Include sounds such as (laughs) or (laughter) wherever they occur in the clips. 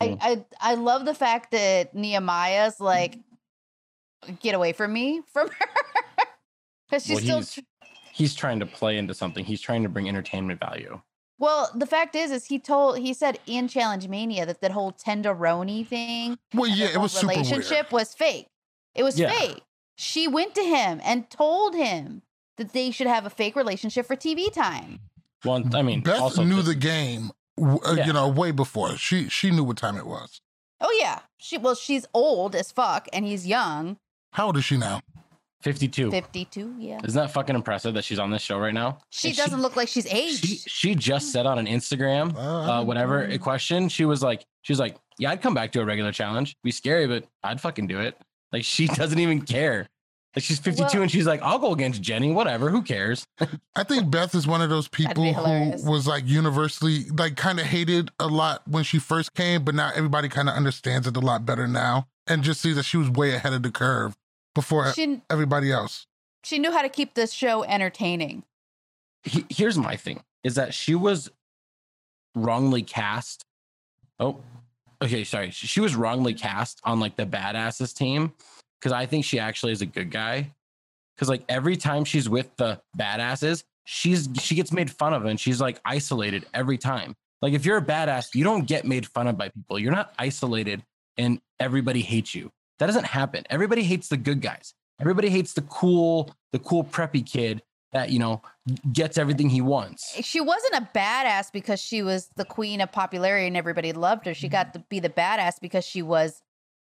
I, mm. I I love the fact that Nehemiah's like, mm-hmm. get away from me from her (laughs) because she's Well, still. he's, he's trying to play into something. He's trying to bring entertainment value. Well, the fact is, is he told he said in Challenge Mania that that whole tenderoni thing, Well, yeah, it was whole super weird. relationship was fake. It was Yeah. fake. She went to him and told him that they should have a fake relationship for TV time. Well, I mean, Beth also knew just- the game, w- Uh, yeah. you know, way before. She she knew what time it was. Oh yeah, she well she's old as fuck and he's young, How old is she now? 52. fifty two. Yeah, Isn't that fucking impressive that she's on this show right now? she And doesn't look like she's aged. She she just said on an Instagram, uh, uh whatever a question, she was like, she's like, yeah, I'd come back to a regular challenge. Be scary, but I'd fucking do it. Like she (laughs) doesn't even care. Like she's 52 Well- and she's like, I'll go against Jenny, whatever, who cares? (laughs) I think Beth is one of those people who was like universally like kind of hated a lot when she first came, but now everybody kind of understands it a lot better now and just sees that she was way ahead of the curve before she everybody else. she knew how to keep this show entertaining. He- here's my thing is that she was wrongly cast. Oh, okay. Sorry. She she was wrongly cast on like the badasses team because I think she actually is a good guy. Because like every time she's with the badasses, she's she gets made fun of and she's like isolated every time. Like if you're a badass, you don't get made fun of by people. You're not isolated and everybody hates you. That doesn't happen. Everybody hates the good guys. Everybody hates the cool, the cool preppy kid that you know gets everything he wants. Eh, she wasn't a badass because she was the queen of popularity and everybody loved her. She got to be the badass because she was,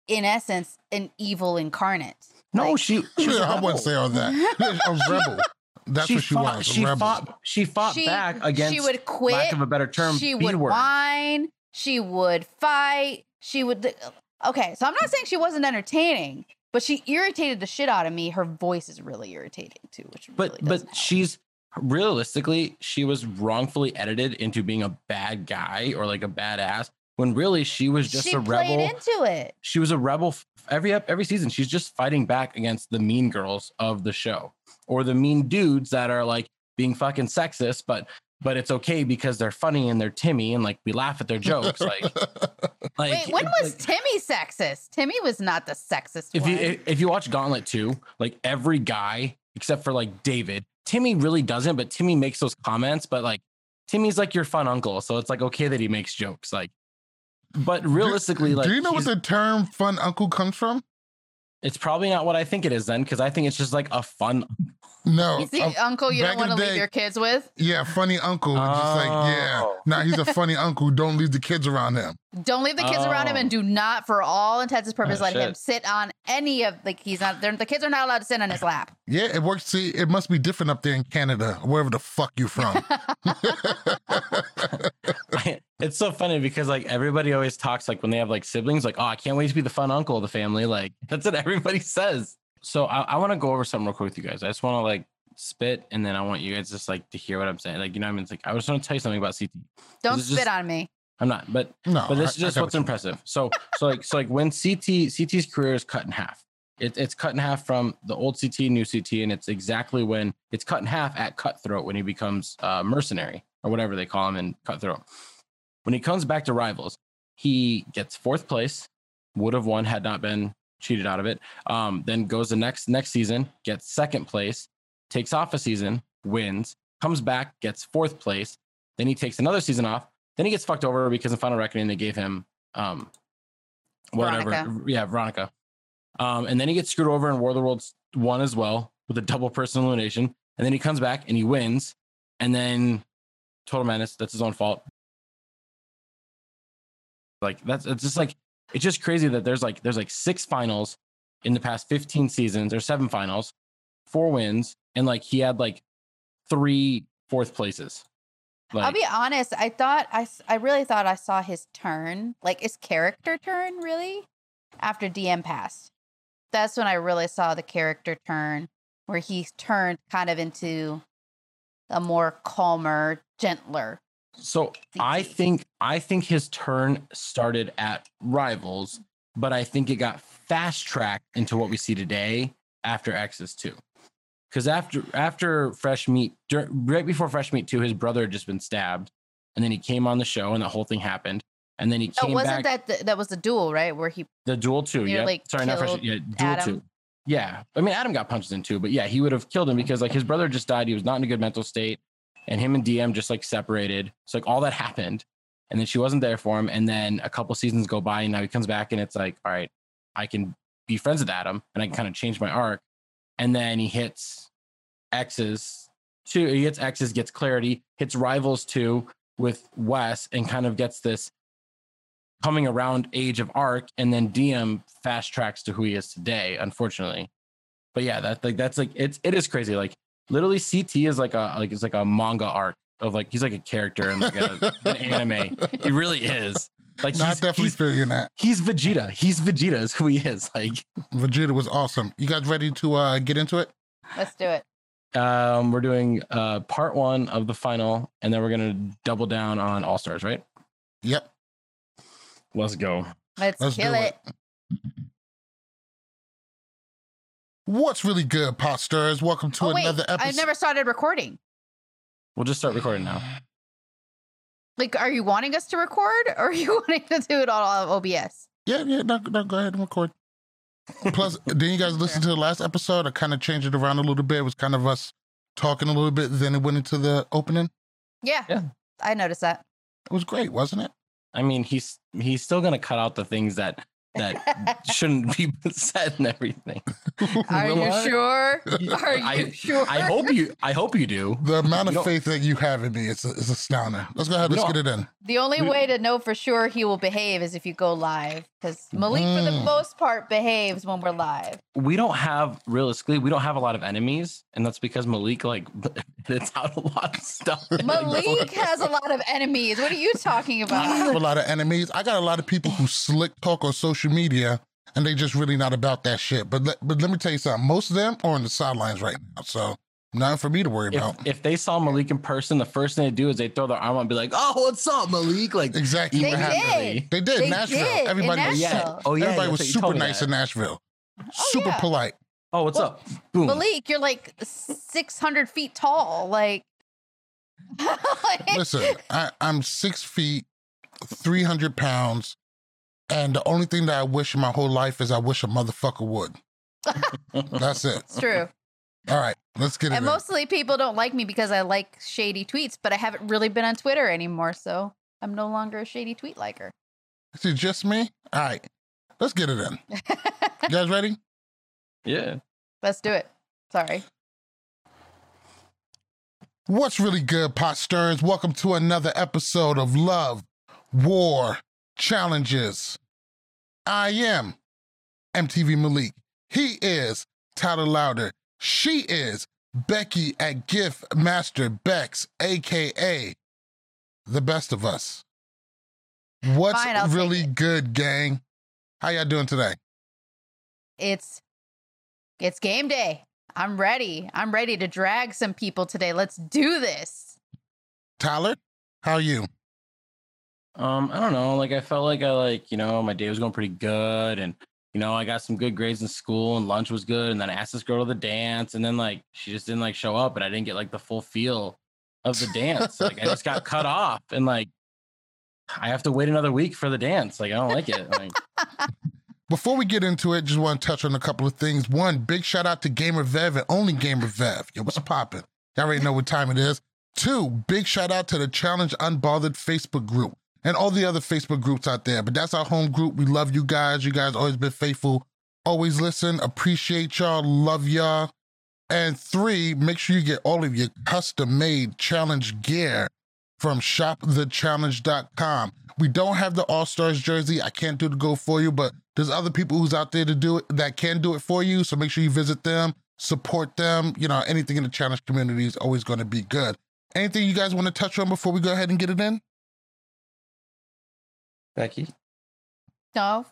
in essence, an evil incarnate. No, Like- she. she was a I wouldn't say all that. A rebel. That's she what she fought, was. A She rebel. fought. She fought She- back against. she would quit. Lack of a better term. she B would word. whine. She would fight. She would. Okay, so I'm not saying she wasn't entertaining, but she irritated the shit out of me. Her voice is really irritating too, which But really but help. she's realistically she was wrongfully edited into being a bad guy or like a badass when really she was just she a played rebel. into it. she was a rebel every every season. She's just fighting back against the mean girls of the show or the mean dudes that are like being fucking sexist, but but it's okay because they're funny and they're Timmy and like we laugh at their jokes. Like (laughs) like Wait, when was like, Timmy sexist? Timmy was not the sexist if one. you if, if you watch Gauntlet 2, like every guy except for like David, Timmy really doesn't, but Timmy makes those comments, but like Timmy's like your fun uncle, so it's like okay that he makes jokes. Like but realistically, like Do you know what the term fun uncle comes from? it's probably not what I think it is then, because I think it's just like a fun No. (laughs) you see, uh, uncle, you don't want to leave your kids with. yeah, funny uncle. Just like, yeah. Oh. Now he's a funny (laughs) uncle. Don't leave the kids around him. Don't leave the kids around him, Oh. and do not, for all intents and purposes, Oh, let him sit on any of like he's not. they're- The kids are not allowed to sit on his lap. Yeah, it works. See, it must be different up there in Canada, wherever the fuck you from. (laughs) it's so funny because like everybody always talks like when they have like siblings, like, oh, I can't wait to be the fun uncle of the family. Like (laughs) that's what everybody says. So I, I want to go over something real quick with you guys. I just want to like spit and then I want you guys just like to hear what I'm saying. Like, you know, what I mean, it's like I just want to tell you something about CT. Don't spit just- on me. I'm not, but No, but this I- is just what's what you mean. impressive. So so like so like when CT CT's career is cut in half. It, it's cut in half from the old CT, new CT, and it's exactly when it's cut in half at Cutthroat when he becomes uh, mercenary or whatever they call him in Cutthroat. When he comes back to Rivals, he gets fourth place. Would have won had not been cheated out of it. Um, then goes the next next season, gets second place, takes off a season, wins, comes back, gets fourth place. Then he takes another season off. Then he gets fucked over because in Final Reckoning they gave him um, whatever. Veronica. Yeah, Veronica. Um, and then he gets screwed over in War of the Worlds one as well with a double person elimination. And then he comes back and he wins. And then Total Madness, that's his own fault. Like that's it's just like it's just crazy that there's like there's like six finals in the past 15 seasons or seven finals, four wins, and like he had like three fourth places. Like I'll be honest. I thought I I really thought I saw his turn, like his character turn, really, after Diem passed. That's when I really saw the character turn, where he turned kind of into a more calmer, gentler. So I think I think his turn started at Rivals, but I think it got fast tracked into what we see today after Exes two. Because after after Fresh Meat, dur- right before Fresh Meat two, his brother had just been stabbed, and then he came on the show, and the whole thing happened. and then he oh, came. Oh, wasn't back. that the, that was the duel, right? Where he The duel two, yeah. like, Sorry, not fresh. Yeah, duel Adam? two. Yeah, I mean Adam got punched in too, but yeah, he would have killed him because like his brother just died. He was not in a good mental state, and him and Diem just like separated. So like all that happened, and then she wasn't there for him. And then a couple seasons go by, and now he comes back, and it's like, all right, I can be friends with Adam, and I can kind of change my arc. And then he hits Exes two. He hits Exes, gets clarity, hits rivals two with Wes, and kind of gets this coming around age of arc and then Diem fast tracks to who he is today unfortunately but yeah that like that's like it's it is crazy like literally ct is like a like it's like a manga arc of like he's like a character in like a, an (laughs) anime he really is like No, I he's, definitely he's, feel you in that. he's vegeta he's vegeta is who he is like Vegeta was awesome. You guys ready to uh, get into it? let's do it. um we're doing uh part one of the final and then we're gonna double down on all stars right Yep. let's go Let's, Let's kill do it. it. What's really good, Posters? Welcome to Oh wait, another episode. I never started recording. we'll just start recording now Like, are you wanting us to record, or (laughs) are you wanting to do it all on OBS? Yeah, yeah. No, no, go ahead and record. Plus, (laughs) didn't you guys listen to the last episode? I kind of changed it around a little bit. It was kind of us talking a little bit. Then it went into the opening. Yeah, Yeah. I noticed that. It was great, wasn't it? I mean, he's he's still gonna cut out the things that that (laughs) shouldn't be (laughs) said and everything. Are you What? sure? Are you I- sure? I hope you I hope you do. The amount of don't- faith that you have in me is, is astounding. Let's go ahead. Let's don't- get it in. The only We- way to know for sure he will behave is if you go live, because Malik, for the Mm. most part, behaves when we're live. We don't have realistically, we don't have a lot of enemies, and that's because Malik like (laughs) it's out a lot of stuff. Malik has a lot of enemies. What are you talking about? I have a lot of enemies. I got a lot of people who slick talk on social media, and they just really not about that shit. But let, but let me tell you something. Most of them are on the sidelines right now, so nothing for me to worry if, about. if they saw Malik in person, the first thing they do is they throw their arm up and be like, "Oh, what's up, Malik?" Like Exactly They did. They did. They Nashville. did in Everybody was yeah, oh yeah, everybody was super nice that. in Nashville. Oh, super yeah. polite. Oh, what's Well, up? Boom. Malik, you're like 600 feet tall. (laughs) Like, Listen, I, I'm six feet, three hundred pounds, and the only thing that I wish in my whole life is I wish a motherfucker would. (laughs) That's it. it's true. All right, let's get it. And in. mostly people don't like me because I like shady tweets, but I haven't really been on Twitter anymore, so I'm no longer a shady tweet liker. Is it just me? All right, let's get it in. You guys ready? (laughs) yeah. Let's do it. Sorry. What's really good, pot stirrers? Welcome to another episode of Love, War, Challenges. I am MTV Malik. He is Tyler Louder. She is Becky at Gift Master Bex, aka the best of us. What's Fine, really good, gang? How y'all doing today? It's it's game day. I'm ready. I'm ready to drag some people today. Let's do this. Tyler, how are you? Um, I don't know. Like I felt like I like, you know, my day was going pretty good and you know, I got some good grades in school and lunch was good. And then I asked this girl to the dance and then like she just didn't like show up and I didn't get like the full feel of the dance. like I just got cut (laughs) off and like I have to wait another week for the dance. Like I don't like it. Like Before we get into it, just want to touch on a couple of things. One, big shout out to Gamer Vev and only Gamer Vev. Yo, what's (laughs) popping? Y'all already know what time it is. Two, big shout out to the Challenge Unbothered Facebook group and all the other Facebook groups out there. But that's our home group. We love you guys. You guys always been faithful. Always listen. Appreciate y'all. Love y'all. And three, make sure you get all of your custom made challenge gear from shopthechallenge.com. We don't have the All Stars jersey. I can't do the go for you, but there's other people who's out there to do it that can do it for you. So make sure you visit them, support them. You know, anything in the challenge community is always going to be good. Anything you guys want to touch on before we go ahead and get it in? Becky. No,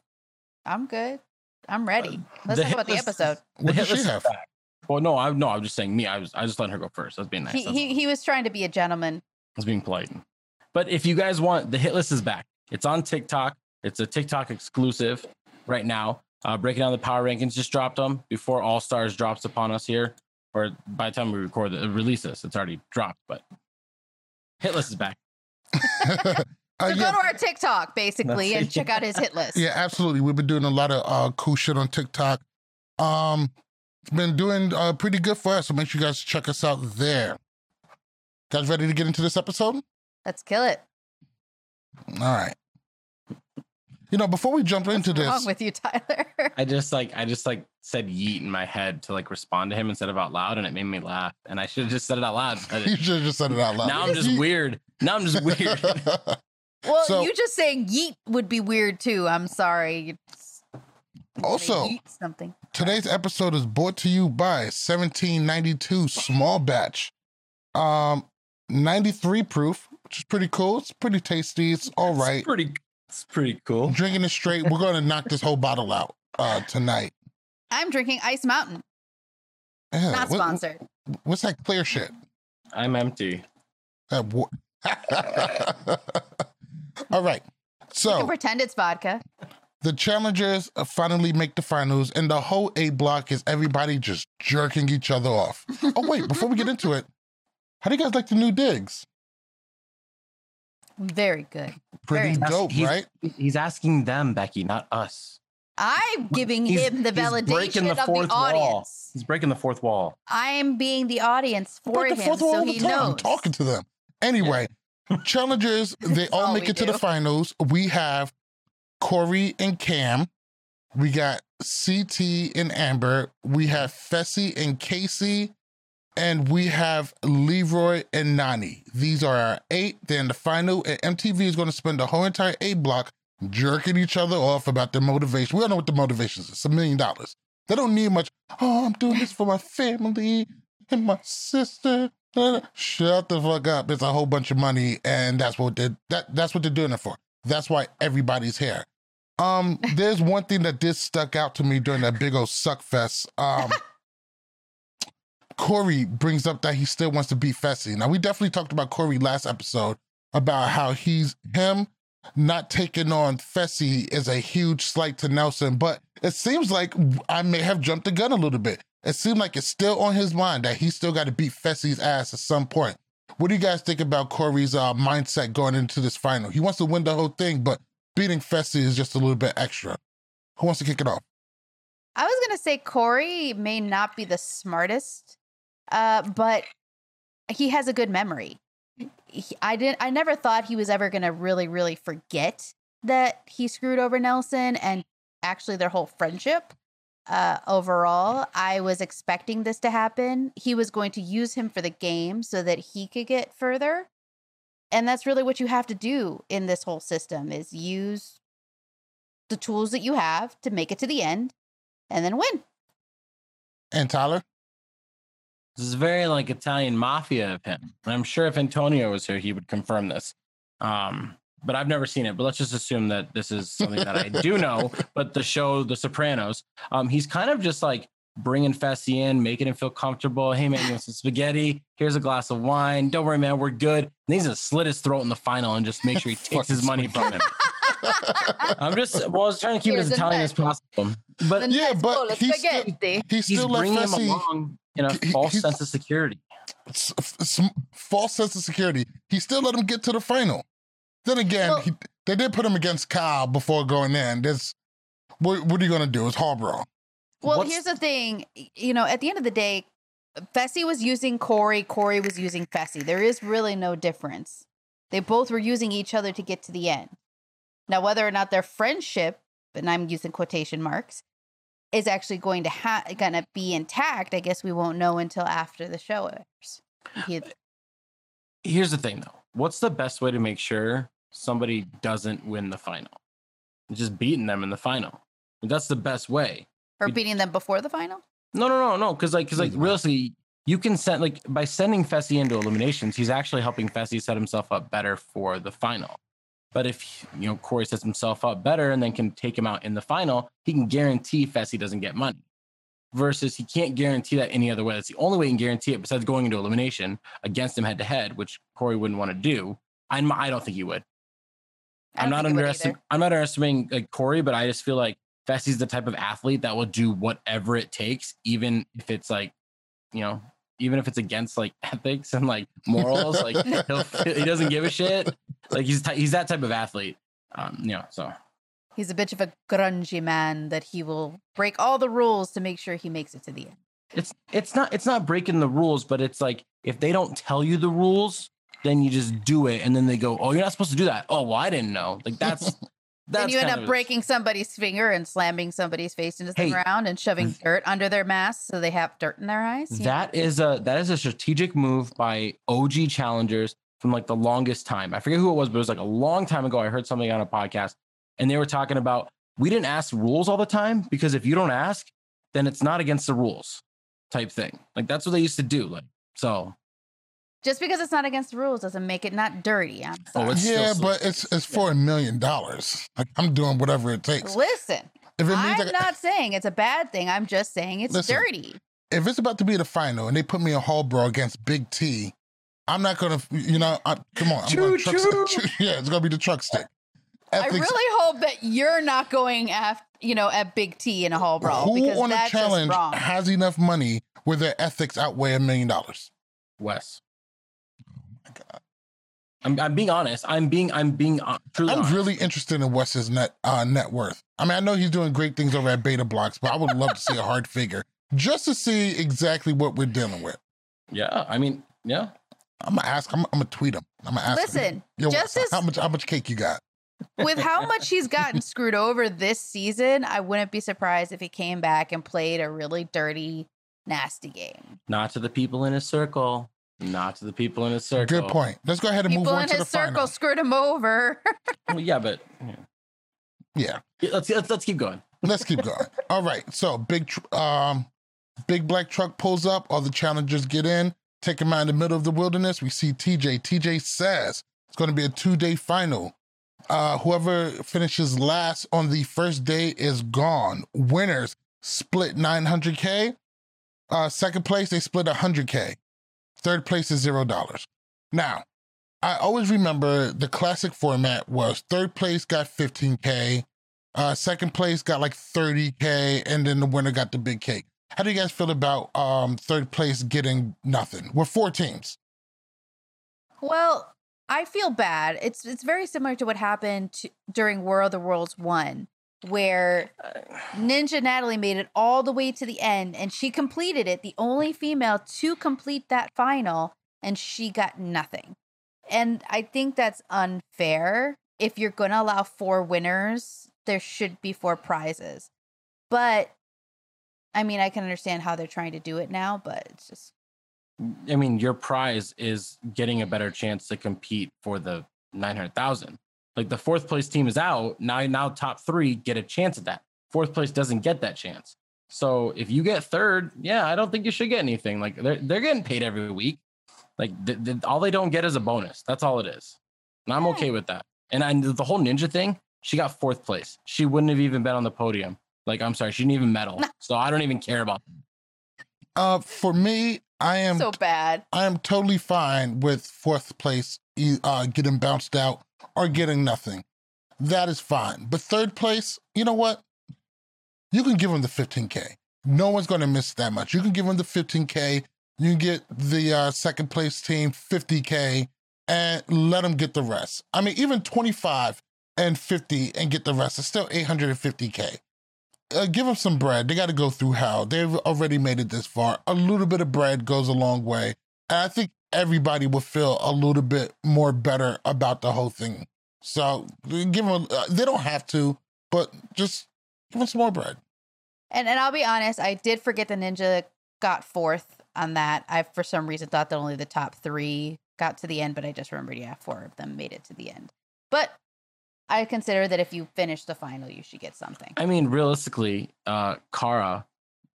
I'm good. I'm ready. Let's the talk about the episode. the What hit does she is have? back. Well, no, I no, I'm just saying me. I was I just letting her go first. I was being nice. He, That's he he was trying to be a gentleman. I was being polite. But if you guys want, the hit list is back. It's on TikTok. It's a TikTok exclusive right now. Uh, breaking down the power rankings, just dropped them before All Stars drops upon us here, or by the time we record the release this, it's already dropped. But hit list is back. (laughs) (laughs) Uh, So yeah, go to our TikTok basically and check out his hit list. yeah, absolutely. We've been doing a lot of uh, cool shit on TikTok. Um, it's been doing uh, pretty good for us, so make sure you guys check us out there. Guys, ready to get into this episode? Let's kill it. All right. You know, before we jump What's into wrong this, with you, Tyler? (laughs) I just like I just like said yeet in my head to like respond to him instead of out loud, and it made me laugh. And I should have just said it out loud. (laughs) you should have just said it out loud. now I'm just (laughs) weird. Now I'm just weird. Well, So- you just saying yeet would be weird too. I'm sorry. You just- you wanna Also- yeet something. Today's episode is brought to you by 1792 Small Batch. Um, 93 proof, which is pretty cool. It's pretty tasty. It's all right. It's pretty. It's pretty cool. Drinking it straight. We're going to knock this whole bottle out uh, tonight. I'm drinking Ice Mountain. Yeah, Not what- sponsored. what's that clear shit? I'm empty. That wa- (laughs) (laughs) all right. You So can pretend it's vodka. the challengers uh, finally make the finals, and the whole A block is everybody just jerking each other off. Oh wait, before we get into it, how do you guys like the new digs? Very good. Pretty Very- dope, He's- right? He's asking them, Becky, not us. I'm giving He's- him the validation the of the fourth wall. audience. He's breaking the fourth wall. I'm being the audience for Break him, fourth wall so all the he time. I'm knows. talking to them. Anyway, challengers, (laughs) they all make it to the finals. We have Corey and Cam. We got CT and Amber. We have Fessy and Casey. And we have Leroy and Nani. These are our eight. They're in the final. And MTV is going to spend the whole entire A block jerking each other off about their motivation. We all know what the motivation is. It's a million dollars. They don't need much. Oh, I'm doing this for my family and my sister. Shut the fuck up. It's a whole bunch of money, and that's what they that that's what they're doing it for. That's why everybody's here. Um, (laughs) there's one thing that did stuck out to me during that big old suck fest. Um (laughs) Corey brings up that he still wants to beat Fessy. Now we definitely talked about Corey last episode about how he's him not taking on Fessy is a huge slight to Nelson, but it seems like I may have jumped the gun a little bit. It seemed like it's still on his mind that he's still got to beat Fessy's ass at some point. What do you guys think about Corey's uh, mindset going into this final? He wants to win the whole thing, but beating Fessy is just a little bit extra. Who wants to kick it off? I was gonna say Corey may not be the smartest, uh, but he has a good memory. He, I didn't. I never thought he was ever gonna really, really forget that he screwed over Nelson and actually their whole friendship. Uh, overall, I was expecting this to happen. He was going to use him for the game so that he could get further, and that's really what you have to do in this whole system: is use the tools that you have to make it to the end and then win. And Tyler? This is very like Italian mafia of him. And I'm sure if Antonio was here, he would confirm this. Um, but I've never seen it. But let's just assume that this is something that I do know. (laughs) But the show, The Sopranos, um, he's kind of just like bringing Fessy in, making him feel comfortable. Hey man, you want some spaghetti? Here's a glass of wine. Don't worry, man, we're good. And he's gonna slit his throat in the final and just make sure he (laughs) takes his money from him. I'm just well, I was trying to keep it as Italian as possible. But yeah, but he's still- spaghetti. He he's still let bringing him along in a he- false sense of security. s- s- false sense of security. He still let him get to the final. Then again, Well- he, they did put him against Kyle before going in. There's what, what are you gonna do? It's Harborough. Well, What's- here's the thing. You know, at the end of the day, Fessy was using Corey. Corey was using Fessy. There is really no difference. They both were using each other to get to the end. Now, whether or not their friendship, and I'm using quotation marks, is actually going to ha- gonna be intact, I guess we won't know until after the show airs. Here's the thing though. What's the best way to make sure somebody doesn't win the final? Just beating them in the final. That's the best way. or beating them before the final. No, no, no, no. Because like, because like, realistically, you can send like by sending Fessy into eliminations, he's actually helping Fessy set himself up better for the final. But if you know Corey sets himself up better and then can take him out in the final, he can guarantee Fessy doesn't get money. Versus he can't guarantee that any other way. That's the only way he can guarantee it besides going into elimination against him head to head, which Corey wouldn't want to do. I'm, I don't think he would. I'm not think he would underestimating. I'm not underestimating like Corey, but I just feel like Fessy's the type of athlete that will do whatever it takes, even if it's like, you know, even if it's against like (laughs) ethics and like morals. like (laughs) he'll, he doesn't give a shit. like he's ty- he's that type of athlete. Um, you know, so He's a bitch of a grungy man that he will break all the rules to make sure he makes it to the end. it's it's not it's not breaking the rules, but it's like if they don't tell you the rules, then you just do it, and then they go, "Oh, you're not supposed to do that." Oh, well, I didn't know. Like that's (laughs) that's then you end up breaking somebody's finger and slamming somebody's face into the Hey, ground and shoving mm. dirt under their mask so they have dirt in their eyes. you know? That is a that is a strategic move by OG challengers from like the longest time. I forget who it was, but it was like a long time ago. I heard something on a podcast, and they were talking about we didn't ask rules all the time because if you don't ask, then it's not against the rules, type thing. Like that's what they used to do. Like so, Just because it's not against the rules doesn't make it not dirty. I'm Oh, sorry. it's yeah, so- but it's it's for a million dollars. Like I'm doing whatever it takes. Listen, If it means I'm I, not saying it's a bad thing. I'm just saying it's Listen, dirty. if it's about to be the final and they put me in Hall Hallbro against Big T, I'm not gonna. You know, I, come on. I'm gonna truck Choo-choo. stick. (laughs) Yeah, it's gonna be the truck stick. I really hope that you're not going after, you know, at Big T in a hall brawl Who because on a that's just challenge has enough money where their ethics outweigh a million dollars? Wes. My God. I'm, I'm being honest. I'm being I'm being uh, truly. I'm honest. really interested in Wes's net uh, net worth. I mean, I know he's doing great things over at BetaBlox, but I would love to see a hard figure just to see exactly what we're dealing with. yeah. I mean, yeah. I'm gonna ask. I'm, I'm gonna tweet him. I'm gonna ask. him, Listen, Yo, just Wes, as how much how much cake you got? with how (laughs) much he's gotten screwed over this season, I wouldn't be surprised if he came back and played a really dirty, nasty game. Not to the people in his circle. Not to the people in his circle. Good point. Let's go ahead and move on to the his circle final. screwed him over. (laughs) Well, yeah, but yeah. Yeah, let's let's let's keep going. let's keep going. (laughs) All right. So big, tr- um, big black truck pulls up. All the challengers get in. Take him out in the middle of the wilderness. We see TJ. TJ says it's going to be a two day final. Uh, whoever finishes last on the first day is gone. Winners split 900k. Uh, second place they split 100k. Third place is zero dollars. Now, I always remember the classic format was third place got 15k, uh, second place got like 30k, and then the winner got the big cake. How do you guys feel about um, third place getting nothing? We're four teams. Well, I feel bad. It's it's very similar to what happened to, during War of the Worlds one, where uh. Ninja Natalie made it all the way to the end and she completed it, the only female to complete that final, and she got nothing. And I think that's unfair. If you're going to allow four winners, there should be four prizes. But I mean, I can understand how they're trying to do it now, but it's just I mean, your prize is getting a better chance to compete for the nine hundred thousand. Like the fourth place team is out now. Now top three get a chance at that. Fourth place doesn't get that chance. So if you get third, yeah, I don't think you should get anything. Like they're they're getting paid every week. Like th- th- all they don't get is a bonus. That's all it is, and I'm okay with that. And I, the whole ninja thing, she got fourth place. She wouldn't have even been on the podium. Like I'm sorry, she didn't even medal. So I don't even care about. Uh, for me, I am so bad. I am totally fine with fourth place uh, getting bounced out or getting nothing. That is fine. But third place, you know what? You can give them the 15K. No one's going to miss that much. You can give them the 15K. You can get the uh, second place team 50K and let them get the rest. I mean, even 25 and 50 and get the rest It's still 850K. Uh, give them some bread. They got to go through hell. They've already made it this far. A little bit of bread goes a long way. And I think everybody will feel a little bit more better about the whole thing. So give them, uh, they don't have to, but just give them some more bread. And and I'll be honest, I did forget the ninja got fourth on that. I for some reason thought that only the top three got to the end, but I just remembered, yeah, four of them made it to the end. But I consider that if you finish the final, you should get something. I mean, realistically, uh, Kara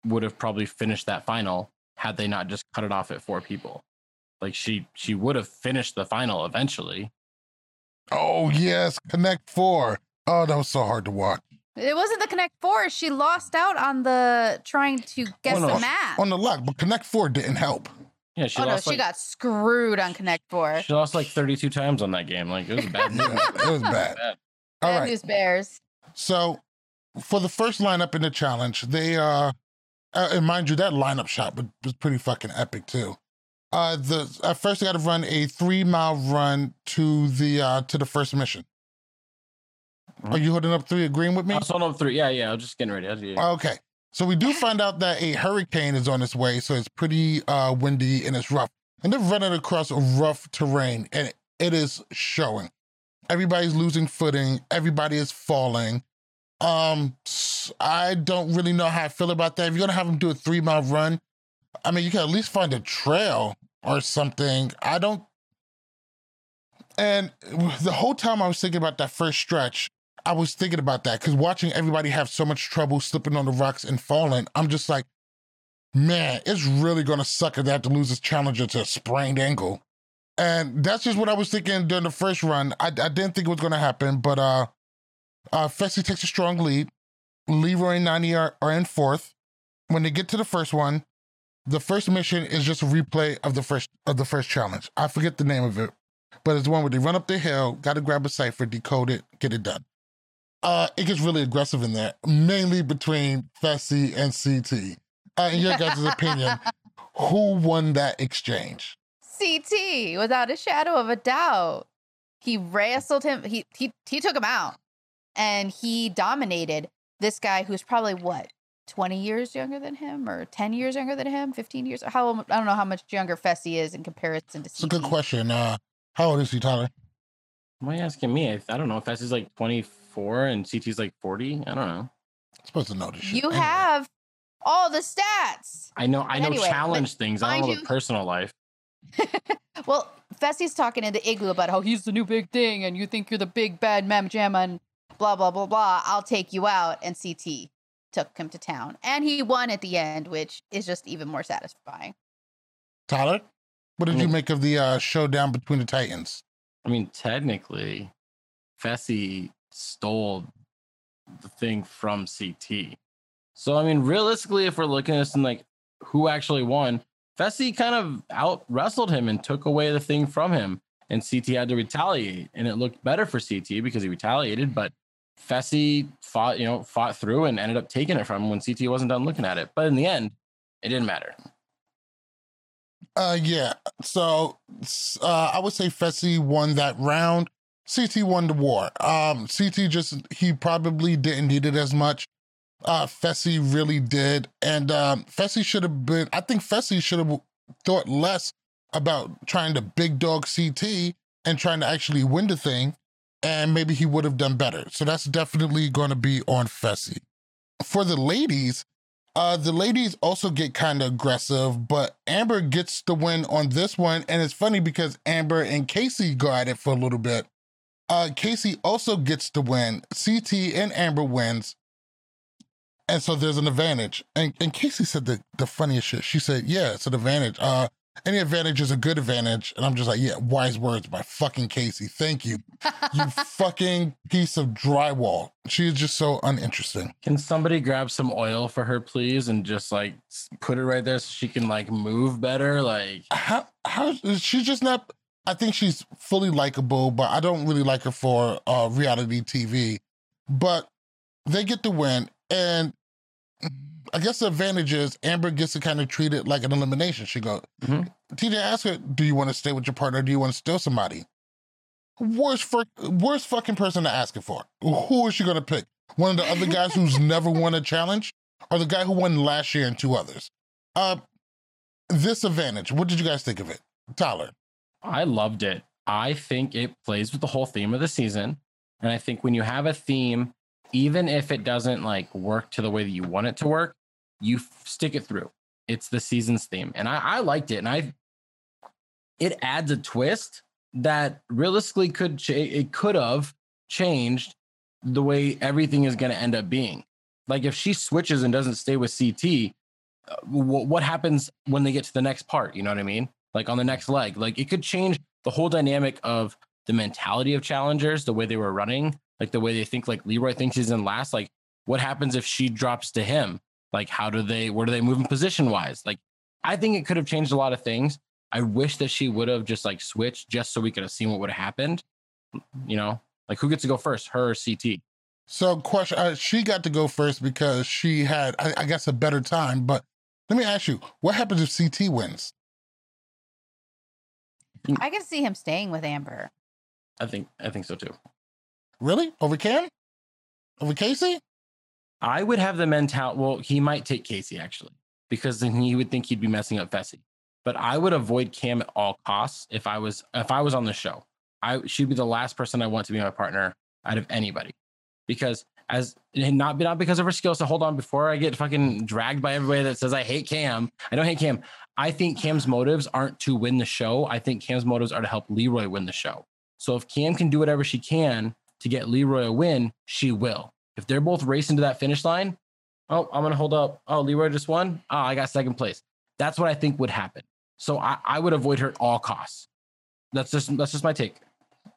would have probably finished that final had they not just cut it off at four people. Like she she would have finished the final eventually. Oh, yes. Connect Four. Oh, that was so hard to watch. It wasn't the Connect Four. She lost out on the trying to guess no. the math. On the luck, but Connect Four didn't help. Yeah, she oh no, lost she like got screwed on Connect Four. she lost like 32 times on that game. Like it was bad. (laughs) Yeah, it was bad. Bad. All Bad right. news bears. So for the first lineup in the challenge, they uh, uh and mind you, that lineup shot was, was pretty fucking epic too. Uh, the at first I got to run a three mile run to the uh to the first mission. Are you holding up three, agreeing with me? I was holding up three. Yeah, yeah. I'm just getting ready. Yeah. Okay. So we do find out that a hurricane is on its way, so it's pretty uh, windy and it's rough. And they're running across rough terrain, and it is showing. Everybody's losing footing. Everybody is falling. Um, I don't really know how I feel about that. If you're gonna have them do a three mile run, I mean, you can at least find a trail or something. I don't. And the whole time I was thinking about that first stretch, I was thinking about that because watching everybody have so much trouble slipping on the rocks and falling, I'm just like, man, it's really gonna suck if they have to lose this challenger to a sprained ankle. And that's just what I was thinking during the first run. I, I didn't think it was gonna happen, but uh, uh, Fessy takes a strong lead. Leroy and Nani are, are in fourth. When they get to the first one, the first mission is just a replay of the first of the first challenge. I forget the name of it, but it's the one where they run up the hill, got to grab a cipher, decode it, get it done. Uh, it gets really aggressive in there, mainly between Fessy and CT. Uh, in your guys' (laughs) opinion, who won that exchange? CT, without a shadow of a doubt. He wrestled him. He he he took him out, and he dominated this guy who's probably what twenty years younger than him, or ten years younger than him, fifteen years. How I don't know how much younger Fessy is in comparison to It's a good question. Uh, how old is he, Tyler? Why are you asking me? I, I don't know. If S is like 24 and CT's like 40, I don't know. supposed to know this shit. You Anyway. have all the stats. I know. I know anyway, challenge things. I don't know mind the you- personal life. (laughs) Well, Fessy's talking in the igloo about how he's the new big thing, and you think you're the big bad mam jamma and blah blah blah blah. I'll take you out, and CT took him to town, and he won at the end, which is just even more satisfying. Tyler, what did you Mm. make of the uh, showdown between the Titans? I mean, technically, Fessy stole the thing from CT. So, I mean, realistically, if we're looking at this and like who actually won, Fessy kind of out wrestled him and took away the thing from him. And CT had to retaliate. And it looked better for CT because he retaliated, but Fessy fought, you know, fought through and ended up taking it from him when CT wasn't done looking at it. But in the end, it didn't matter. Uh, yeah. So uh, I would say Fessy won that round. CT won the war. Um, CT just he probably didn't need it as much. Uh, Fessy really did, and um, Fessy should have been. I think Fessy should have thought less about trying to big dog CT and trying to actually win the thing, and maybe he would have done better. So that's definitely going to be on Fessy. For the ladies, uh, the ladies also get kind of aggressive, but Amber gets the win on this one. And it's funny because Amber and Casey go at it for a little bit. Uh, Casey also gets the win. CT and Amber wins. And so there's an advantage. And, and Casey said the, the funniest shit. She said, Yeah, it's an advantage. Uh, any advantage is a good advantage. And I'm just like, Yeah, wise words by fucking Casey. Thank you. You (laughs) fucking piece of drywall. She is just so uninteresting. Can somebody grab some oil for her, please, and just like put it right there so she can like move better? Like, how how she's just not I think she's fully likable, but I don't really like her for uh reality TV. But they get the win and I guess the advantage is Amber gets to kind of treat it like an elimination. She goes, Mhm. TJ ask her, Do you want to stay with your partner? Or do you want to steal somebody? Worst for worst fucking person to ask it for. Who is she gonna pick? One of the other guys who's (laughs) never won a challenge, or the guy who won last year and two others? Uh this advantage. What did you guys think of it? Tyler. I loved it. I think it plays with the whole theme of the season. And I think when you have a theme, even if it doesn't like work to the way that you want it to work, you f- stick it through. It's the season's theme. And I, I liked it. And I, it adds a twist that realistically could, cha- it could have changed the way everything is going to end up being. Like if she switches and doesn't stay with CT, uh, wh- what happens when they get to the next part? You know what I mean? Like on the next leg, like it could change the whole dynamic of the mentality of challengers, the way they were running, like the way they think. Like Leroy thinks he's in last. Like what happens if she drops to him? Like how do they? Where do they move in position wise? Like I think it could have changed a lot of things. I wish that she would have just like switched, just so we could have seen what would have happened. You know, like who gets to go first, her or CT? So, question: uh, She got to go first because she had, I, I guess, a better time. But let me ask you: What happens if CT wins? I can see him staying with Amber. I think I think so too. Really? Over Cam? Over Casey? I would have the mentality. Well, he might take Casey actually, because then he would think he'd be messing up Fessy. But I would avoid Cam at all costs if I was if I was on the show. I she'd be the last person I want to be my partner out of anybody, because as not not because of her skills. So hold on, before I get fucking dragged by everybody that says I hate Cam. I don't hate Cam. I think Cam's motives aren't to win the show. I think Cam's motives are to help Leroy win the show. So if Cam can do whatever she can to get Leroy a win, she will. If they're both racing to that finish line, oh, I'm gonna hold up. Oh, Leroy just won. Oh, I got second place. That's what I think would happen. So I, I would avoid her at all costs. That's just that's just my take.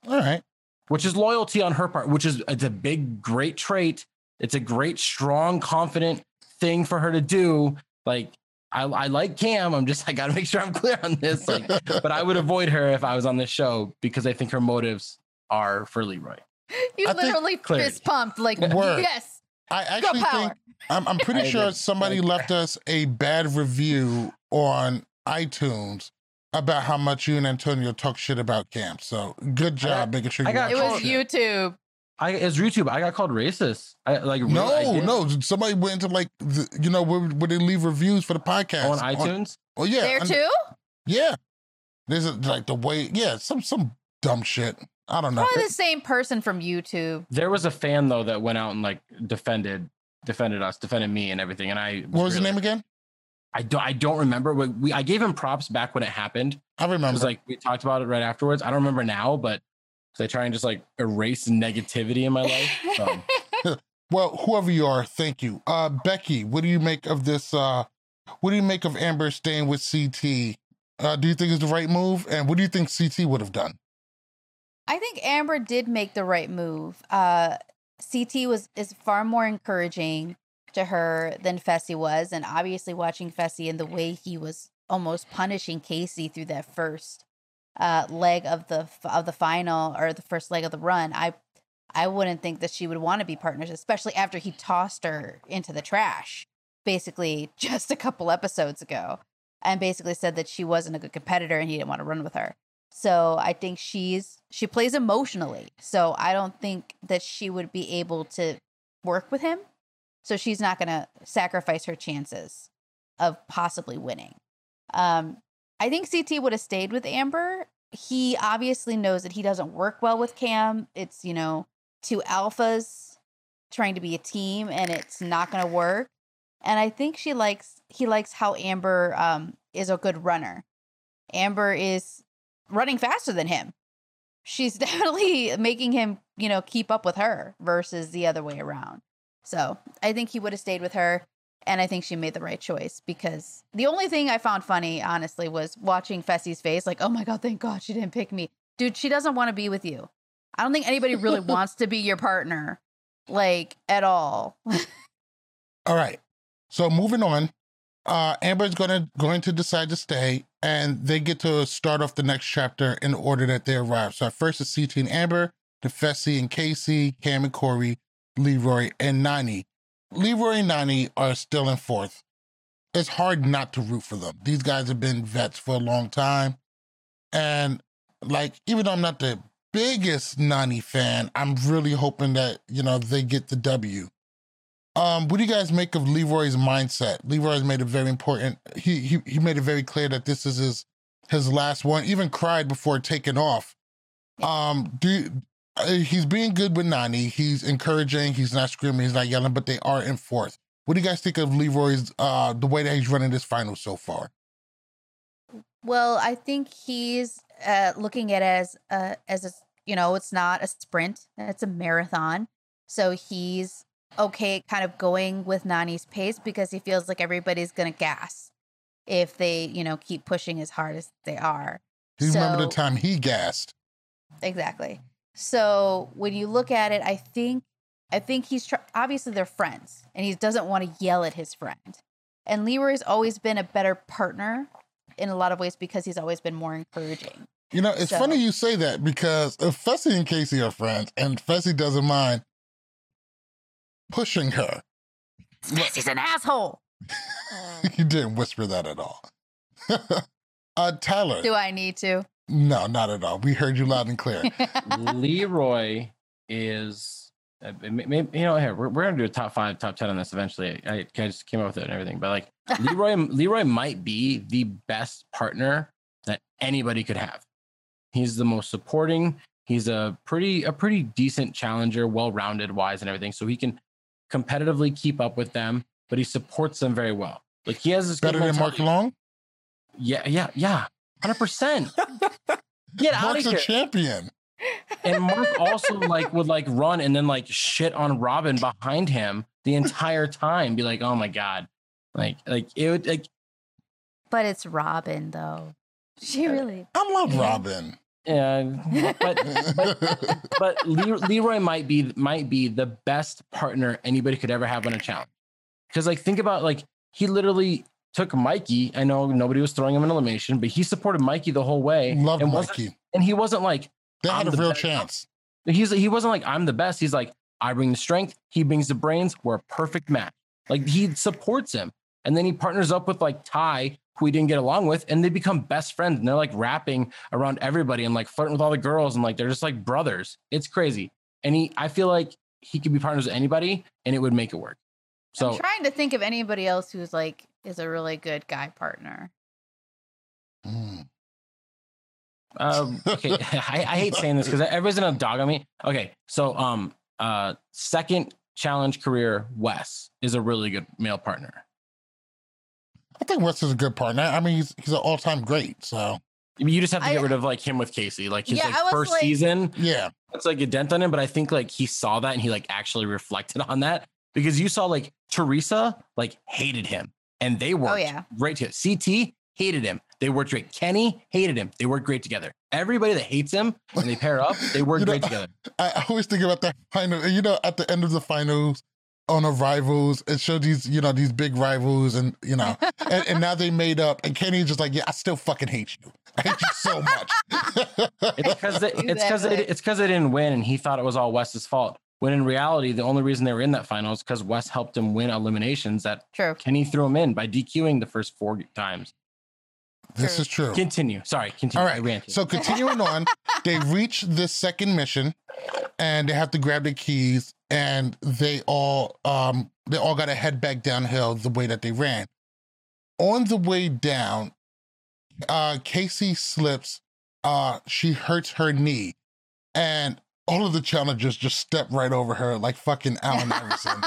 All right. Which is loyalty on her part, which is it's a big, great trait. It's a great, strong, confident thing for her to do. Like I, I like Cam. I'm just (laughs) I gotta make sure I'm clear on this. Like, but I would (laughs) avoid her if I was on this show because I think her motives are for Leroy. (laughs) You I literally clarity. fist pumped like Word. yes. I Go actually power. think I'm, I'm pretty sure somebody Like- left us a bad review on iTunes about how much you and Antonio talk shit about Cam. So good job making sure I you got It was shit. YouTube. I as YouTube, I got called racist. I like really- I No, no. Somebody went into like the, you know where, where they leave reviews for the podcast on iTunes. oh yeah, there on- too? Yeah, there's a, like the way. Yeah, some some dumb shit. I don't know. Probably the same person from YouTube. There was a fan though that went out and like defended defended us, defended me and everything. And I What was the name again? I don't I don't remember. We, we I gave him props back when it happened. I remember. It remember. was like we talked about it right afterwards. I don't remember now, but 'cause I try and just like erase negativity in my life. So (laughs) Well, whoever you are, thank you. Uh Becky, what do you make of this uh what do you make of Amber staying with CT? Uh do you think it's the right move? And what do you think CT would have done? I think Amber did make the right move. Uh, CT was is far more encouraging to her than Fessy was, and obviously watching Fessy and the way he was almost punishing Casey through that first uh, leg of the of the final or the first leg of the run, I I wouldn't think that she would want to be partners, especially after he tossed her into the trash, basically (laughs) just a couple episodes ago, and basically said that she wasn't a good competitor and he didn't want to run with her. So I think she's she plays emotionally. So I don't think that she would be able to work with him. So she's not going to sacrifice her chances of possibly winning. Um, I think CT would have stayed with Amber. He obviously knows that he doesn't work well with Cam. It's you know two alphas trying to be a team, and it's not going to work. And I think she likes he likes how Amber um, is a good runner. Amber is running faster than him. She's (laughs) definitely making him, you know, keep up with her versus the other way around. So I think he would have stayed with her. And I think she made the right choice because the only thing I found funny, honestly, was watching Fessy's face like, oh my God, thank God she didn't pick me. Dude, she doesn't want to be with you. I don't think anybody really (laughs) wants to be your partner, like at all. All right. So moving on, uh, Amber's gonna going to decide to stay, and they get to start off the next chapter in order that they arrive. So at first it's CT and Amber, the Fessy and Casey, Cam and Corey, Leroy and Nani. Leroy and Nani are still in fourth. It's hard not to root for them. These guys have been vets for a long time, and like even though I'm not the biggest Nani fan, I'm really hoping that you know they get the W. Um, what do you guys make of Leroy's mindset? Leroy's made it very important. He he he made it very clear that this is his his last one. Even cried before taking off. Um, do uh, he's being good with Nani. He's encouraging. He's not screaming. He's not yelling. But they are in fourth. What do you guys think of Leroy's uh the way that he's running this final so far? Well, I think he's uh, looking at it as uh, as a you know it's not a sprint; it's a marathon. So he's okay, kind of going with Nani's pace because he feels like everybody's gonna gas if they you know keep pushing as hard as they are. Do you remember the time he gassed? Exactly. So when you look at it, I think I think he's tr- obviously they're friends, and he doesn't want to yell at his friend. And Leroy's always been a better partner in a lot of ways because he's always been more encouraging. You know, it's So- funny you say that because if Fessy and Casey are friends, and Fessy doesn't mind pushing her, Yes, He's an asshole. (laughs) you didn't whisper that at all. (laughs) uh, Tyler, Do I need to? No, not at all. We heard you loud and clear. (laughs) Leroy is, uh, maybe, you know, here we're, we're gonna do a top five, top ten on this eventually. I, I just came up with it and everything, but like Leroy, Leroy might be the best partner that anybody could have. He's the most supporting. He's a pretty, a pretty decent challenger, well-rounded, wise, and everything. So he can competitively keep up with them, but he supports them very well. Like he has this better than Mark Long. Yeah, yeah, yeah, hundred percent. (laughs) Get out Mark's of a champion. And Mark (laughs) also like would like run and then like shit on Robin behind him the entire time. Be like, oh my god, like like it would like but it's Robin though. She uh, really. I love Robin. Yeah, but but but Leroy might be might be the best partner anybody could ever have on a challenge. Because like think about like he literally took Mikey. I know nobody was throwing him an elimination, but he supported Mikey the whole way. Love and Mikey. and he wasn't like They had a the real best. chance. he's he wasn't like I'm the best. He's like I bring the strength, he brings the brains. We're a perfect match. Like he supports him, and then he partners up with like Ty, who he didn't get along with, and they become best friends. And they're like rapping around everybody and like flirting with all the girls, and like they're just like brothers. It's crazy. And he, I feel like he could be partners with anybody, and it would make it work. So I'm trying to think of anybody else who's like is a really good guy partner. Mm. Um, okay, (laughs) (laughs) I, I hate saying this because everybody's gonna dog on me. Okay, so um, uh, second challenge career, Wes is a really good male partner. I think Wes is a good partner. I mean, he's he's an all time great. So I mean, you just have to I- get rid of like him with Casey, like his Yeah, like first like- season. yeah, It's like a dent on him, but I think like he saw that and he like actually reflected on that because you saw like Teresa like hated him and they oh, worked Oh, yeah. great together. CT hated him. They worked great. Kenny hated him. They worked great together. Everybody that hates him when they pair up, they work You know, great together. I (laughs) I always think about that final. You know, at the end of the finals on a rivals, it showed these you know these big rivals, and you know, (laughs) and, and now they made up. And Kenny's just like, yeah, I still fucking hate you. I hate you so much. It's because they, (laughs) it's because Exactly. it's because they didn't win, and he thought it was all Wes's fault. When in reality, the only reason they were in that final is because Wes helped him win eliminations that True. Kenny threw him in by DQing the first four times. this True. is true. Continue. Sorry, continue. All I right. ranted. So continuing on, they reach this second mission, and they have to grab the keys, and they all um they all got to head back downhill the way that they ran. On the way down, uh Casey slips. Uh, she hurts her knee, and all of the challengers just step right over her like fucking Allen Iverson.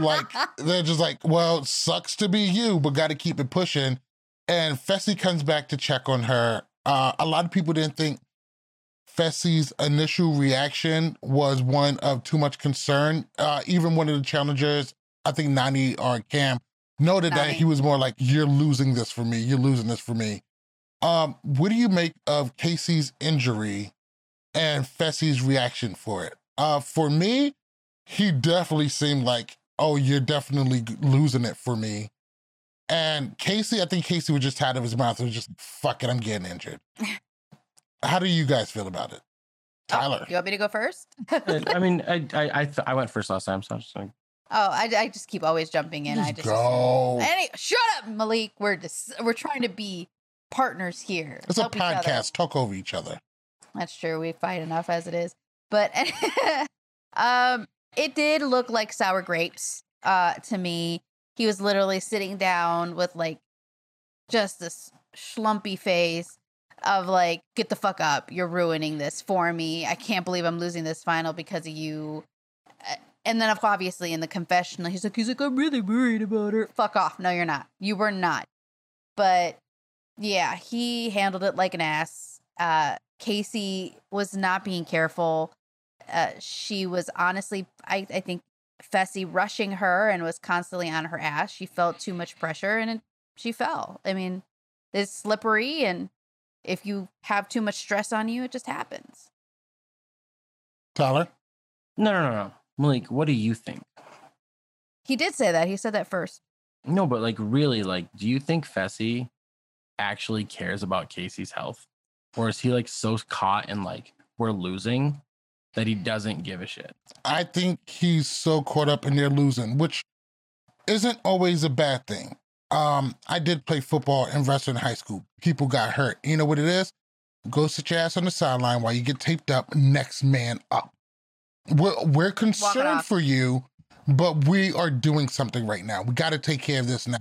like they're just like, well, sucks to be you, but got to keep it pushing. And Fessy comes back to check on her. Uh, a lot of people didn't think Fessy's initial reaction was one of too much concern. Uh, even one of the challengers, I think Nany or Cam, noted that he was more like, "You're losing this for me. You're losing this for me." Um, what do you make of Casey's injury and Fessy's reaction for it? Uh, for me, he definitely seemed like, "Oh, you're definitely losing it for me." And Casey, I think Casey was just out of his mouth. It was just, "Fuck it, I'm getting injured." (laughs) How do you guys feel about it, Tyler? You want me to go first? I mean, I I I, th- I went first last time, so I'm just like, Oh, I, I just keep always jumping in. I Just just go. Any, shut up, Malik. We're just we're trying to be partners here. It's a Help each other. podcast. Talk over each other. That's true. We fight enough as it is. But (laughs) um it did look like sour grapes uh to me. He was literally sitting down with like just this schlumpy face of like get the fuck up. You're ruining this for me. I can't believe I'm losing this final because of you. And then obviously in the confessional he's like he's like I'm really worried about her. Fuck off. No, you're not. You were not. But yeah, he handled it like an ass. Uh Casey was not being careful. Uh, she was honestly, I, I think, Fessy rushing her and was constantly on her ass. She felt too much pressure and it, she fell. I mean, it's slippery, and if you have too much stress on you, it just happens. Tyler? no, no, no, no, Malik, what do you think? He did say that. He said that first. No, but like really, like, do you think Fessy actually cares about Casey's health, or is he like so caught in like we're losing that he doesn't give a shit? I think he's so caught up in their losing, which isn't always a bad thing. Um, I did play football and wrestling in high school. People got hurt. You know what it is? go sit your ass on the sideline while you get taped up. Next man up. We're, we're concerned for you, but we are doing something right now. We got to take care of this now.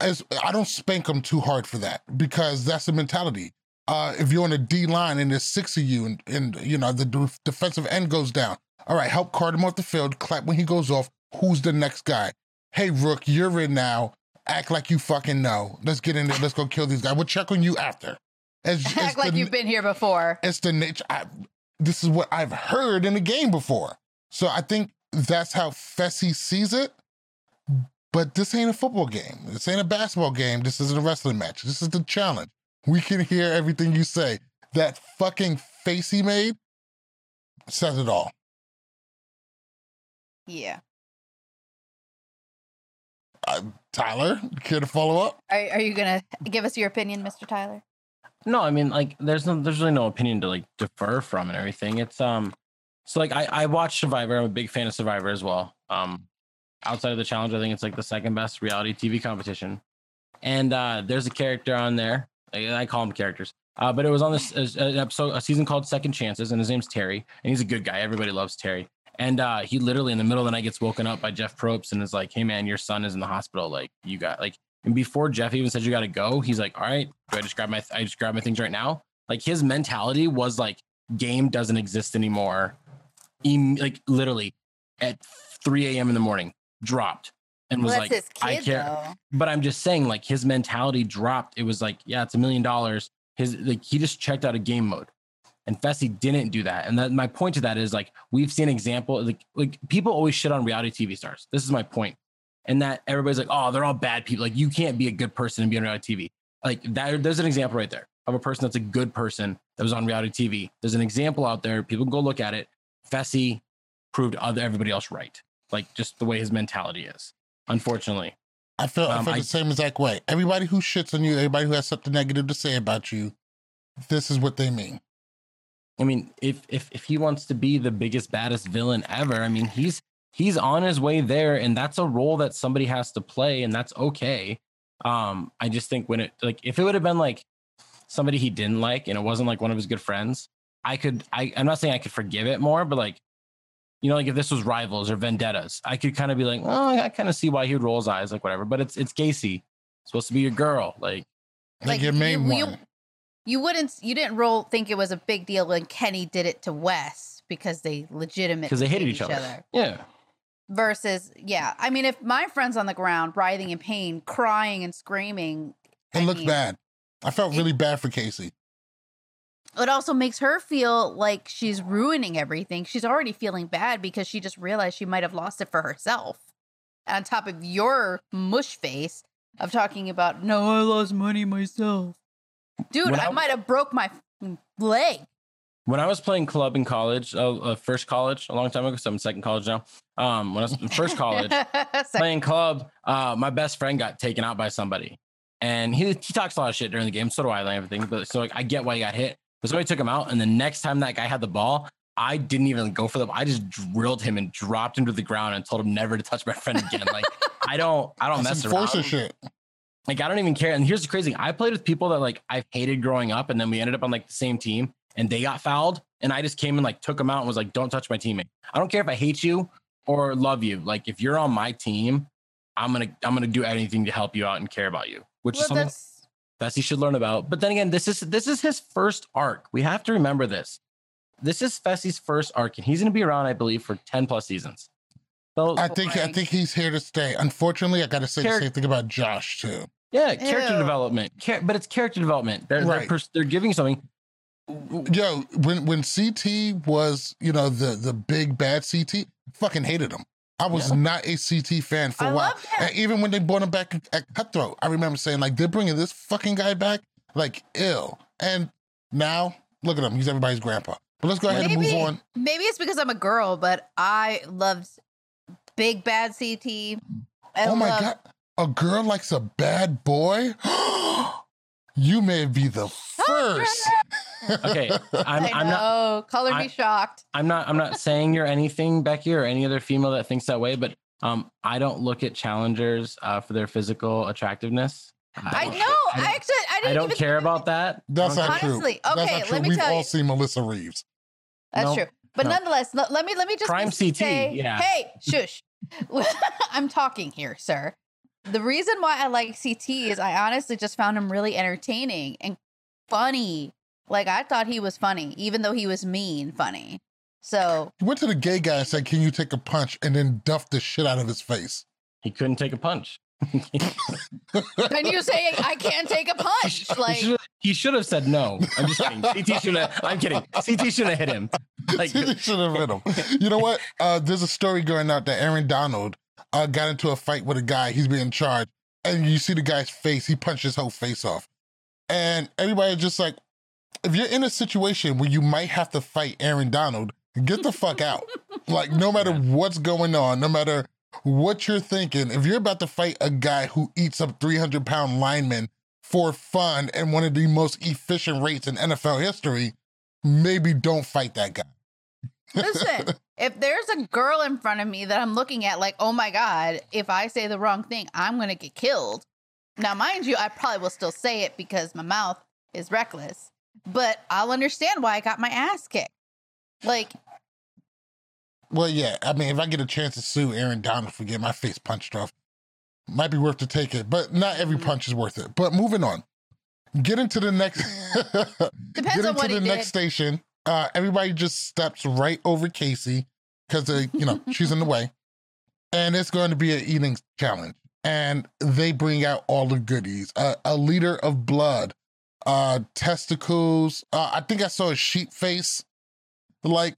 As I don't spank them too hard for that because that's the mentality. Uh, if you're on a D line and there's six of you and, and you know the de- defensive end goes down, all right, help cart him off the field, clap when he goes off. Who's the next guy? Hey, Rook, you're in now. Act like you fucking know. Let's get in there. Let's go kill these guys. We'll check on you after. As, as (laughs) Act like the- you've been here before. it's the nature. I, this is what I've heard in the game before. So I think that's how Fessy sees it. But this ain't a football game. This ain't a basketball game. This isn't a wrestling match. This is the challenge. We can hear everything you say. That fucking face he made says it all. Yeah. Uh, Tyler, care to follow up? Are, are you gonna give us your opinion, Mr. Tyler? No, I mean like there's no there's really no opinion to like defer from and everything. It's um so like I I watch Survivor. I'm a big fan of Survivor as well. Um outside of the challenge, I think it's like the second best reality TV competition. And uh there's a character on there. I, I call them characters. Uh, but it was on this uh, episode, a season called Second Chances, and his name's Terry, and he's a good guy. Everybody loves Terry. And uh, he literally in the middle of the night gets woken up by Jeff Probst and is like, "Hey man, your son is in the hospital. Like, you got like." And before Jeff even said you got to go, he's like, "All right, do I just grab my I just grab my things right now?" Like his mentality was like, "Game doesn't exist anymore." Em- like literally at 3 a.m. in the morning, dropped and was Well, like, his "I care." though. But I'm just saying, like his mentality dropped. It was like, yeah, it's a million dollars. His like he just checked out of game mode. And Fessy didn't do that. And that my point to that is like we've seen example like like people always shit on reality TV stars. This is my point. And that everybody's like, oh, they're all bad people. Like you can't be a good person and be on reality TV. Like that, there's an example right there of a person that's a good person that was on reality TV. There's an example out there. People can go look at it. Fessy proved other everybody else right. Like just the way his mentality is. Unfortunately. I feel, I Um, feel I- the same exact way. Everybody who shits on you, everybody who has something negative to say about you, this is what they mean. I mean, if if if he wants to be the biggest baddest villain ever, I mean, he's he's on his way there, and that's a role that somebody has to play, and that's okay. Um, I just think when it like if it would have been like somebody he didn't like, and it wasn't like one of his good friends, I could I I'm not saying I could forgive it more, but like you know, like if this was rivals or vendettas, I could kind of be like, oh, I kind of see why he would roll his eyes, like whatever. But it's it's Casey, supposed to be your girl, like Like, your main you, you- one. You wouldn't you didn't roll think it was a big deal when Kenny did it to Wes because they legitimately because they hated hate each other. Yeah. Versus, yeah. I mean, if my friend's on the ground writhing in pain, crying and screaming, It I looks mean, bad. I felt really bad for Casey. It also makes her feel like she's ruining everything. She's already feeling bad because she just realized she might have lost it for herself. On top of your mush face of talking about, no, I lost money myself. Dude, When I, I- might have broke my leg. when I was playing club in college, uh, uh, first college, a long time ago, so I'm in second college now. Um, when I was in first college, (laughs) playing club, uh, my best friend got taken out by somebody, and he he talks a lot of shit during the game. So do I, and everything. But so like, I get why he got hit. But somebody took him out, and the next time that guy had the ball, I didn't even go for them. I just drilled him and dropped him to the ground and told him never to touch my friend again. Like I don't, I don't That's mess some around. enforcer shit. Like I don't even care. And here's the crazy: thing. I played with people that like I've hated growing up, and then we ended up on like the same team, and they got fouled, and I just came and like took them out and was like, "Don't touch my teammate. I don't care if I hate you or love you. Like if you're on my team, I'm gonna I'm gonna do anything to help you out and care about you." Which well, is something that's Fessy should learn about. But then again, this is this is his first arc. We have to remember this. This is Fessy's first arc, and he's gonna be around, I believe, for 10 plus seasons. So I think I think he's here to stay. Unfortunately, I got to say the same thing about Josh too. yeah, character Ew. development. Char- but it's character development. They're Right. they're, pers- they're giving something. Yo, when when CT was you know the the big bad CT, fucking hated him. I was Yeah. not a CT fan for I a while. And even when they brought him back at Cutthroat, I remember saying like they're bringing this fucking guy back like ill. And now look at him, he's everybody's grandpa. But let's go ahead and move on. maybe it's because I'm a girl, but I loved Big Bad CT. I oh my loved- god, a girl likes a bad boy. (gasps) you may be the first. Okay, (laughs) I'm, I I'm not know. Color me shocked. I'm not I'm not saying you're anything, Becky, or any other female that thinks that way, but um, I don't look at challengers uh, for their physical attractiveness. I don't- know. I, don't- actually, I didn't I don't even care about that. That's not don't true. Honestly, That's okay, not true. let me We've tell all you. seen Melissa Reeves. That's No, true. But no. nonetheless, let, let me let me just Crime CT, say, yeah. Hey, shush. (laughs) I'm talking here, sir. The reason why I like CT is I honestly just found him really entertaining and funny. Like I thought he was funny, even though he was mean funny. So He went to the gay guy and said, Can you take a punch? And then duffed the shit out of his face. He couldn't take a punch. And you saying I can't take a punch. Like he, should, he should have said no. I'm just kidding. CT should have. I'm kidding. CT should have hit him. Like, He should have hit him. You know what? Uh, there's a story going out that Aaron Donald uh, got into a fight with a guy. He's being charged. And you see the guy's face. He punched his whole face off. And everybody just like, if you're in a situation where you might have to fight Aaron Donald, get the fuck out. like, no matter what's going on, no matter what you're thinking, if you're about to fight a guy who eats up 300 pound linemen for fun and one of the most efficient rates in NFL history, maybe don't fight that guy. Listen, (laughs) if there's a girl in front of me that I'm looking at, like, oh my God, if I say the wrong thing, I'm going to get killed. Now, mind you, I probably will still say it because my mouth is reckless, but I'll understand why I got my ass kicked. Like, Well, yeah. I mean, if I get a chance to sue Aaron Donald for getting my face punched off, might be worth to take it. But not every Mhm. punch is worth it. But moving on. Get into the next. (laughs) Depends get on into what he the next did. station. Uh, everybody just steps right over Casey because uh, you know she's in the way, and it's going to be an eating challenge. And they bring out all the goodies: uh, a liter of blood, uh, testicles. Uh, I think I saw a sheep face. Like,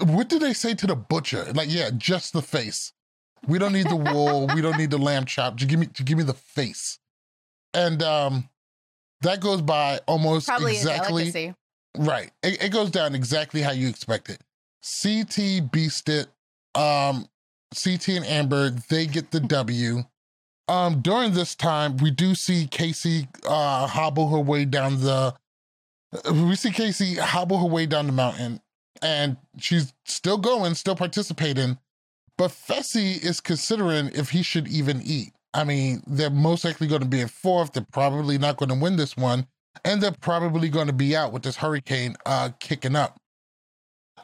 what did they say to the butcher? Like, yeah, just the face. We don't need the wool. we don't need the lamb chop. Just give me, just give me the face. And um, that goes by almost probably exactly right. It, it goes down exactly how you expect it. CT beast it. Um, CT and Amber they get the W. Um, during this time, we do see Casey uh hobble her way down the. We see Casey hobble her way down the mountain, and she's still going, still participating. But Fessy is considering if he should even eat. I mean, they're most likely going to be in fourth. They're probably not going to win this one, and they're probably going to be out with this hurricane uh kicking up.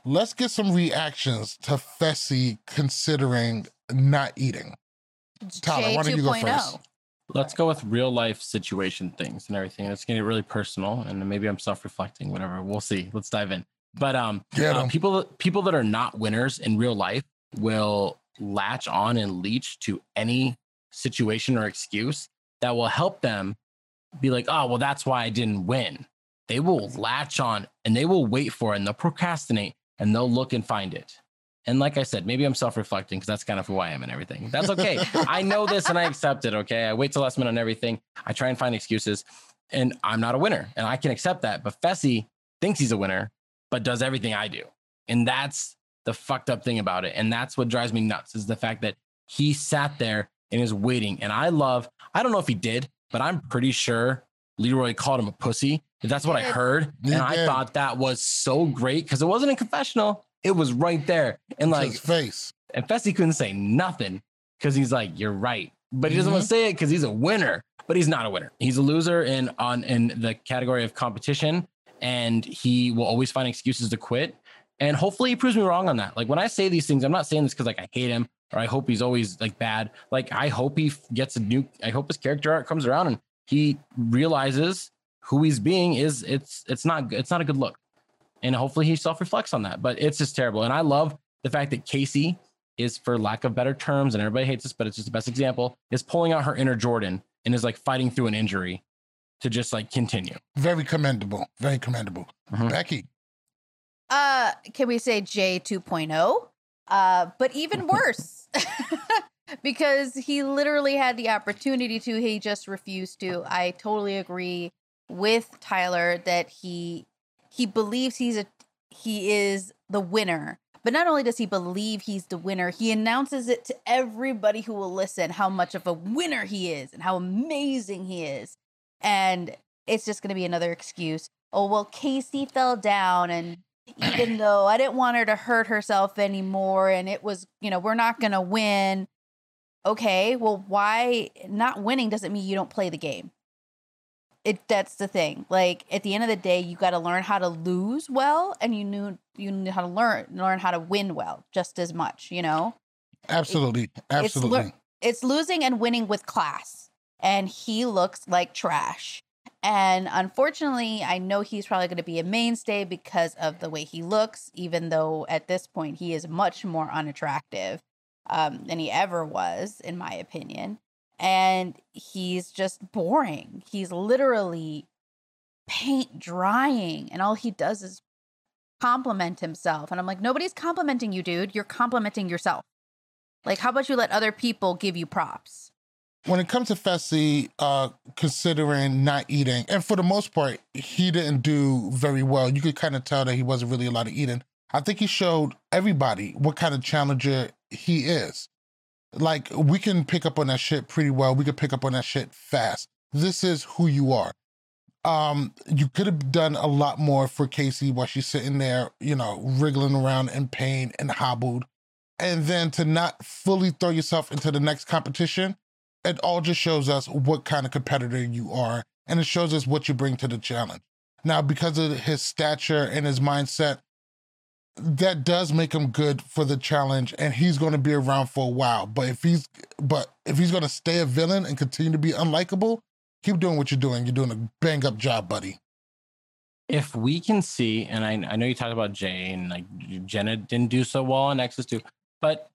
Let's get some reactions to Fessy considering not eating. Tyler, J why don't you go 2.0. first? let's go with real life situation things and everything. It's getting really personal, and maybe I'm self reflecting. Whatever. We'll see. Let's dive in. But um, uh, people people that are not winners in real life will latch on and leech to any situation or excuse that will help them be like, oh, well, that's why I didn't win. They will latch on and they will wait for it and they'll procrastinate and they'll look and find it. And like I said, maybe I'm self reflecting because that's kind of who I am and everything. That's okay. I know this and I accept it. Okay. I wait till last minute on everything. I try and find excuses and I'm not a winner and I can accept that. But Fessy thinks he's a winner, but does everything I do. And that's the fucked up thing about it. And that's what drives me nuts is the fact that he sat there and is waiting. And I love, I don't know if he did, but I'm pretty sure Leroy called him a pussy. That's what I heard. He and I did. thought that was so great because it wasn't a confessional. It was right there. And like, his face. and Fessy couldn't say nothing because he's like, "You're right," but he doesn't Mm-hmm. want to say it because he's a winner. But he's not a winner. He's a loser in on in the category of competition, and he will always find excuses to quit. And hopefully, he proves me wrong on that. Like when I say these things, I'm not saying this because like I hate him or I hope he's always like bad. Like I hope he gets a new. I hope his character arc comes around and he realizes who he's being is it's it's not it's not a good look and hopefully he self reflects on that. But it's just terrible. And I love the fact that Casey is, for lack of better terms, and everybody hates this, but it's just the best example, is pulling out her inner Jordan and is like fighting through an injury to just like continue. Very commendable. Very commendable. Mhm. Becky. Uh, can we say J 2.0? Uh, but even (laughs) worse. (laughs) because he literally had the opportunity to, he just refused to. I totally agree with Tyler that he he believes he's a he is the winner. But not only does he believe he's the winner, he announces it to everybody who will listen how much of a winner he is and how amazing he is. And it's just going to be another excuse. Oh, well, Casey fell down and even (clears throat) though I didn't want her to hurt herself anymore and it was, you know, we're not going to win. okay, well, why not winning doesn't mean you don't play the game. It that's the thing. Like at the end of the day, you got to learn how to lose well, and you knew you knew how to learn learn how to win well just as much. You know, Absolutely. it's Absolutely. lear- it's losing and winning with class, and he looks like trash. And unfortunately, I know he's probably going to be a mainstay because of the way he looks, even though at this point he is much more unattractive um, than he ever was, in my opinion. And he's just boring. He's literally paint drying, and all he does is compliment himself. And I'm like, nobody's complimenting you, dude. You're complimenting yourself. Like, how about you let other people give you props? When it comes to Fessy, uh, considering not eating, and for the most part, he didn't do very well. You could kind of tell that he wasn't really a lot of eating. I think he showed everybody what kind of challenger he is. Like, we can pick up on that shit pretty well. We could pick up on that shit fast. This is who you are. Um, you could have done a lot more for Casey while she's sitting there, you know, wriggling around in pain and hobbled. And then to not fully throw yourself into the next competition, it all just shows us what kind of competitor you are and it shows us what you bring to the challenge. Now, because of his stature and his mindset, that does make him good for the challenge and he's going to be around for a while. But if he's but if he's going to stay a villain and continue to be unlikable, keep doing what you're doing. You're doing a bang up job, buddy. if we can see, and I, I know you talked about Jay and like Jenna didn't do so well on Nexus 2, but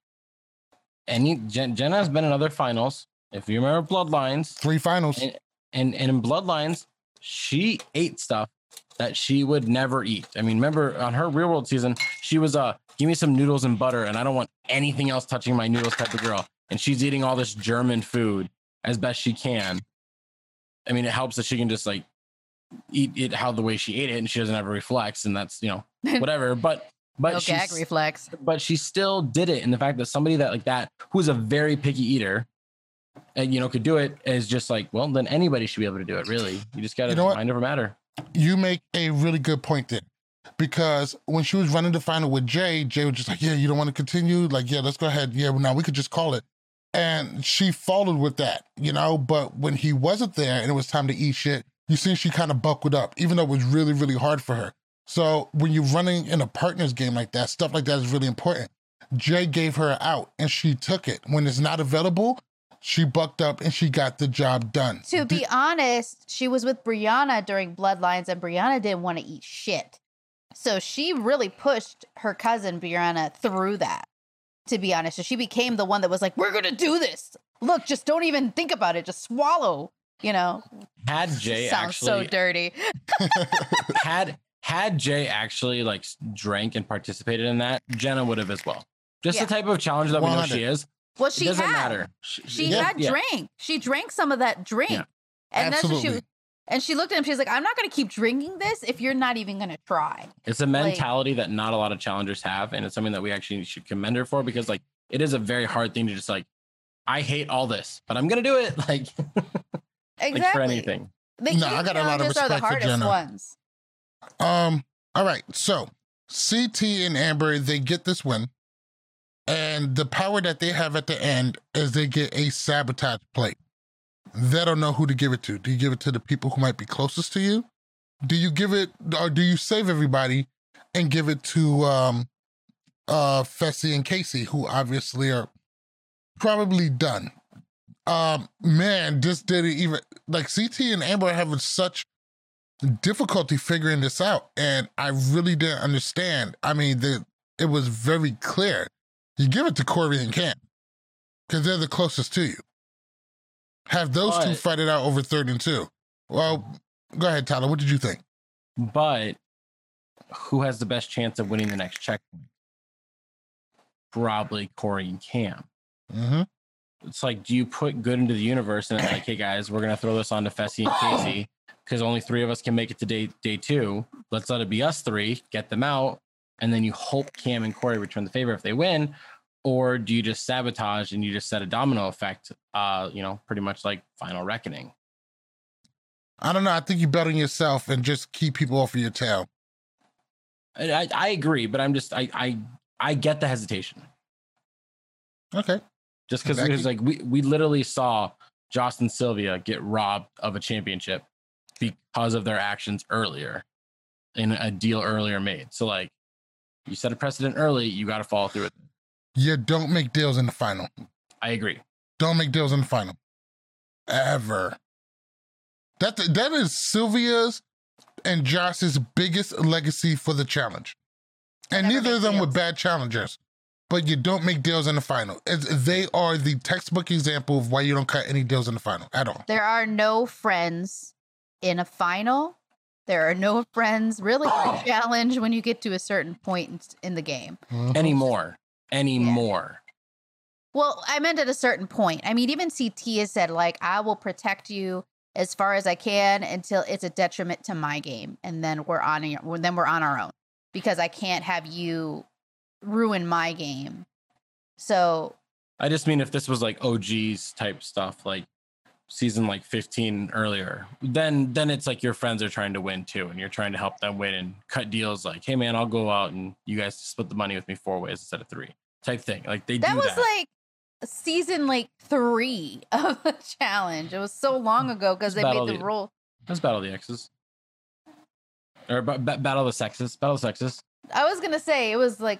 any Jen, Jenna has been in other finals. If you remember Bloodlines, Three finals. and, and, and in Bloodlines, she ate stuff that she would never eat. I mean, remember on her real world season, she was uh give me some noodles and butter, and I don't want anything else touching my noodles type of girl. And she's eating all this German food as best she can. I mean, it helps that she can just like eat it how the way she ate it, and she doesn't have a reflex, and that's you know (laughs) whatever. But but no gag reflex. but she still did it. And the fact that somebody that like that, who's a very picky eater, and you know, could do it is just like, well, then anybody should be able to do it. Really, you just got to You know mind over matter. you make a really good point there because when she was running the final with Jay, Jay was just like, "Yeah, you don't want to continue. Like, yeah, let's go ahead. Yeah, well, now we could just call it." And she followed with that, you know. But when he wasn't there and it was time to eat shit, you see she kind of buckled up, even though it was really, really hard for her. So when you're running in a partners game like that, stuff like that is really important. Jay gave her out and she took it. When it's not available, she bucked up and she got the job done. To be honest, she was with Brianna during Bloodlines, and Brianna didn't want to eat shit. So she really pushed her cousin Brianna through that. To be honest, so she became the one that was like, "We're gonna do this. Look, just don't even think about it. Just swallow." You know, Had (laughs) Jay sounds so dirty. (laughs) had had Jay actually like drank and participated in that, Jenna would have as well. Just Yeah. the type of challenge that we know she is. Well, she doesn't had. matter. She, She Yeah. had yeah. drank. She drank some of that drink, Yeah. and that's what she. And she looked at him. She's like, "I'm not gonna keep drinking this if you're not even gonna try." It's a mentality that not a lot of challengers have, and it's something that we actually should commend her for because like it is a very hard thing to just like, I hate all this, but I'm gonna do it (laughs) like, Exactly. like for anything. The No, I got a lot of challenges are the respect for Jenna. ones. Um, all right. So CT and Amber, they get this win. And the power that they have at the end is they get a sabotage plate. They don't know who to give it to. Do you give it to the people who might be closest to you? Do you give it or do you save everybody and give it to um uh Fessy and Casey, who obviously are probably done. Um man, this didn't even like CT and Amber are having such difficulty figuring this out and i really didn't understand i mean the it was very clear you give it to corey and cam because they're the closest to you have those two But- fight it out over third and two well go ahead tyler what did you think But who has the best chance of winning the next checkpoint? Probably Corey and Cam. mm-hmm. It's like, do you put good into the universe and it's like, hey guys, we're gonna throw this on to Fessy and Casey because only three of us can make it to day day two. Let's let it be us three, get them out, and then you hope Cam and Corey return the favor if they win, or do you just sabotage and you just set a domino effect? Uh, you know, pretty much like Final Reckoning. i don't know i think you bet on yourself and just keep people off of your tail I, I, agree, but I'm just I I I get the hesitation. okay Just because it was like we we literally saw Justin Sylvia get robbed of a championship because of their actions earlier in a deal earlier made. So like you set a precedent early, you got to follow through with it. You don't make deals in the final. I agree. Don't make deals in the final. Ever. That that is Sylvia's and Josh's biggest legacy for the challenge. And neither of them were bad challengers. But you don't make deals in the final. It's, they are the textbook example of why you don't cut any deals in the final at all. There are no friends in a final. There are no friends really in a (coughs) challenge when you get to a certain point in, in the game. Uh-huh. Anymore. Anymore. Well, I meant at a certain point. I mean, even CT has said, like, I will protect you as far as I can until it's a detriment to my game. And then we're on your- then we're on our own because I can't have you ruin my game. So I just mean if this was like OGs type stuff, like season like 15 earlier, then then it's like your friends are trying to win too, and you're trying to help them win and cut deals like, hey man, I'll go out and you guys split the money with me four ways instead of three type thing. Like they that was that. like season like three (laughs) of the challenge. It was so long ago because they made the the- rule. That's Battle the Exes. Or ba- ba- Battle the Sexes. Battle the Sexes. I was gonna say it was like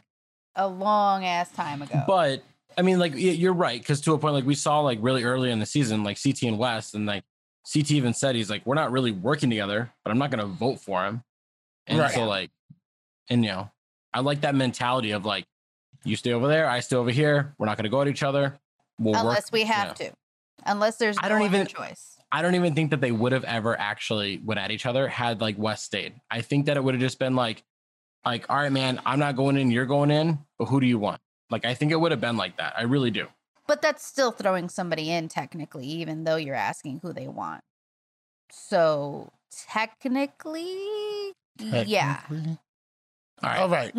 a long ass time ago. But I mean, like you're right, because to a point, like we saw like really early in the season, like CT and Wes, and like CT even said he's like, we're not really working together, but I'm not gonna vote for him. And Right. so like, and you know, I like that mentality of like, you stay over there, I stay over here. We're not gonna go at each other. We'll work. unless we have yeah. to, unless there's I don't even- choice. I don't even think that they would have ever actually went at each other had like Wes stayed. I think that it would have just been like, like, all right, man, I'm not going in, you're going in, but who do you want? Like, I think it would have been like that. I really do. But that's still throwing somebody in technically, even though you're asking who they want. So technically, yeah. All right. All right.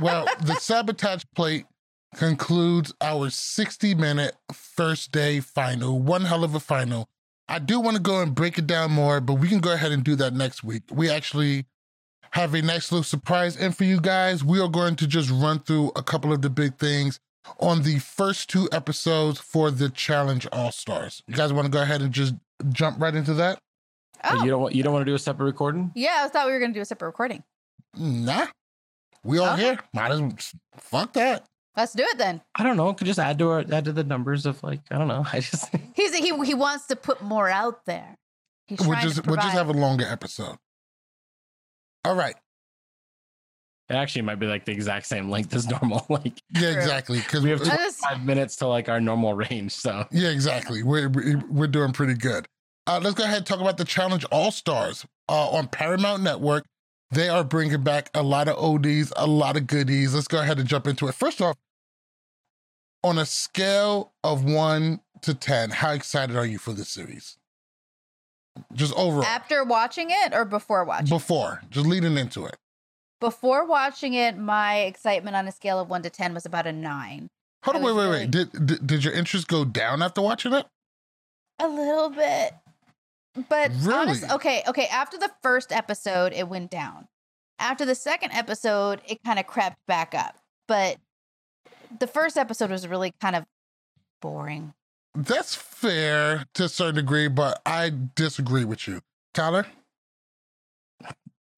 Well, the sabotage plate concludes our 60 minute first day final. One hell of a final. I do want to go and break it down more, but we can go ahead and do that next week. We actually have a nice little surprise in for you guys. We are going to just run through a couple of the big things on the first two episodes for the Challenge All Stars. You guys want to go ahead and just jump right into that? Oh, You don't want you don't want to do a separate recording? yeah, I thought we were gonna do a separate recording. Nah. We all Okay. here. Might as well. Fuck that. Let's do it then. I don't know. Could just add to our add to the numbers of like I don't know. (laughs) I just He's he he wants to put more out there. He's We'll just to we'll just have a longer episode. All right. it actually might be like the exact same length as normal. (laughs) Like Yeah, exactly. Because we have I just- five minutes to like our normal range. So yeah, exactly. We're we're we're doing pretty good. Uh, let's go ahead and talk about the Challenge All Stars uh, on Paramount Network. They are bringing back a lot of OGs, a lot of goodies. Let's go ahead and jump into it. First off, on a scale of one to ten, how excited are you for this series? Just overall, after watching it or before watching. before, just leading into it. before watching it, my excitement on a scale of one to ten was about a nine. Hold on, wait, wait, really- wait. Did, did did your interest go down after watching it? A little bit. But honest, Really? okay, okay. After the first episode, it went down. After the second episode, it kind of crept back up. But the first episode was really kind of boring. That's fair to a certain degree, but I disagree with you. Tyler?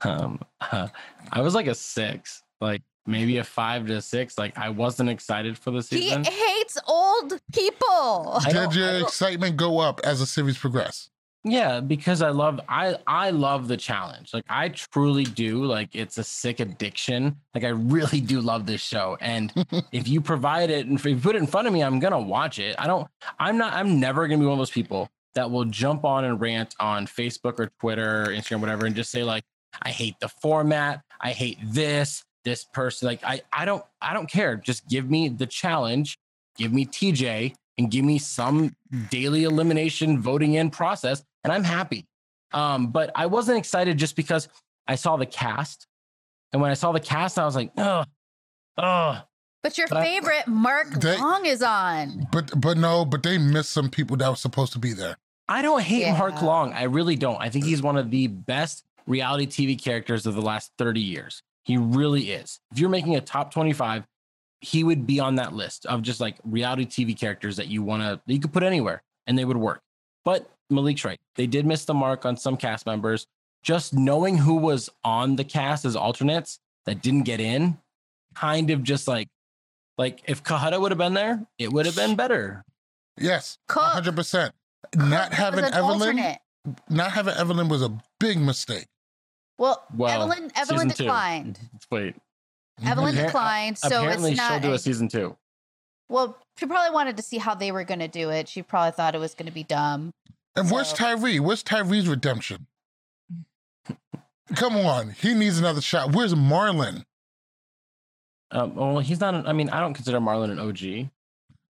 um I was like a six, like maybe a five to six. Like I wasn't excited for the season. He hates old people. Did your excitement go up as the series progressed? Yeah, because I love I I love the challenge. Like I truly do. Like it's a sick addiction. Like I really do love this show. And (laughs) if you provide it and if you put it in front of me, I'm gonna watch it. I don't I'm not I'm never gonna be one of those people that will jump on and rant on Facebook or Twitter or Instagram, whatever, and just say, like, I hate the format, I hate this, this person. Like I I don't I don't care. Just give me the challenge, give me TJ, and give me some daily elimination voting in process and i'm happy. Um, but i wasn't excited just because i saw the cast. And when i saw the cast i was like oh oh But your But I- favorite Mark They- Long is on. But but no, but they missed some people that were supposed to be there. i don't hate mark long. I really don't. I think he's one of the best reality tv characters of the last 30 years. He really is. If you're making a top 25 he would be on that list of just like reality TV characters that you want to you could put anywhere and they would work. But Malik's right. They did miss the mark on some cast members. Just knowing who was on the cast as alternates that didn't get in, kind of just like like if Cohutta would have been there, it would have been better. Yes, hundred percent. Not having Evelyn, alternate. not having Evelyn was a big mistake. Well, Well, Evelyn Evelyn season two. declined. Wait, mm-hmm. Evelyn Appar- declined, so apparently it's not. she'll do a a- season two. Well, she probably wanted to see how they were going to do it. She probably thought it was going to be dumb. And where's Tyree? Where's Tyree's redemption? Come on, he needs another shot. Where's Marlon? Um, well, he's not. an- I mean, I don't consider Marlon an OG.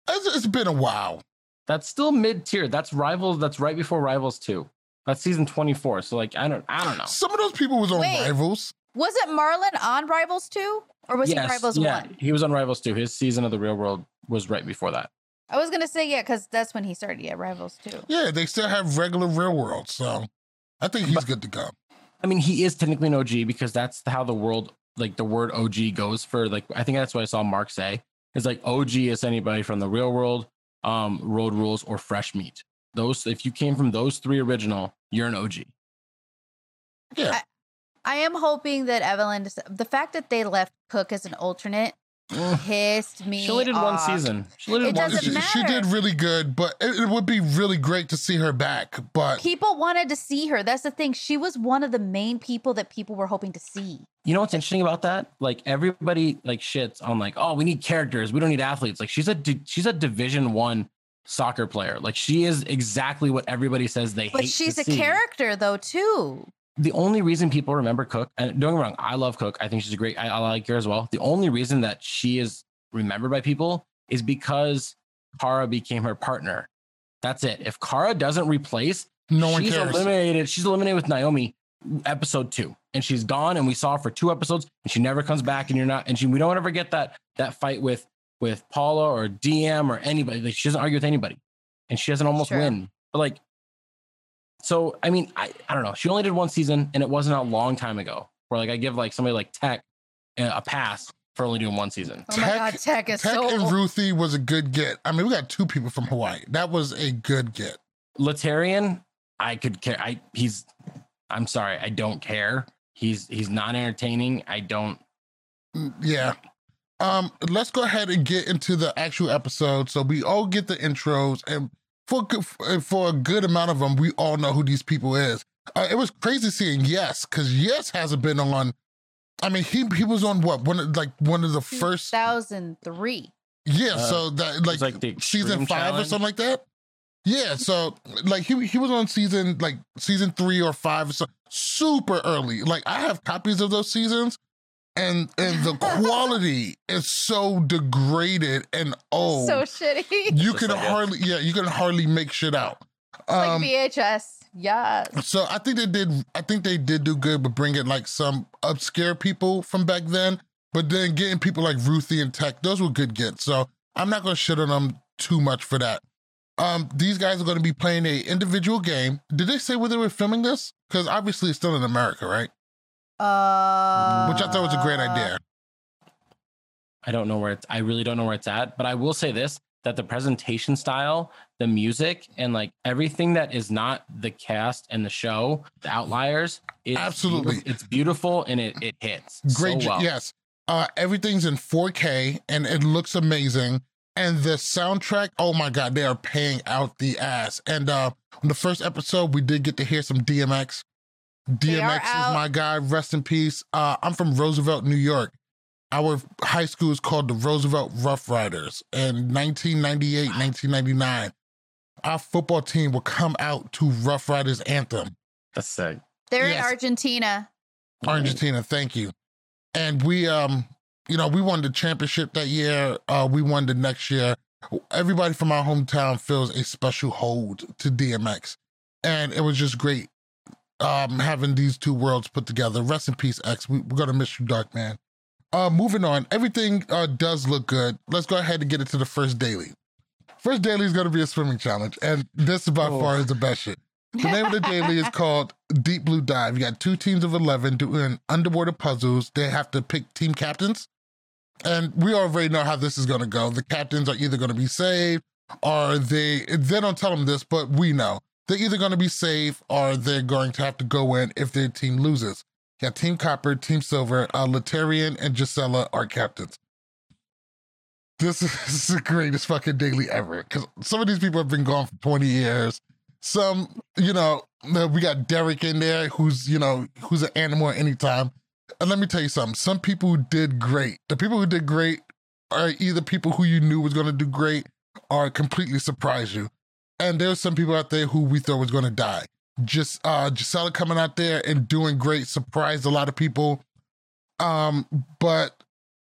It's, it's been a while. That's still mid tier. That's Rivals. That's right before Rivals two. That's season twenty four. So like, I don't. I don't know. Some of those people was on Wait. Rivals. Was it Marlon on Rivals 2? Or was Yes, he Rivals yeah, 1? he was on Rivals two. His season of the Real World was right before that. I was going to say, yeah, because that's when he started. Yeah, Rivals 2. Yeah, they still have regular real world, so I think he's But- good to go. I mean, he is technically an OG because that's how the world, like the word OG goes for. Like, I think that's what I saw Mark say. Is like OG is anybody from the Real World, um, Road Rules, or Fresh Meat. Those, if you came from those three original, you're an OG. Yeah, I am hoping that Evelyn, the fact that they left Cook as an alternate pissed me She only did one season. She only It did one doesn't season. she, she did really good, but it, it would be really great to see her back. But People wanted to see her. That's the thing. She was one of the main people that people were hoping to see. You know what's interesting about that? Like everybody like shits on like, oh, we need characters. We don't need athletes. Like she's a she's a Division One soccer player. Like she is exactly what everybody says they But hate. she's to a see. character, though, too. The only reason people remember Cook, and don't get me wrong, I love Cook. I think she's a great. I, I like her as well. The only reason that she is remembered by people is because Kara became her partner. That's it. If Kara doesn't replace, no one she's cares. eliminated. She's eliminated with Naomi, episode two, and she's gone. And we saw her for two episodes, and she never comes back. And you're not. And she, we don't ever get that that fight with with Paula or Diem or anybody. Like she doesn't argue with anybody, and she doesn't almost True. win. But like, so I mean, I I don't know. She only did one season, and it wasn't a long time ago. Where like I give like somebody like Tech a a pass for only doing one season. Oh my Tech- God, Tech is Tech so. and Ruthie was a good get. I mean, we got two people from Hawaii. That was a good get. Laterrian, I could care. I he's. I'm sorry, I don't care. He's he's not entertaining. I don't. Mm, Yeah. Um, let's go ahead and get into the actual episode. So we all get the intros, and for for a good amount of them, we all know who these people is. Uh, it was crazy seeing Yes, because Yes hasn't been on. I mean, he he was on what one like one of the first. 2003. Yeah, Uh, so that like, like the season Extreme five or something like that. Yeah, so like he he was on season like season three or five or so super early. Like I have copies of those seasons, and and the quality is so degraded and old. So shitty. you can like that. hardly yeah you can hardly make shit out. like Um, VHS. Yeah. so I think they did. I think they did do good, but bringing like some obscure people from back then. But then getting people like Ruthie and Tech, those were good gets. So I'm not going to shit on them too much for that. Um, these guys are going to be playing a individual game. Did they say where they were filming this? Because obviously it's still in America, right? Uh, Which I thought was a great idea. I don't know where it's. I really don't know where it's at. But I will say this: that the presentation style, the music, and like everything that is not the cast and the show, the outliers, it's Absolutely. beautif- it's beautiful and it it hits Great, So well. yes. Uh, everything's in 4K and it looks amazing. And the soundtrack, oh my god, they are paying out the ass. And uh, on the first episode, we did get to hear some DMX. They are DMX is my guy. Rest in peace. Uh, I'm from Roosevelt, New York. Our high school is called the Roosevelt Rough Riders. In 1998, 1999, our football team would come out to Rough Riders anthem. That's sick. They're in Argentina. Argentina, thank you. And we um, you know, we won the championship that year. Uh, we won the next year. Everybody from our hometown feels a special hold to DMX. And it was just great um having these two worlds put together. Rest in peace, X. We, we're gonna miss you, Dark Man. Uh moving on. Everything uh does look good. Let's go ahead and get into the first daily. First daily is gonna be a swimming challenge, and this by Oh. far is the best shit. The name of the daily is (laughs) called Deep Blue Dive. You got two teams of 11 doing underwater puzzles. They have to pick team captains And we already know how this is going to go. The captains are either going to be saved or they, they don't tell them this, but we know. They're either going to be saved or they're going to have to go in if their team loses. Yeah, Team Copper, Team Silver, uh, Laterrian, and Jisela are captains. This (laughs) is, the greatest fucking daily ever because some of these people have been gone for 20 years. Some, you know, uh, we got Derrick in there who's, you know, who's an animal at any time. And let me tell you something some people did great. The people who did great are either people who you knew was going to do great or completely surprise you. And there's some people out there who we thought was going to die. Just uh Jisela coming out there and doing great surprised a lot of people. Um, but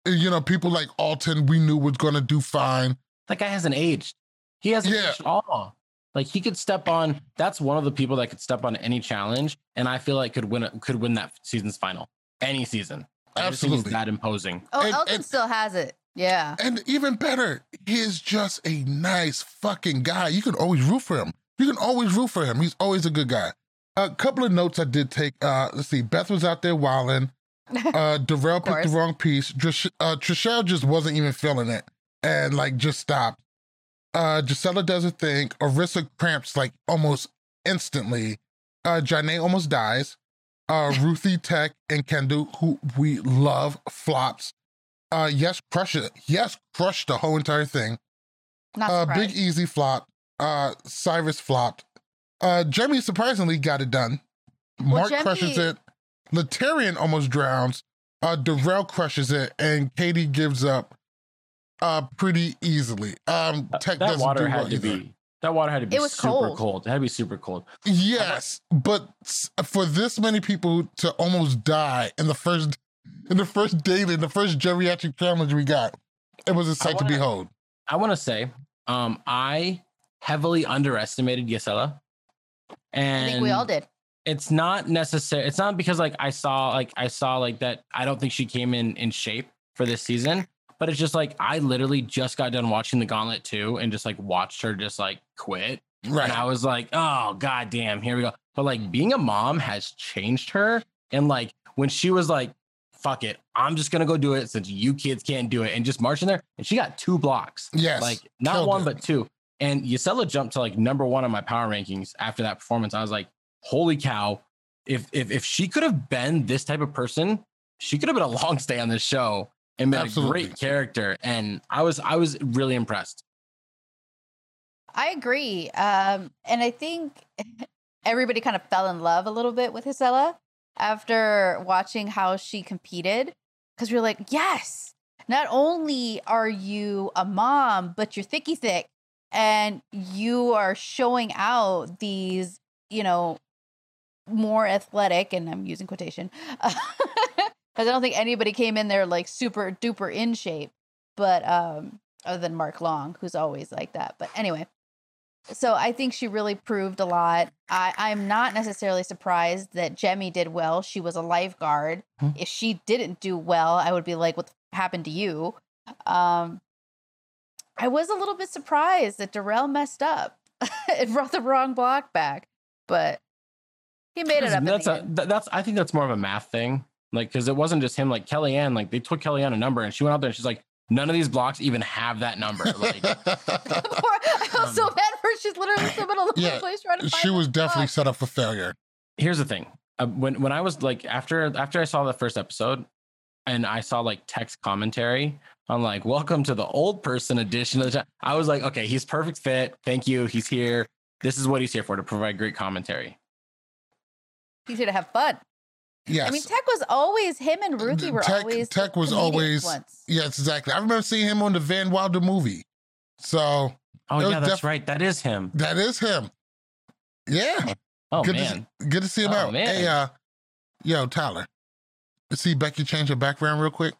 you know, people like Alton we knew was going to do fine. That guy hasn't aged. He hasn't Yeah. aged at all. Like he could step on. That's one of the people that could step on any challenge, and I feel like could win. it- Could win that season's final. Any season. I just think Absolutely. he's that imposing. Oh, And- Alton and- still has it. Yeah. And even better, he is just a nice fucking guy. You can always root for him. You can always root for him. He's always a good guy. A couple of notes I did take. Uh, let's see. Beth was out there wilding. (laughs) Uh, Darrell picked the wrong piece. Trish, uh, Trishelle just wasn't even feeling it and like just stopped. Uh, Jisela does a thing. Arissa cramps like almost instantly. Uh, Janae almost dies. Uh, (laughs) Ruthie Tech and Kendal, who we love, flops. Uh, yes, crush it. Yes, crush the whole entire thing. Not Uh, surprised. Big Easy flopped. Uh, Cyrus flopped. Uh, Jemmye surprisingly got it done. Mark Jemmye- crushes it. Laterrian almost drowns. Uh, Darrell crushes it, and Katie gives up. Uh, pretty easily. Um, Uh, Tech that doesn't water do had well to either. be. That water had to be It was super cold. cold. It had to be super cold. Yes, but for this many people to almost die in the first in the first daily, in the first geriatric challenge we got, it was a sight to wanna- behold. I want to say, um, I heavily underestimated Jisela, I and think we all did. it's not necessary. It's not because like I saw like I saw like that. I don't think she came in in shape for this season, but it's just like I literally just got done watching the Gauntlet too, and just like watched her just like quit, Right. and I was like, oh god damn, here we go. But like being a mom has changed her, and like when she was like. Fuck it. I'm just gonna go do it since you kids can't do it and just march in there. And she got two blocks. Yes, Like not one, it. but two. And Jisela jumped to like number one on my power rankings after that performance. I was like, holy cow. If if if she could have been this type of person, she could have been a long stay on this show and been Absolutely. a great character. And I was I was really impressed. I agree. Um, and I think (laughs) everybody kind of fell in love a little bit with Jisela after watching how she competed. Because we're like, yes, not only are you a mom, but you're thicky thick and you are showing out these, you know, more athletic, and I'm using quotation, (laughs) because I don't think anybody came in there like super duper in shape, but um, other than Mark Long, who's always like that. But anyway, so I think she really proved a lot. I, I'm not necessarily surprised that Jemmye did well. She was a lifeguard. Hmm. If she didn't do well, I would be like, what happened to you? Um, I was a little bit surprised that Darrell messed up (laughs) and brought the wrong block back, but he made it up. That's a that's I think that's more of a math thing. Like because it wasn't just him. Like Kellyanne, like they took Kellyanne a number and she went out there and she's like, none of these blocks even have that number. (laughs) Like I was so Um, bad for her. She's literally in the middle of the Yeah, place trying to find she was definitely block. set up for failure. here's the thing uh, when when i was like after after i saw the first episode and i saw like text commentary on like welcome to the old person edition of the cha-" i was like okay he's perfect fit thank you he's here this is what he's here for to provide great commentary He's here to have fun. Yes. I mean, Tech was always him and Ruthie were Tech- always Tech was always- once. yes, exactly. I remember seeing him on the Van Wilder movie. So oh It yeah that's def- right that is him that is him. Yeah. oh good man To, good to see him Oh, out. man. Hey, uh, yo, Tyler. See Becky change her background real quick.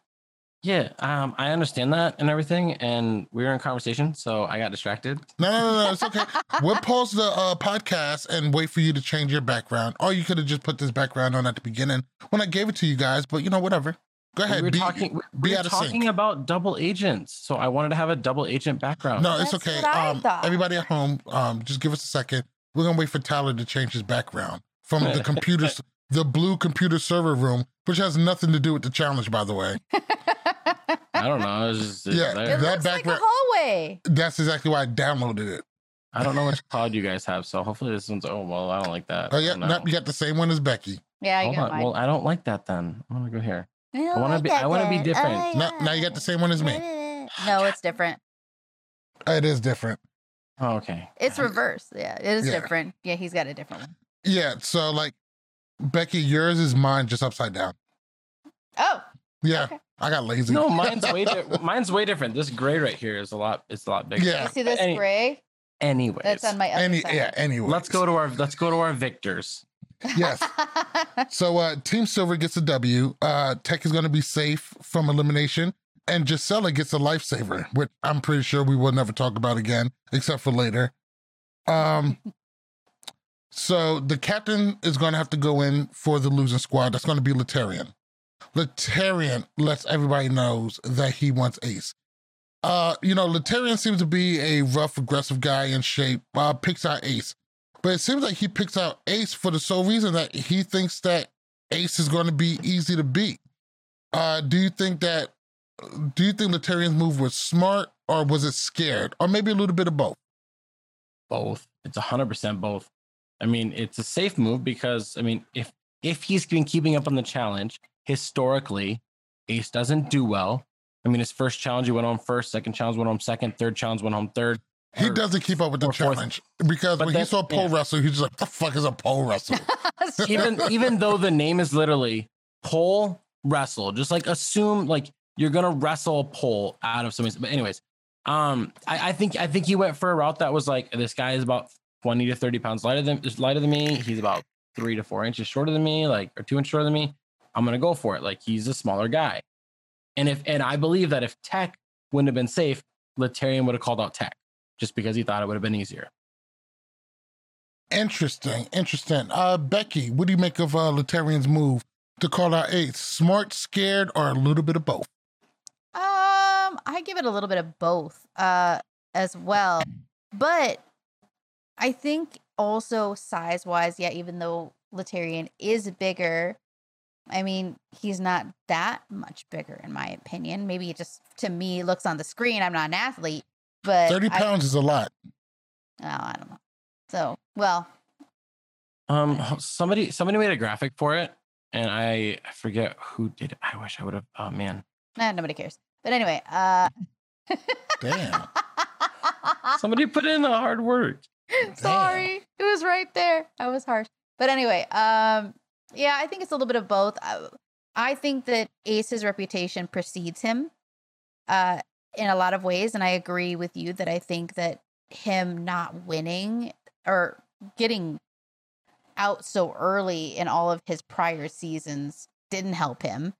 Yeah um i understand that and everything and we were in conversation so i got distracted No, no, no, no. It's okay. (laughs) we'll pause the uh, podcast and wait for you to change your background. Or you could have just put this background on at the beginning when I gave it to you guys. But you know, whatever. Go ahead. we were be- talking we- be we were out of talking sync. about double agents so i wanted to have a double agent background No, it's That's okay. Um, everybody at home, um, just give us a second. We're gonna wait for Tyler to change his background from the (laughs) computers, the blue computer server room, which has nothing to do with the challenge, by the way. (laughs) I don't know. It was just it's Yeah, there. It That looks like a background- hallway. That's exactly why I downloaded it. I don't know which (laughs) cloud you guys have, so hopefully this one's. Oh well, I don't like that. Oh yeah, no. no, you got the same one as Becky. Yeah, you Hold got on. mine. Well, I don't like that. Then I'm gonna go here. I I wanna be- I wanna be different. No, now you got the same one as me. (laughs) No, it's different. It is different. Oh, okay. It's reverse. Yeah, it is Yeah. different. Yeah, he's got a different one. Yeah, so like Becky, yours is mine just upside down. Oh, Yeah, Okay. I got lazy. No, (laughs) mine's way. Di- mine's way different. This gray right here is a lot. It's a lot bigger. Yeah. you see this Any- gray? Anyways, That's on my other Any side. yeah, anyway. let's go to our. Let's go to our victors. Yes. (laughs) So uh Team Silver gets a W. Uh Tech is gonna be safe from elimination. And Jisela gets a lifesaver, which I'm pretty sure we will never talk about again, except for later. Um (laughs) so the captain is gonna have to go in for the losing squad. That's gonna be Laterrian. Laterrian lets everybody knows that he wants Ace. Uh, you know, Laterrian seems to be a rough, aggressive guy in shape. Uh, picks out Ace. But it seems like he picks out Ace for the sole reason that he thinks that Ace is going to be easy to beat. Uh, do you think that? Do you think Laterrian's move was smart or was it scared, or maybe a little bit of both? Both. It's hundred percent both. I mean, it's a safe move because I mean, if if he's been keeping up on the challenge historically, Ace doesn't do well. I mean, his first challenge he went home first, second challenge went home second, third challenge went home third. He or- doesn't keep up with the or fourth. challenge because But when he that's- saw pole yeah. wrestle, he's just like, "The fuck is a pole wrestle?" (laughs) even even though the name is literally pole wrestle, just like assume like you're gonna wrestle a pole out of somebody's. But anyways, um, I, I think I think he went for a route that was like this guy is about twenty to thirty pounds lighter than lighter than me. He's about three to four inches shorter than me, like or two inches shorter than me. I'm gonna go for it. Like he's a smaller guy, and if and I believe that if Tech wouldn't have been safe, Laterrian would have called out Tech just because he thought it would have been easier. interesting, interesting. Uh, Becky, what do you make of uh, Laterrian's move to call out Ace? Smart, scared, or a little bit of both? Um, I give it a little bit of both, uh, as well. But I think also size wise, yeah, even though Laterrian is bigger, I mean, he's not that much bigger in my opinion. Maybe it just to me looks on the screen. I'm not an athlete, but Thirty I, pounds is a lot. oh, I don't know. So, well, Um, somebody somebody made a graphic for it, and I, I forget who did it. I wish I would have. Oh man, nah, nobody cares. But anyway, uh, Damn. (laughs) somebody put in the hard work. Sorry, it was right there. I was harsh. But anyway, um, yeah, I think it's a little bit of both. I, I think that Ace's reputation precedes him, uh, in a lot of ways, and I agree with you that I think that him not winning or getting out so early in all of his prior seasons didn't help him.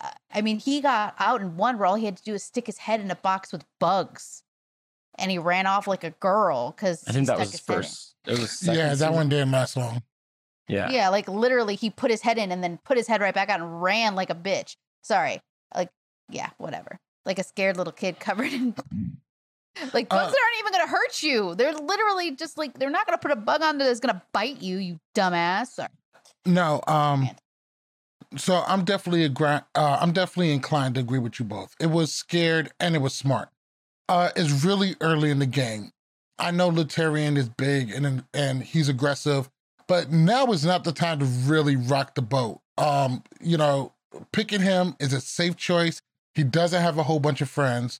Uh, I mean, he got out in one where all he had to do was stick his head in a box with bugs, and he ran off like a girl because I think that was his first. It was Yeah, that season. one didn't last long. Yeah. Yeah. like literally, he put his head in and then put his head right back out and ran like a bitch. Sorry, like yeah, whatever. Like a scared little kid (laughs) covered in. Like bugs Uh, that aren't even gonna hurt you. They're literally just like they're not gonna put a bug on that's gonna bite you, you dumbass. Sorry. No, um, Man. so I'm definitely a uh, I'm definitely inclined to agree with you both. It was scared and it was smart. Uh, it's really early in the game. I know Laterrian is big and and he's aggressive, but now is not the time to really rock the boat. Um, you know, picking him is a safe choice. He doesn't have a whole bunch of friends.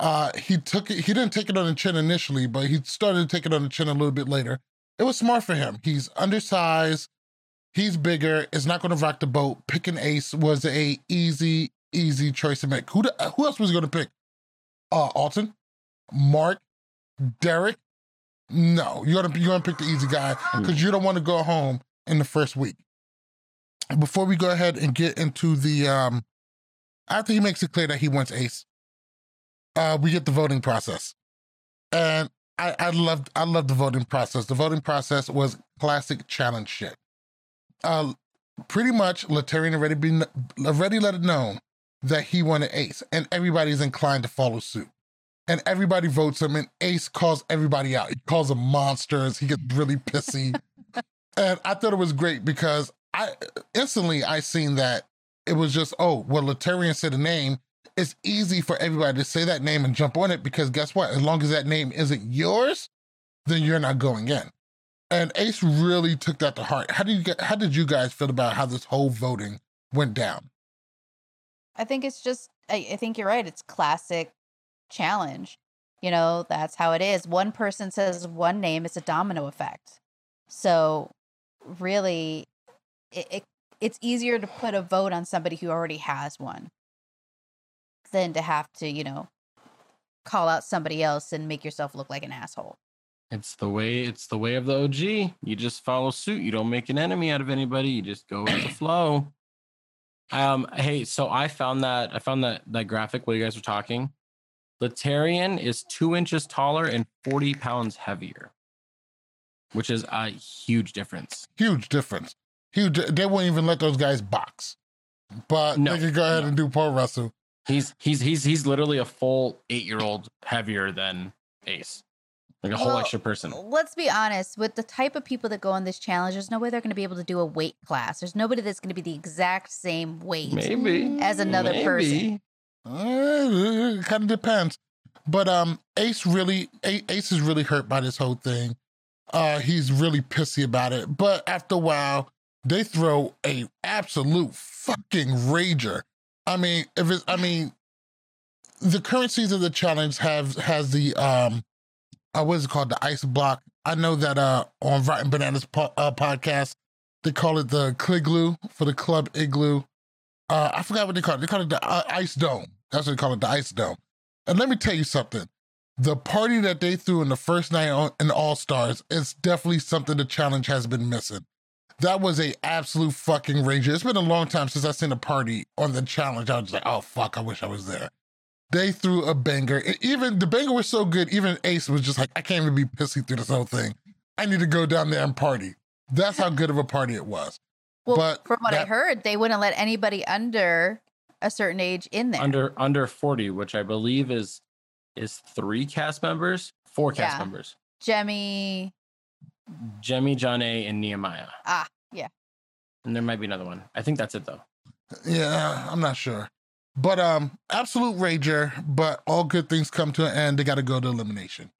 Uh, he took it. He didn't take it on the chin initially, but he started to take it on the chin a little bit later. It was smart for him. He's undersized. He's bigger. It's not going to rock the boat. Picking Ace was a easy, easy choice to make. Who the, who else was he going to pick? Uh, Alton, Mark, Derek. No, you're gonna you're gonna pick the easy guy because you don't want to go home in the first week. Before we go ahead and get into the um, after he makes it clear that he wants Ace, uh, we get the voting process, and I I loved I loved the voting process. The voting process was classic challenge shit. Uh, pretty much, Laterrian already been already let it known that he wanted Ace, and everybody's inclined to follow suit. And everybody votes him, and Ace calls everybody out. He calls them monsters. He gets really pissy. (laughs) and I thought it was great because I instantly I seen that it was just, oh, well, Laterrian said a name. it's easy for everybody to say that name and jump on it because guess what? As long as that name isn't yours, then you're not going in. And Ace really took that to heart. How did you get, how did you guys feel about how this whole voting went down? I think it's just I, I think you're right. It's classic challenge. You know, that's how it is. One person says one name, it's a domino effect. So really it, it it's easier to put a vote on somebody who already has one than to have to, you know, call out somebody else and make yourself look like an asshole. It's the way it's the way of the OG. You just follow suit. You don't make an enemy out of anybody. You just go with the flow. Um, hey, so I found that I found that that graphic while you guys were talking. Laterrian is two inches taller and 40 pounds heavier, which is a huge difference. Huge difference. Huge. They won't even let those guys box, but No, they can go ahead no. and do pole wrestle. He's he's he's he's literally a full eight year old heavier than Ace, like a whole Well, extra person. Let's be honest, with the type of people that go on this challenge, there's no way they're going to be able to do a weight class. There's nobody that's going to be the exact same weight. Maybe as another person. Uh, kind of depends. But um, Ace really, Ace is really hurt by this whole thing. Uh, he's really pissy about it. But after a while, they throw a absolute fucking rager. I mean, if it's, I mean, the current season of the challenge have has the um, uh, what is it called? The ice block. I know that uh on Rotten Bananas po- uh, podcast they call it the Cligloo for the Club Igloo. Uh, I forgot what they call it. They call it the uh, Ice Dome. That's what they call it, the Ice Dome. And let me tell you something. The party that they threw in the first night on, in All Stars is definitely something the challenge has been missing. That was a absolute fucking rager. It's been a long time since I've seen a party on the challenge. I was like, oh fuck, I wish I was there. They threw a banger. And even the banger was so good, even Ace was just like, I can't even be pissy through this whole thing. I need to go down there and party. That's how good of a party it was. Well, But from what I heard, they wouldn't let anybody under a certain age in there. under under 40, which I believe is is three cast members, four cast Yeah. members. Jemmye, Jemmye, John A, and Nehemiah. ah, yeah. And there might be another one. I think that's it though. Yeah, I'm not sure. But um, absolute rager, but all good things come to an end. They gotta go to elimination.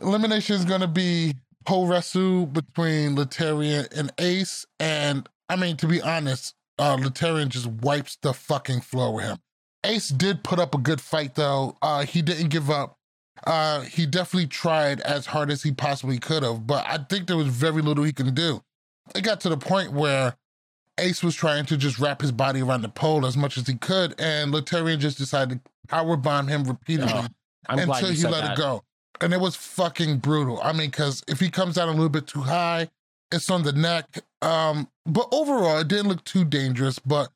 Elimination is gonna be pole wrestle between Laterrian and Ace. And I mean, to be honest, uh Laterrian just wipes the fucking floor with him. Ace did put up a good fight though. Uh he didn't give up. Uh he definitely tried as hard as he possibly could have, but I think there was very little he can do. It got to the point where Ace was trying to just wrap his body around the pole as much as he could, and Laterrian just decided to power bomb him repeatedly Oh, until he let that. it go. And it was fucking brutal. I mean, because if he comes down a little bit too high, it's on the neck. Um, but overall, it didn't look too dangerous. But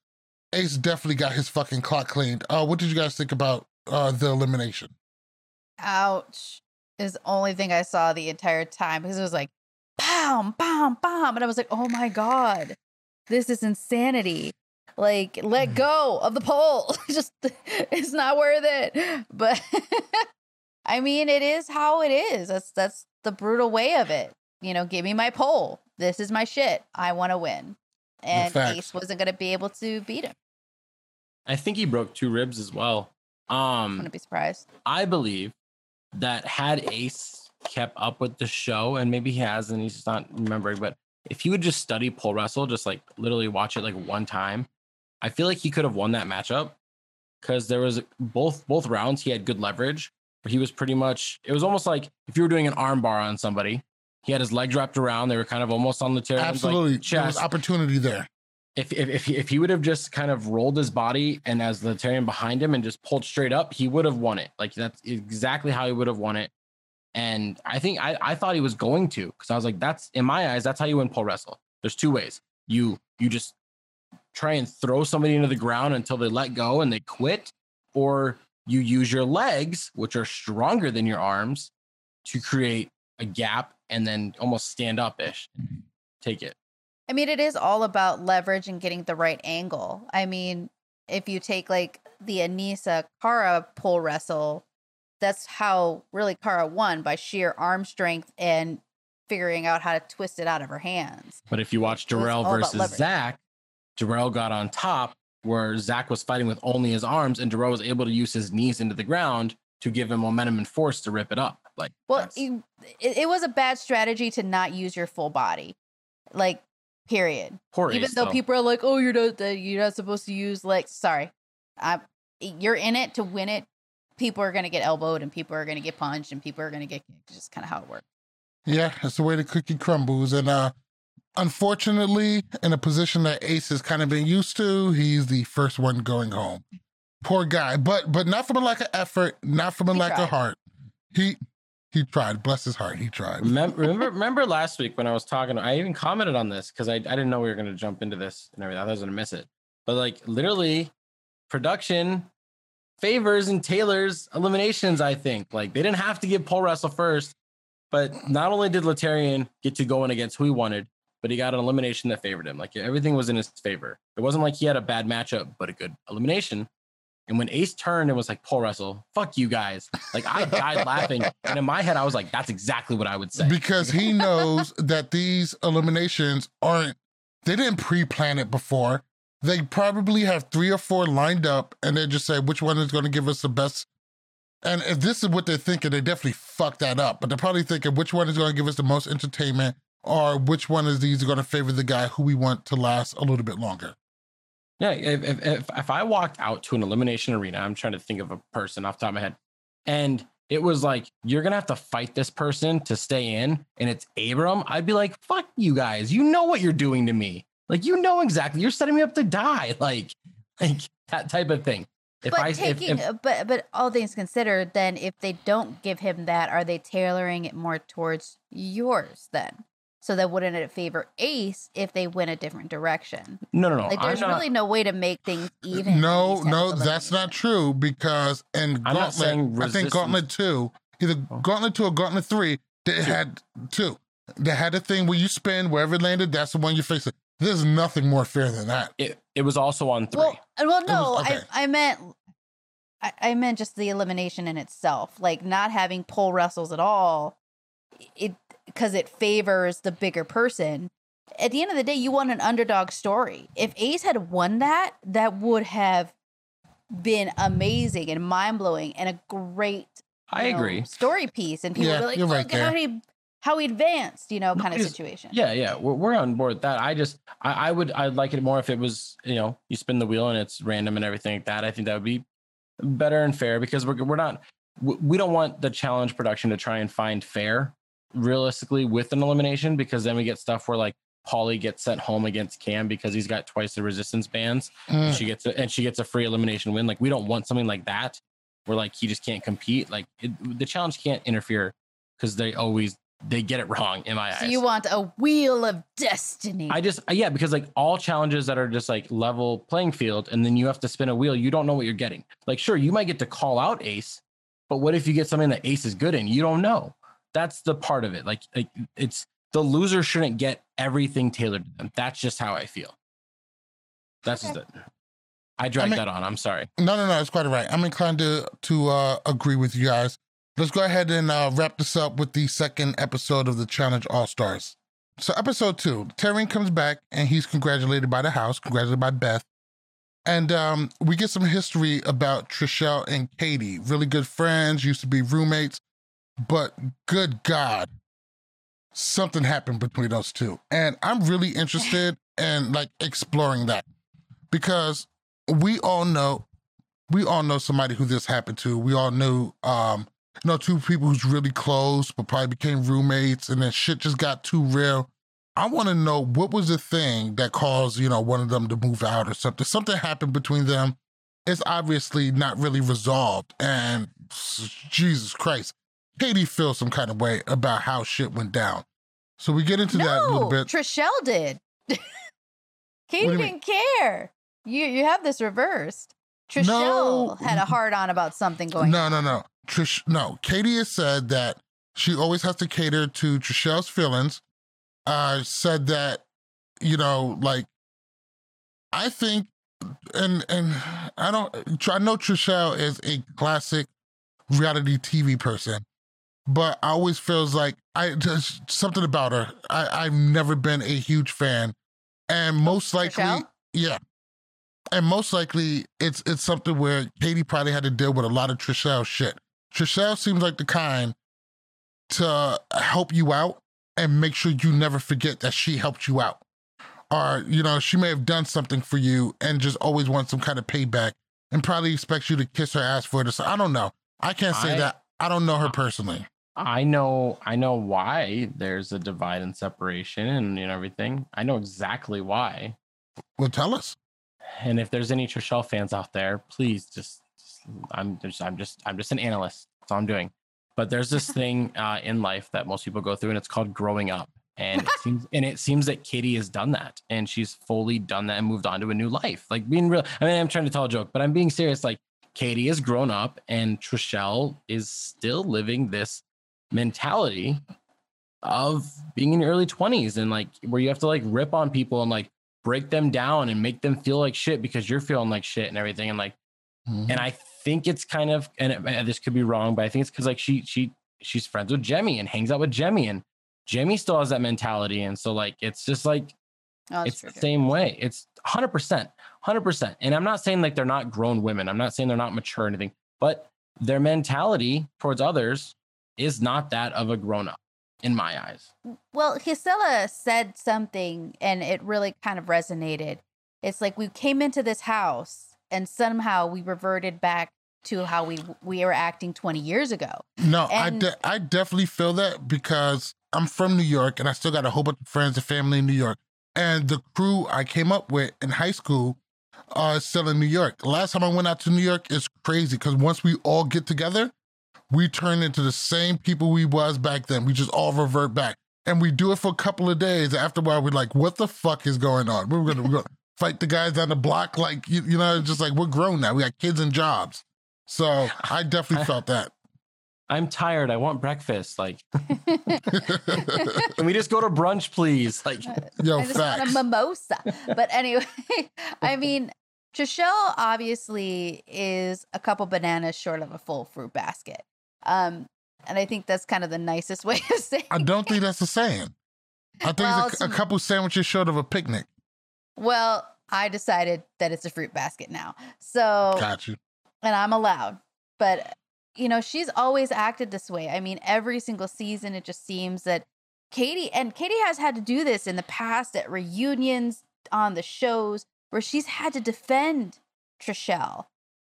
Ace definitely got his fucking clock cleaned. Uh, what did you guys think about uh, the elimination? Ouch. Is the only thing I saw the entire time because it was like, bam, bam, bam. And I was like, oh my God, this is insanity. Like, let go of the pole. (laughs) Just, it's not worth it. But (laughs) I mean, it is how it is. That's, that's the brutal way of it. You know, give me my pole. This is my shit. I want to win. And. Ace wasn't going to be able to beat him. I think he broke two ribs as well. Um, Wouldn't be surprised. I believe that had Ace kept up with the show, and maybe he has, and he's just not remembering, but if he would just study pole wrestle, just like literally watch it like one time, I feel like he could have won that matchup because there was both both rounds he had good leverage. But he was pretty much it was almost like if you were doing an arm bar on somebody, he had his legs wrapped around. They were kind of almost on the tear. Absolutely, like, there was opportunity there. if if if he, if he would have just kind of rolled his body and as the Tyrion behind him and just pulled straight up, he would have won it. Like that's exactly how he would have won it. And I think I, I thought he was going to because I was like, that's in my eyes, that's how you win pole wrestle. There's two ways. You you just try and throw somebody into the ground until they let go and they quit, or you use your legs, which are stronger than your arms, to create a gap and then almost stand up ish. Mm-hmm. Take it. I mean, it is all about leverage and getting the right angle. I mean, if you take like the Aneesa Kara pole wrestle, that's how really Kara won by sheer arm strength and figuring out how to twist it out of her hands. But if you watch It Darrell versus. Zach, Darrell got on top where Zach was fighting with only his arms and Darrell was able to use his knees into the ground to give him momentum and force to rip it up. Like, Well, you, it, it was a bad strategy to not use your full body, like period. poor Even Ace, though though. people are like, "Oh, you're not you're not supposed to use like, Sorry, I, you're in it to win it. People are gonna get elbowed, and people are gonna get punched, and people are gonna get kicked. Just kind of how it works. Yeah, that's the way the cookie crumbles. And uh unfortunately, in a position that Ace has kind of been used to, he's the first one going home. Poor guy. But but not from a lack of effort, not from a He lack tried. of heart. He he tried. Bless his heart. He tried. Remember, (laughs) remember, remember last week when I was talking, I even commented on this because I, I didn't know we were going to jump into this and everything. I thought I was going to miss it. But like literally, production favors and tailors eliminations, I think. Like they didn't have to give pole wrestle first, but not only did Laterrian get to go in against who he wanted, but he got an elimination that favored him. Like everything was in his favor. It wasn't like he had a bad matchup, but a good elimination. And when Ace turned and was like, "pole wrestle, fuck you guys. Like I died (laughs) laughing. And in my head, I was like, that's exactly what I would say. Because he knows that these eliminations aren't they didn't pre-plan it before. They probably have three or four lined up and they just say which one is going to give us the best. And if this is what they're thinking, they definitely fuck that up. But they're probably thinking which one is going to give us the most entertainment or which one is these are going to favor the guy who we want to last a little bit longer. Yeah, if, if if if I walked out to an elimination arena, I'm trying to think of a person off the top of my head, and it was like you're gonna have to fight this person to stay in, and it's Abram. I'd be like, "Fuck you guys! You know what you're doing to me. Like you know exactly. You're setting me up to die. (laughs) Like, like that type of thing." If but I taking, if, uh, but but all things considered, then if they don't give him that, are they tailoring it more towards yours then? So that wouldn't it favor Ace if they went a different direction? no no no, Like there's not, really no way to make things even. No, no, that's not true because in I'm Gauntlet, I think Gauntlet 2, either Oh. Gauntlet 2 or Gauntlet 3, they Two. had two. They had a thing where you spin, wherever it landed, that's the one you face it. There's nothing more fair than that. it, it was also on three. Well, well, no, was- okay. I I meant. I, I meant just the elimination in itself, like not having pole wrestles at all. It because it favors the bigger person. At the end of the day, you want an underdog story. If Ace had won that, that would have been amazing and mind blowing and a great I you know, agree. story piece. And people Yeah, were like, you're oh look right at how he how he advanced, you know, No, kind of situation. Yeah, yeah, we're, we're on board with that. I just, I, I would, I'd like it more if it was, you know, you spin the wheel and it's random and everything like that. I think that would be better and fair because we're, we're not, we we don't want the challenge production to try and find fair realistically with an elimination because then we get stuff where like Polly gets sent home against Cam because he's got twice the resistance bands and Mm, she gets a, and she gets a free elimination win. Like we don't want something like that where like he just can't compete. Like it, the challenge can't interfere because they always they get it wrong in my So eyes. you want a wheel of destiny. I just yeah, because like all challenges that are just like level playing field, and then you have to spin a wheel, you don't know what you're getting. Like, sure, you might get to call out Ace, but what if you get something that Ace is good in? You don't know. That's the part of it. Like, like it's the loser shouldn't get everything tailored to them. That's just how I feel. That's just it. I dragged mean- that on. I'm sorry. No, no, no, it's quite all right. I'm inclined to to uh, agree with you guys. Let's go ahead and uh, wrap this up with the second episode of the Challenge All Stars. So, episode two, Terry comes back and he's congratulated by the house, congratulated by Beth. And um, we get some history about Trishelle and Katie. Really good friends, used to be roommates, but good God, something happened between those two. And I'm really interested in like exploring that because we all know we all know somebody who this happened to. We all knew um you know two people who's really close but probably became roommates and then shit just got too real. I want to know what was the thing that caused, you know, one of them to move out or something. Something happened between them. It's obviously not really resolved and Jesus Christ. Katie feels some kind of way about how shit went down. So we get into that a little bit. Trishelle did. (laughs) Katie you mean? didn't care. You you have this reversed. Trishelle No. had a hard on about something going no, on. no, no. Trish, no. Katie has said that she always has to cater to Trishelle's feelings. Uh, said that, you know, like, I think, and and I don't, I know Trishelle is a classic reality TV person, but I always feels like I just something about her. I I've never been a huge fan, and oh, most likely, Trishelle? yeah. and most likely it's it's something where Katie probably had to deal with a lot of Trishelle shit. Trishelle seems like the kind to help you out and make sure you never forget that she helped you out. Or, you know, she may have done something for you and just always wants some kind of payback and probably expects you to kiss her ass for it. So I don't know. I can't say I- that. I don't know her personally. I know I know why there's a divide and separation and you know everything. I know exactly why. Well, tell us. And if there's any Trishelle fans out there, please just, just- I'm just I'm just I'm just an analyst. That's all I'm doing. But there's this (laughs) thing uh, in life that most people go through, and it's called growing up. And it (laughs) seems and it seems that Katie has done that, and she's fully done that and moved on to a new life. Like being real. I mean, I'm trying to tell a joke, but I'm being serious. Like Katie has grown up, and Trishelle is still living this mentality of being in your early 20s and like where you have to like rip on people and like break them down and make them feel like shit because you're feeling like shit and everything and like Mhm. and I think it's kind of and, it, and this could be wrong but I think it's because like she she she's friends with Jemmye and hangs out with Jemmye and Jemmye still has that mentality and so like it's just like Oh, it's true, the same way. It's 100%, 100%. And I'm not saying like they're not grown women. I'm not saying they're not mature or anything, but their mentality towards others is not that of a grown up in my eyes. Well, Jisela said something and it really kind of resonated. It's like we came into this house and somehow we reverted back to how we we were acting 20 years ago. No, I, de- I definitely feel that because I'm from New York and I still got a whole bunch of friends and family in New York. And the crew I came up with in high school uh, is still in New York. Last time I went out to New York is crazy because once we all get together, we turn into the same people we was back then. We just all revert back. And we do it for a couple of days. After a while, we're like, what the fuck is going on? We're gonna, we're gonna fight the guys on the block. Like, you, you know, just like we're grown now. We got kids and jobs. So I definitely (laughs) felt that. I'm tired. I want breakfast. Like, (laughs) can we just go to brunch, please? Like, Yo, I just want a mimosa. But anyway, (laughs) I mean, Trishelle obviously is a couple bananas short of a full fruit basket. Um, and I think that's kind of the nicest (laughs) way of saying. I don't think that's a saying. I think Well, it's a, a couple sandwiches short of a picnic. Well, I decided that it's a fruit basket now. So Got you. and I'm allowed. But you know, she's always acted this way. I mean, every single season it just seems that Katie and Katie has had to do this in the past at reunions on the shows where she's had to defend Trishelle.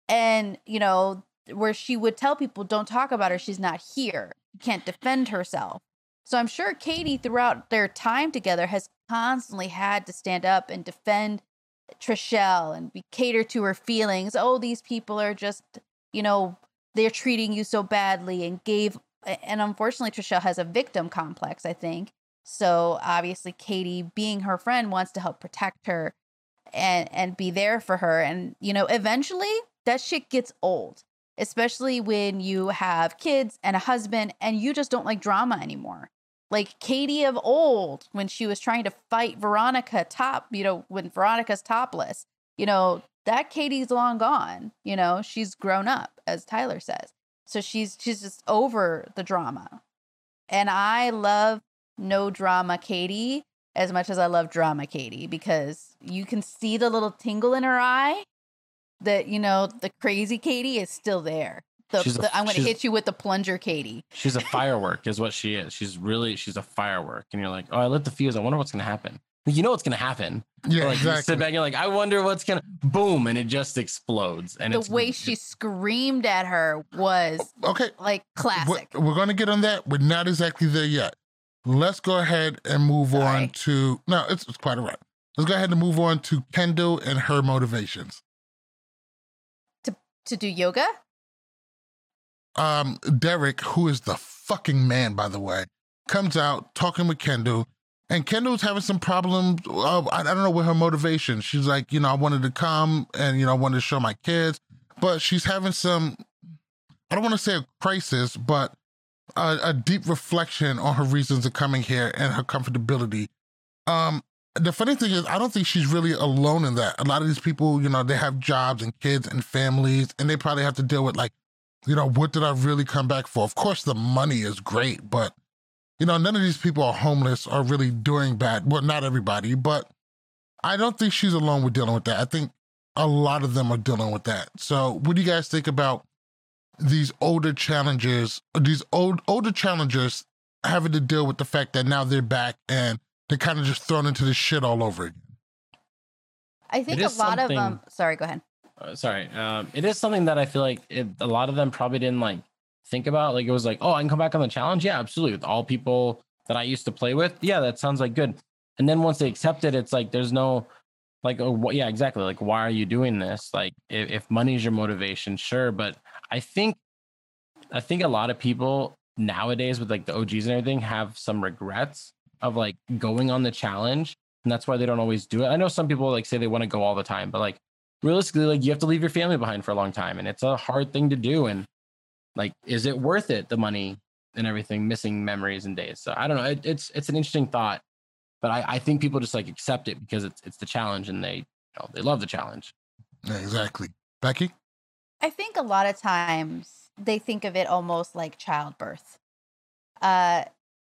And, you know, where she would tell people don't talk about her, she's not here. She can't defend herself. So I'm sure Katie throughout their time together has constantly had to stand up and defend Trishelle and be cater to her feelings. Oh, these people are just, you know, they're treating you so badly and gave and unfortunately Trishelle has a victim complex, I think. So obviously Katie being her friend wants to help protect her and and be there for her and you know, eventually that shit gets old, especially when you have kids and a husband and you just don't like drama anymore like Katie of old when she was trying to fight Veronica top, you know, when Veronica's topless, you know, that Katie's long gone, you know, she's grown up as Tyler says. So she's she's just over the drama. And I love no drama Katie as much as I love drama Katie because you can see the little tingle in her eye that you know the crazy Katie is still there. The, the- I'm going to hit you with the plunger Katie. she's a (laughs) firework, is what she is. She's really, she's a firework. And you're like, oh, I lit the fuse. I wonder what's going to happen. You know what's going to happen. Yeah, like, you exactly. sit back and you're like, I wonder what's going to, boom, and it just explodes. And the it's way she screamed at her was Okay, like classic. we're, we're going to get on that. We're not exactly there yet. Let's go ahead and move on to. No, it's, it's quite all right. Let's go ahead and move on to Kendal and her motivations. to do yoga. um, Derek, who is the fucking man, by the way, comes out talking with Kendal, and Kendal's having some problems. Uh, I, I don't know what her motivation. She's like, you know, I wanted to come and you know, I wanted to show my kids, but she's having some. I don't want to say a crisis, but a, a deep reflection on her reasons of coming here and her comfortability. Um, the funny thing is, I don't think she's really alone in that. A lot of these people, you know, they have jobs and kids and families, and they probably have to deal with like you know, what did I really come back for? Of course, the money is great, but, you know, none of these people are homeless or really doing bad. Well, not everybody, but I don't think she's alone with dealing with that. I think a lot of them are dealing with that. So, what do you guys think about these older challengers, these old older challengers having to deal with the fact that now they're back and they're kind of just thrown into this shit all over again? I think a lot of them. Sorry, go ahead. uh, sorry um it is something that i feel like it, a lot of them probably didn't like think about like it was like oh i can come back on the challenge yeah absolutely with all people that i used to play with yeah that sounds like good and then once they accept it it's like there's no like oh what yeah exactly like why are you doing this like if, if money is your motivation sure but i think i think a lot of people nowadays with like the og's and everything have some regrets of like going on the challenge and that's why they don't always do it i know some people like say they want to go all the time but like realistically like you have to leave your family behind for a long time and it's a hard thing to do and like is it worth it the money and everything missing memories and days so i don't know it, it's it's an interesting thought but I, I think people just like accept it because it's it's the challenge and they you know, they love the challenge exactly. Becky? I think a lot of times they think of it almost like childbirth. Uh,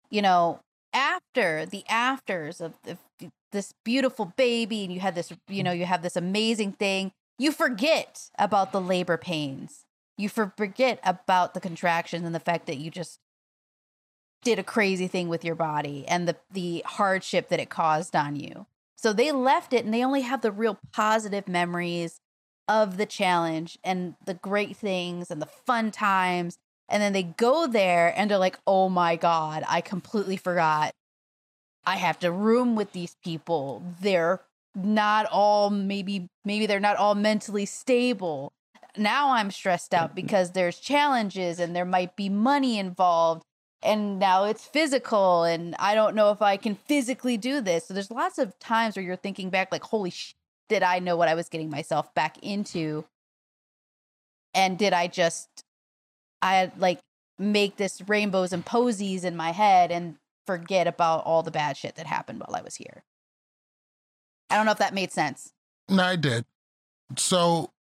you know, after the afters of the, this beautiful baby, and you had this, you know, you have this amazing thing, you forget about the labor pains. You forget about the contractions and the fact that you just did a crazy thing with your body and the the hardship that it caused on you. So they left it and they only have the real positive memories of the challenge and the great things and the fun times. And then they go there and they're like, oh my God, I completely forgot. I have to room with these people. They're not all maybe maybe they're not all mentally stable. Now I'm stressed out mm-hmm. because there's challenges and there might be money involved and now it's physical and I don't know if I can physically do this. So there's lots of times where you're thinking back like holy sh- did I know what I was getting myself back into? And did I just I like make this rainbows and posies in my head and forget about all the bad shit that happened while I was here? I don't know if that made sense. No, I did. So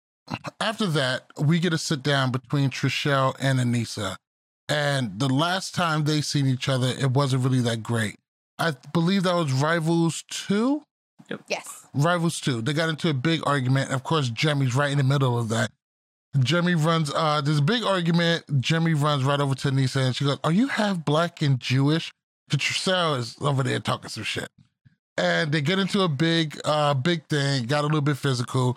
after that, we get a sit down between Trishelle and Aneesa. And the last time they seen each other, it wasn't really that great. I believe that was Rivals 2. Yes. Rivals 2. They got into a big argument. Of course, Jemmye's right in the middle of that. Jemmye runs, uh, there's a big argument. Jemmye runs right over to Aneesa and she goes, Are you half black and Jewish? But Trishelle is over there talking some shit. And they get into a big, uh, big thing, got a little bit physical.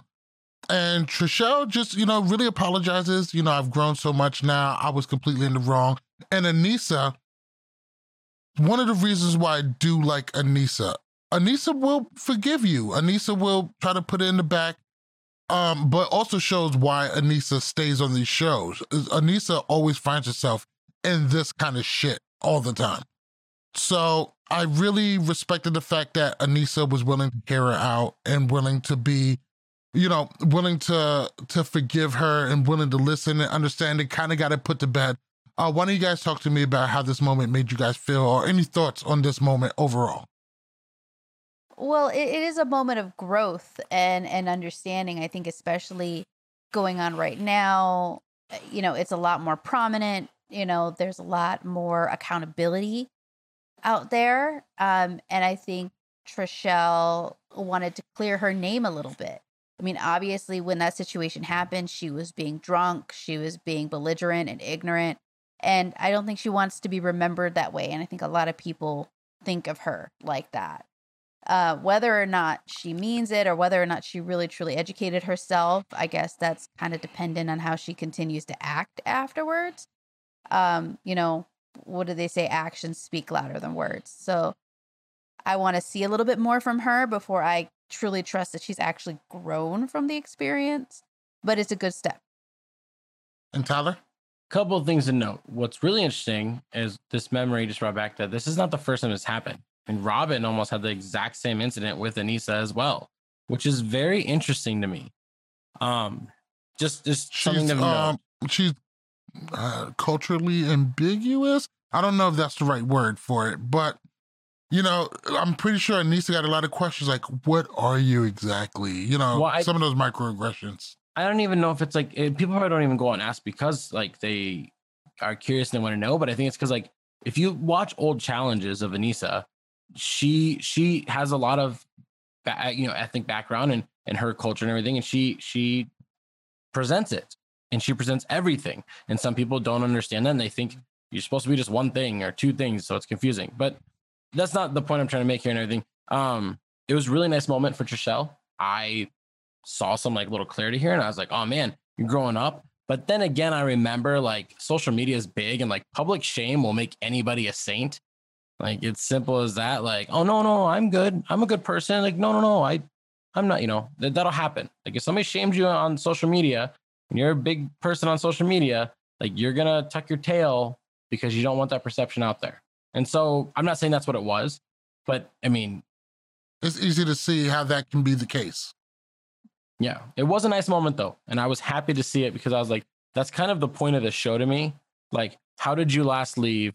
And Trishelle just, you know, really apologizes. You know, I've grown so much now. I was completely in the wrong. And Aneesa, one of the reasons why I do like Aneesa, Aneesa will forgive you. Aneesa will try to put it in the back, um, but also shows why Aneesa stays on these shows. Is Aneesa always finds herself in this kind of shit all the time. So I really respected the fact that Aneesa was willing to hear her out and willing to be, you know, willing to to forgive her and willing to listen and understand and kind of got it put to bed. Uh, why don't you guys talk to me about how this moment made you guys feel or any thoughts on this moment overall? Well, it, it is a moment of growth and and understanding. I think, especially going on right now, uh, you know, it's a lot more prominent. You know, there's a lot more accountability out there, um, and I think Trishelle wanted to clear her name a little bit. I mean, obviously, when that situation happened, she was being drunk, she was being belligerent and ignorant, and I don't think she wants to be remembered that way. And I think a lot of people think of her like that uh, whether or not she means it or whether or not she really truly educated herself, I guess that's kind of dependent on how she continues to act afterwards. Um, you know, what do they say? Actions speak louder than words. So I want to see a little bit more from her before I truly trust that she's actually grown from the experience. But it's a good step. And Tyler? couple of things to note what's really interesting is this memory just brought back that this is not the first time it's happened and Robin almost had the exact same incident with Aneesa as well, which is very interesting to me. Um, just just something She's, to know. um, she's uh, culturally ambiguous. I don't know if that's the right word for it, but you know, I'm pretty sure Aneesa got a lot of questions like, "What are you exactly?" You know, Well, I- some of those microaggressions. I don't even know if it's like eh, people probably don't even go out and ask because like they are curious and they want to know. But I think it's because like if you watch old challenges of Aneesa, she she has a lot of you know ethnic background and and her culture and everything, and she she presents it and she presents everything. And some people don't understand that and they think you're supposed to be just one thing or two things, so it's confusing. But that's not the point I'm trying to make here and everything. Um, it was really nice moment for Trishelle. I saw some like little clarity here, and I was like, oh man, you're growing up. But then again, I remember like social media is big and like public shame will make anybody a saint. Like it's simple as that. Like, oh no, no, I'm good. I'm a good person. Like, no, no, no, I, I'm not. You know that that'll happen. Like if somebody shames you on social media, and you're a big person on social media, like you're gonna tuck your tail because you don't want that perception out there. And so I'm not saying that's what it was, but I mean, it's easy to see how that can be the case. Yeah, it was a nice moment though, and I was happy to see it because I was like, that's kind of the point of the show to me. Like, how did you last leave,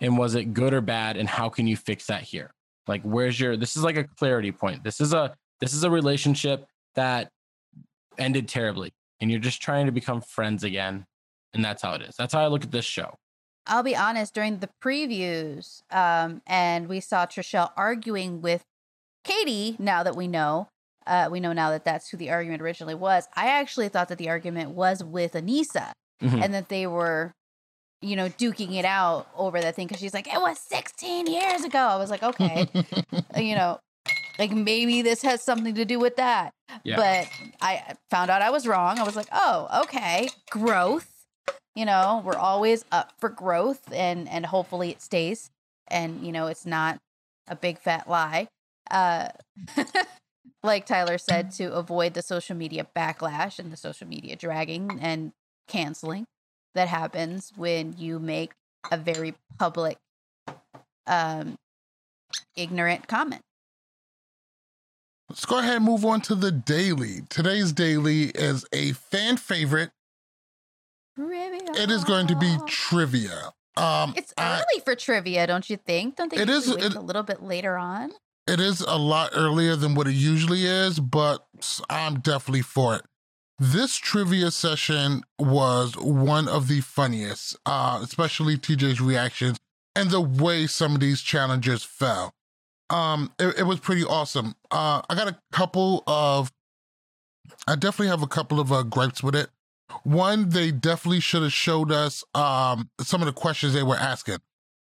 and was it good or bad, and how can you fix that here? Like, where's your? This is like a clarity point. This is a this is a relationship that ended terribly, and you're just trying to become friends again, and that's how it is. That's how I look at this show. I'll be honest, during the previews, um, and we saw Trishelle arguing with Katie, now that we know, uh, we know now that that's who the argument originally was. I actually thought that the argument was with Aneesa Mhm. and that they were, you know, duking it out over that thing because she's like, it was 16 years ago. I was like, okay, (laughs) you know, like maybe this has something to do with that. Yeah. But I found out I was wrong. I was like, oh, okay, growth. You know, we're always up for growth and and hopefully it stays and you know, it's not a big fat lie. Uh (laughs) like Tyler said to avoid the social media backlash and the social media dragging and canceling that happens when you make a very public um ignorant comment. Let's go ahead and move on to the daily. Today's daily is a fan favorite. It is going to be trivia. Um, It's I- early for trivia, don't you think? Don't they It is- it- a little bit later on? it is a lot earlier than what it usually is, but I'm definitely for it. This trivia session was one of the funniest, uh, especially TJ's reactions and the way some of these challenges fell. Um, it, it was pretty awesome. Uh, I got a couple of, I definitely have a couple of uh, gripes with it. One, they definitely should have showed us um, some of the questions they were asking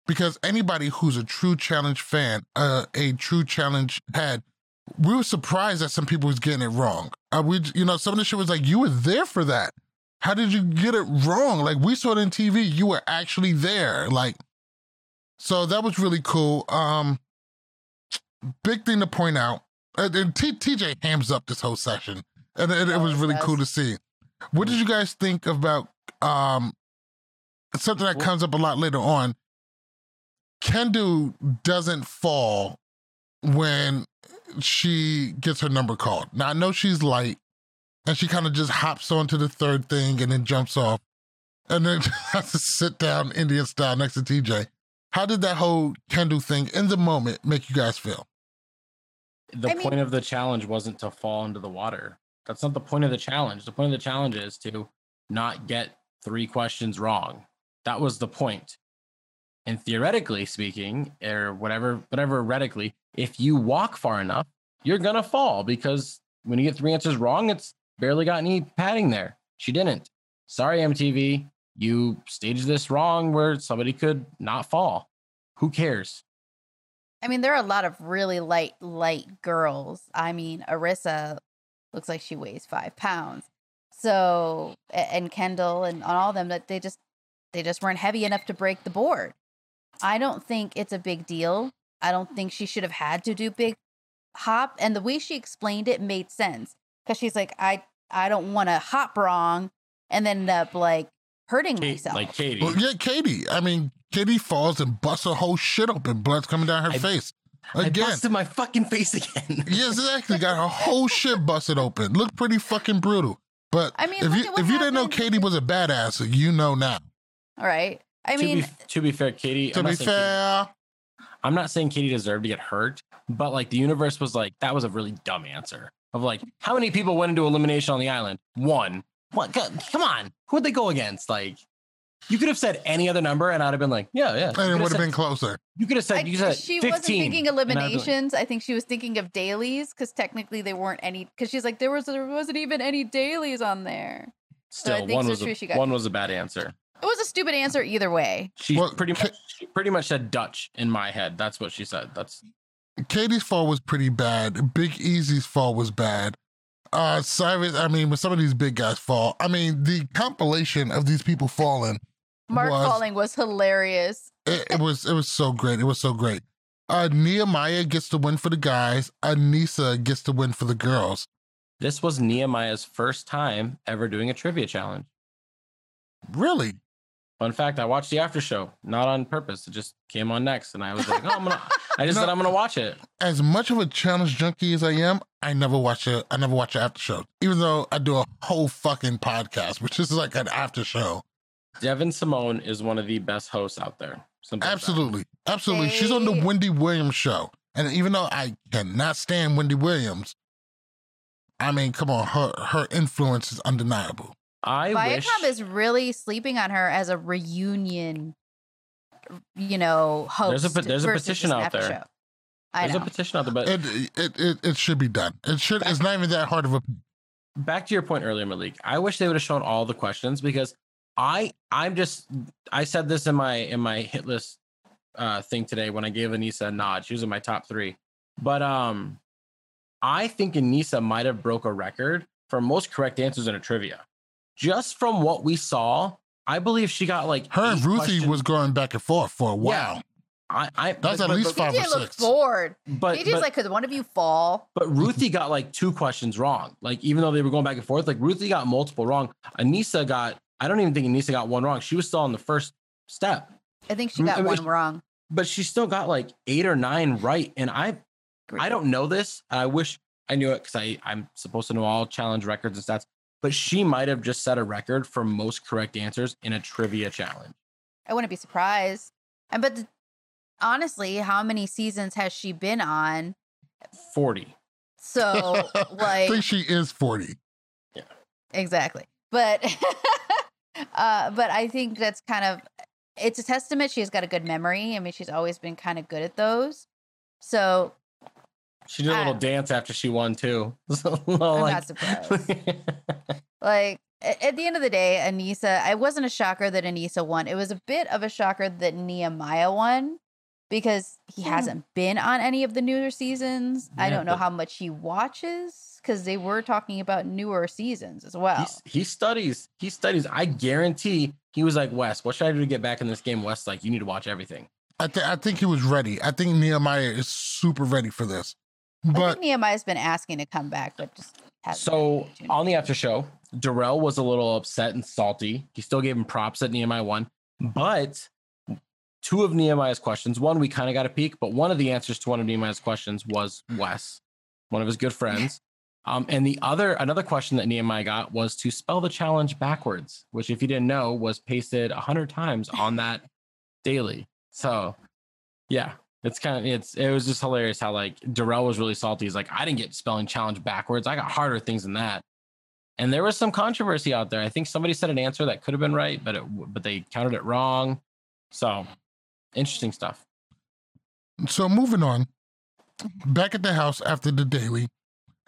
because anybody who's a true challenge fan, uh, a true challenge head, we were surprised that some people was getting it wrong. Uh, we, you know, some of the shit was like, you were there for that. How did you get it wrong? Like we saw it on TV, you were actually there. Like, so that was really cool. Um, big thing to point out, and T- TJ hams up this whole session, and it, it was really cool to see. What did you guys think about um something that comes up a lot later on? Kendu doesn't fall when she gets her number called. Now I know she's light, and she kind of just hops onto the third thing and then jumps off, and then (laughs) has to sit down Indian style next to TJ. How did that whole Kendu thing in the moment make you guys feel? the I mean- point of the challenge wasn't to fall into the water. That's not the point of the challenge. The point of the challenge is to not get three questions wrong. That was the point. And theoretically speaking, or whatever, whatever radically, if you walk far enough, you're gonna fall because when you get three answers wrong, it's barely got any padding there. She didn't. Sorry, MTV. You staged this wrong where somebody could not fall. Who cares? I mean, there are a lot of really light, light girls. I mean, Arissa looks like she weighs five pounds. So, and Kendal and all of them that they just they just weren't heavy enough to break the board. I don't think it's a big deal. I don't think she should have had to do big hop. And the way she explained it made sense because she's like, I I don't want to hop wrong and then end up like hurting Kate, myself. like Katie. Well, yeah, Katie. I mean, Katie falls and busts her whole shit open. Blood's coming down her I- face. I Again. busted my fucking face (laughs) again. Yeah, exactly. Got her whole shit busted open. Looked pretty fucking brutal. But I mean, if you at what if you didn't know. Katie was a badass, you know now. all right. I to mean, be to be fair, Katie. To I'm be not saying Katie- fair, I'm not saying Katie deserved to get hurt, but like the universe was like that was a really dumb answer. Of like, how many people went into elimination on the island? One. What? Come on, who'd they go against? Like, You could have said any other number, and I'd have been like, yeah, yeah. And it would have said- been closer. You could have said. I- you said she 15. wasn't thinking and I'd have been like, eliminations. I think she was thinking of dailies because technically they weren't any. Because she's like, there was there wasn't even any dailies on there. So I Still, think one was too, a, she got- one was a bad answer. It was a stupid answer either way. She Well, pretty much she pretty much said Dutch in my head. That's what she said. That's Katie's fall was pretty bad. Big Easy's fall was bad. Uh Cyrus, I mean, when some of these big guys fall, I mean, the compilation of these people falling, Mark Was- falling was hilarious. it, it was it was so great. It was so great. Uh Nehemiah gets the win for the guys. Aneesa gets the win for the girls. this was Nehemiah's first time ever doing a trivia challenge. Really? Fun fact: I watched the after show, not on purpose. It just came on next, and I was like, "Oh, I'm gonna." I just (laughs) No. said I'm gonna watch it. As much of a challenge junkie as I am, I never watch it. I never watch an after show. Even though I do a whole fucking podcast, which is like an after show. Devyn Simone is one of the best hosts out there. Simple as that. Absolutely. Absolutely. She's on the Wendy Williams show. And even though I cannot stand Wendy Williams, I mean, come on, her her influence is undeniable. I wish. Viacom is really sleeping on her as a reunion, you know, host. There's a there's a petition out there. show. I There's know. a petition out there, but It, it it it should be done. It should it's not even that hard of a back to your point earlier, Malik. I wish they would have shown all the questions because I I'm just I said this in my in my hit list uh thing today when I gave Aneesa a nod. She was in my top three. But um I think Aneesa might have broke a record for most correct answers in a trivia. Just from what we saw, I believe she got like her and Ruthie questions- was going back and forth for a Yeah. while. I, I That's but- at but- least but- five or DJ looked six. bored. But, DJ's but, like, could one of you fall? But Ruthie got like two questions wrong. Like even though they were going back and forth, like Ruthie got multiple wrong. Aneesa got I don't even think Aneesa got one wrong. She was still on the first step, I think she got I mean, one wrong. but she still got like eight or nine right. And I I don't know this. I wish I knew it because I I'm supposed to know all challenge records and stats. But she might have just set a record for most correct answers in a trivia challenge. I wouldn't be surprised. And but th- honestly, how many seasons has she been on? Forty. So (laughs) like I think she is 40. Yeah. exactly. But (laughs) uh but I think that's kind of it's a testament she's got a good memory. I mean, she's always been kind of good at those. So She did a little I- dance after she won too. (laughs) So, a I'm like- not surprised. like at the end of the day, Aneesa, I wasn't a shocker that Aneesa won. It was a bit of a shocker that Nehemiah won because he Hmm. hasn't been on any of the newer seasons. I don't know but- how much he watches because they were talking about newer seasons as well. He's, he studies. He studies. I guarantee he was like, Wes, what should I do to get back in this game? Wes, like, you need to watch everything. I, th- I think he was ready. I think Nehemiah is super ready for this. I But think Nehemiah's been asking to come back, but just hasn't. So on the after show, Darrell was a little upset and salty. He still gave him props that Nehemiah won, but two of Nehemiah's questions, one we kind of got a peek, but one of the answers to one of Nehemiah's questions was Wes, one of his good friends. Um, and the other, another question that Nehemiah got was to spell the challenge backwards, which, if you didn't know, was pasted a hundred times on that daily. So, yeah, it's kind of it's it was just hilarious how like Darrell was really salty. He's like, I didn't get spelling challenge backwards. I got harder things than that. And there was some controversy out there. I think somebody said an answer that could have been right, but it but they counted it wrong. So interesting stuff. So moving on, back at the house after the daily,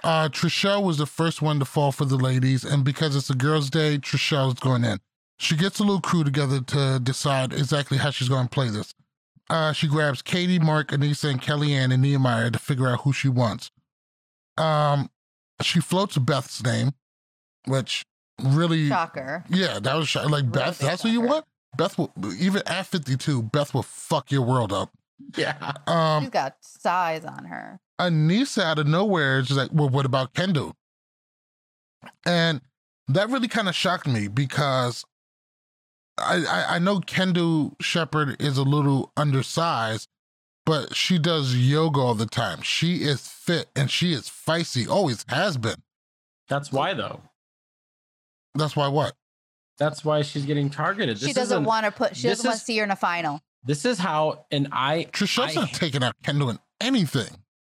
uh, Trishelle was the first one to fall for the ladies, and because it's a girls' day, Trishelle's going in. She gets a little crew together to decide exactly how she's going to play this. Uh, she grabs Katie, Mark, Aneesa, and Kellyanne and Nehemiah to figure out who she wants. Um, she floats Beth's name, which really, shocker. yeah, that was sh- like Real Beth. big That's who you want. Beth will even at fifty two. Beth will fuck your world up. Yeah. Um, She's got size on her. Aneesa out of nowhere is like, well, what about Kendal? And that really kind of shocked me because I, I, I know Kendal Sheppard is a little undersized, but she does yoga all the time. She is fit and she is feisty, always has been. That's why though. That's why what? That's why she's getting targeted. She doesn't want to put. She doesn't want to see her in a final. This is how, and I, Trishelle's I- not taking out Kendal in anything.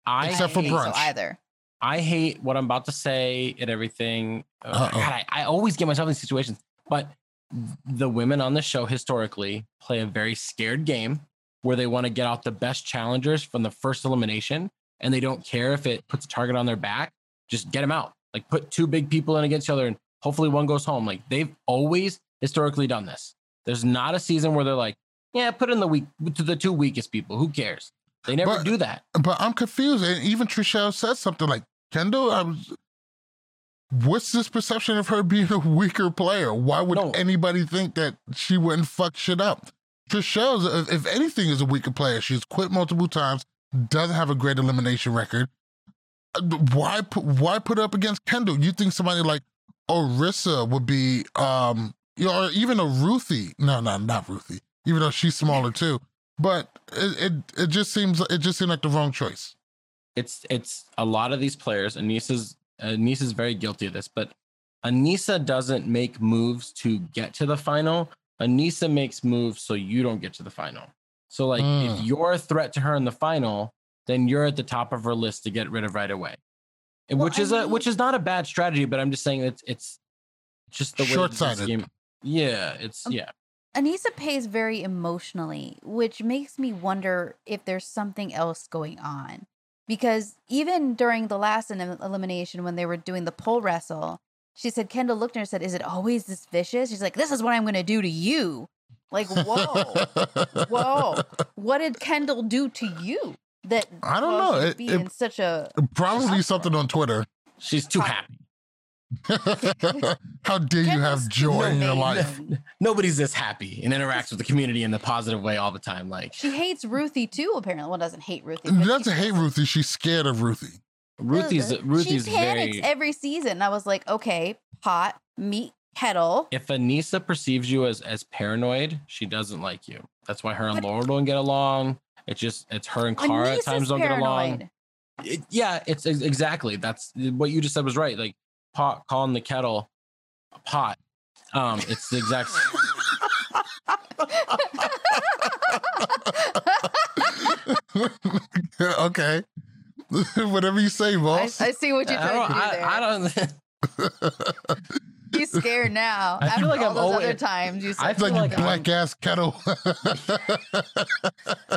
I Except for I hate- brunch. So either. I hate what I'm about to say and everything. Uh, God, I, I always get myself in situations. But the women on the show historically play a very scared game where they want to get out the best challengers from the first elimination and they don't care if it puts a target on their back. Just get them out. Like put two big people in against each other and hopefully one goes home. Like they've always historically done this. There's not a season where they're like, yeah, put in the weak to the two weakest people. Who cares? They never But- do that. But I'm confused. And even Trishelle said something like, Kendal, I was. What's this perception of her being a weaker player? Why would No. anybody think that she wouldn't fuck shit up? Trishelle's, if- if anything, is a weaker player. She's quit multiple times, doesn't have a great elimination record. Uh, Why put why put up against Kendal? You think somebody like Arissa would be, um, or even a Ruthie? No, no, not Ruthie. Even though she's smaller (laughs) too, but it it, it just seems it just seemed like the wrong choice. it's it's a lot of these players. Aneesa's Aneesa's very guilty of this, but Aneesa doesn't make moves to get to the final. Aneesa makes moves so you don't get to the final. So like if Mm. you're a threat to her in the final, then you're at the top of her list to get rid of right away. Well, which I is a which is not a bad strategy, but I'm just saying it's it's just the way that this Short-sighted. Yeah, it's Um, yeah. Aneesa pays very emotionally, which makes me wonder if there's something else going on. Because even during the last elimination, when they were doing the pole wrestle, she said, Kendal looked at her and said, Is it always this vicious? She's like, This is what I'm going to do to you. Like, whoa, whoa. What did Kendal do to you that I don't know. you to It- be it- in such a. Probably something on Twitter. She's too happy. (laughs) How dare you have Kendal's joy in your amazing. life? (laughs) Nobody's this happy and interacts with the community in a positive way all the time. Like She hates Ruthie too, apparently. Well, doesn't hate Ruthie. She doesn't hate Ruthie. She's scared of Ruthie. Ruthie's Ugh. Ruthie's she panics very every season. I was like, okay, pot, meat, kettle. if Aneesa perceives you as as paranoid, she doesn't like you. That's why her and But- Laurel don't get along. It's just it's her and Cara at Aneesa's times don't get along. It- yeah, it's exactly that's what you just said was right. Like pot calling the kettle a pot. Um, it's the exact. (laughs) okay. (laughs) Whatever you say, boss. I see what you're I trying don't. to do there. I, I don't. (laughs) He's scared now. I feel after like all I'm those always- other times you I said It's like feel you like I'm- black ass kettle.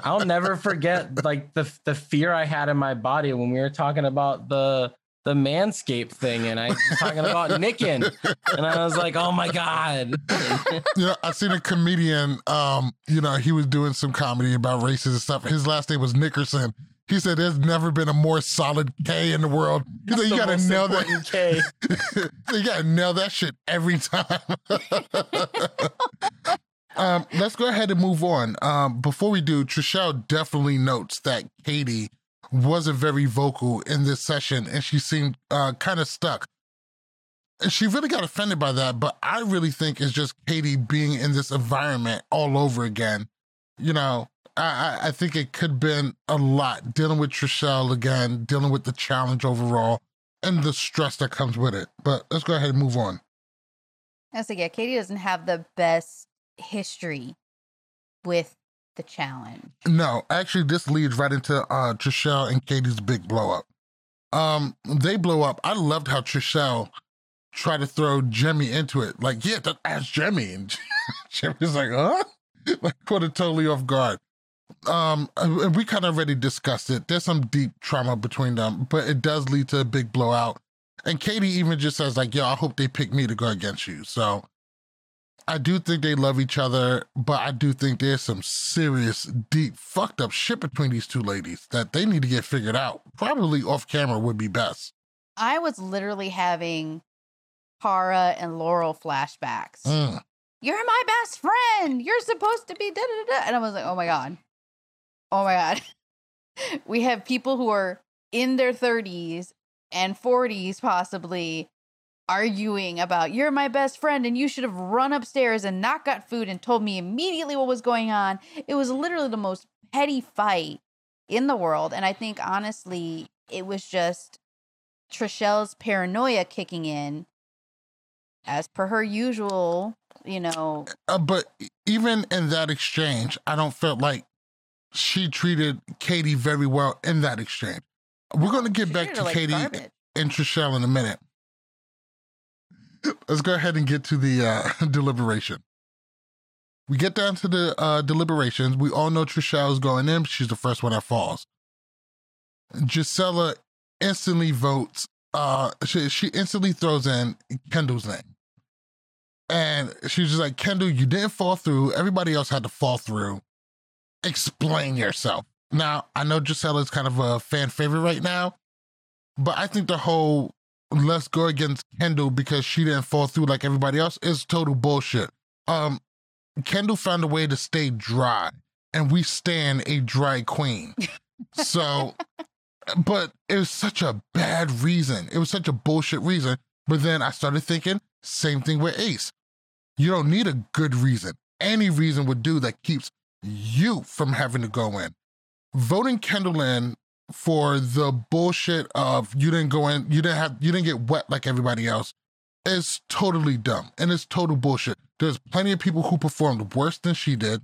I'll never forget like the the fear I had in my body when we were talking about the the manscape thing and I was talking about (laughs) nicking and I was like, oh my god. (laughs) you know, I seen a comedian. Um, you know, he was doing some comedy about races and stuff. His last name was Nickerson. He said, "There's never been a more solid K in the world." He said, "You gotta nail that. K. (laughs) you gotta nail that shit every time." um, let's go ahead and move on. Um, before we do, Trishelle definitely notes that Katie wasn't very vocal in this session, and she seemed uh, kind of stuck. And she really got offended by that, but I really think it's just Katie being in this environment all over again. You know, I, I- think it could have been a lot dealing with Trishelle again, dealing with the challenge overall, and the stress that comes with it. But let's go ahead and move on. I was like, yeah, Katie doesn't have the best history with the challenge. No, actually, this leads right into uh Trishelle and Katie's big blow up. Um, they blow up. I loved how Trishelle tried to throw Jemmye into it. Like, yeah, ask Jemmye, and (laughs) Jemmye's like, huh? (laughs) Like, caught it totally off guard. Um, and we kind of already discussed it. There's some deep trauma between them, but it does lead to a big blowout. And Katie even just says, like, yo, I hope they pick me to go against you. So I do think they love each other, but I do think there's some serious, deep, fucked up shit between these two ladies that they need to get figured out. Probably off camera would be best. I was literally having Cara and Laurel flashbacks. Mm. You're my best friend. You're supposed to be da da da. And I was like, oh my God. Oh my God. (laughs) we have people who are in their 30s and 40s, possibly, arguing about you're my best friend and you should have run upstairs and not got food and told me immediately what was going on. It was literally the most petty fight in the world. And I think honestly, it was just Trishelle's paranoia kicking in as per her usual, you know. Uh, but even in that exchange, I don't feel like she treated Katie very well in that exchange. We're going to get she back to like Katie garbage. and Trishelle in a minute. Let's go ahead and get to the uh, (laughs) deliberation. We get down to the uh, deliberations. We all know Trishelle is going in. She's the first one that falls. Jisela instantly votes. Uh, she, she instantly throws in Kendal's name. And she's just like, Kendal, you didn't fall through. Everybody else had to fall through. Explain yourself. Now, I know Jisela is kind of a fan favorite right now, but I think the whole let's go against Kendal because she didn't fall through like everybody else is total bullshit. Um, Kendal found a way to stay dry, and we stand a dry queen. So, (laughs) but it was such a bad reason. It was such a bullshit reason. But then I started thinking, same thing with Ace. You don't need a good reason. Any reason would do that keeps you from having to go in. Voting Kendal in for the bullshit of you didn't go in, you didn't have, you didn't get wet like everybody else is totally dumb and it's total bullshit. There's plenty of people who performed worse than she did.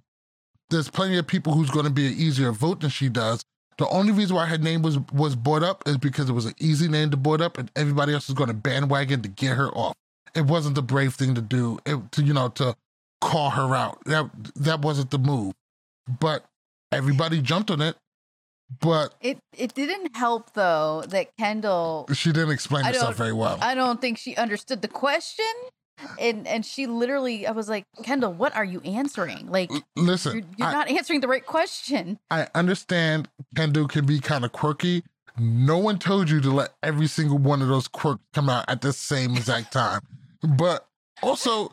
There's plenty of people who's going to be an easier vote than she does. The only reason why her name was was brought up is because it was an easy name to board up, and everybody else is going to bandwagon to get her off. It wasn't the brave thing to do. It, to you know to call her out. That that wasn't the move. But everybody jumped on it. But It it didn't help though that Kendal she didn't explain herself very well. I don't think she understood the question. And and she literally I was like, Kendal, what are you answering? Like L- Listen, you're, you're I- not answering the right question. I understand Kendal can be kind of quirky. No one told you to let every single one of those quirks come out at the same exact time. But also,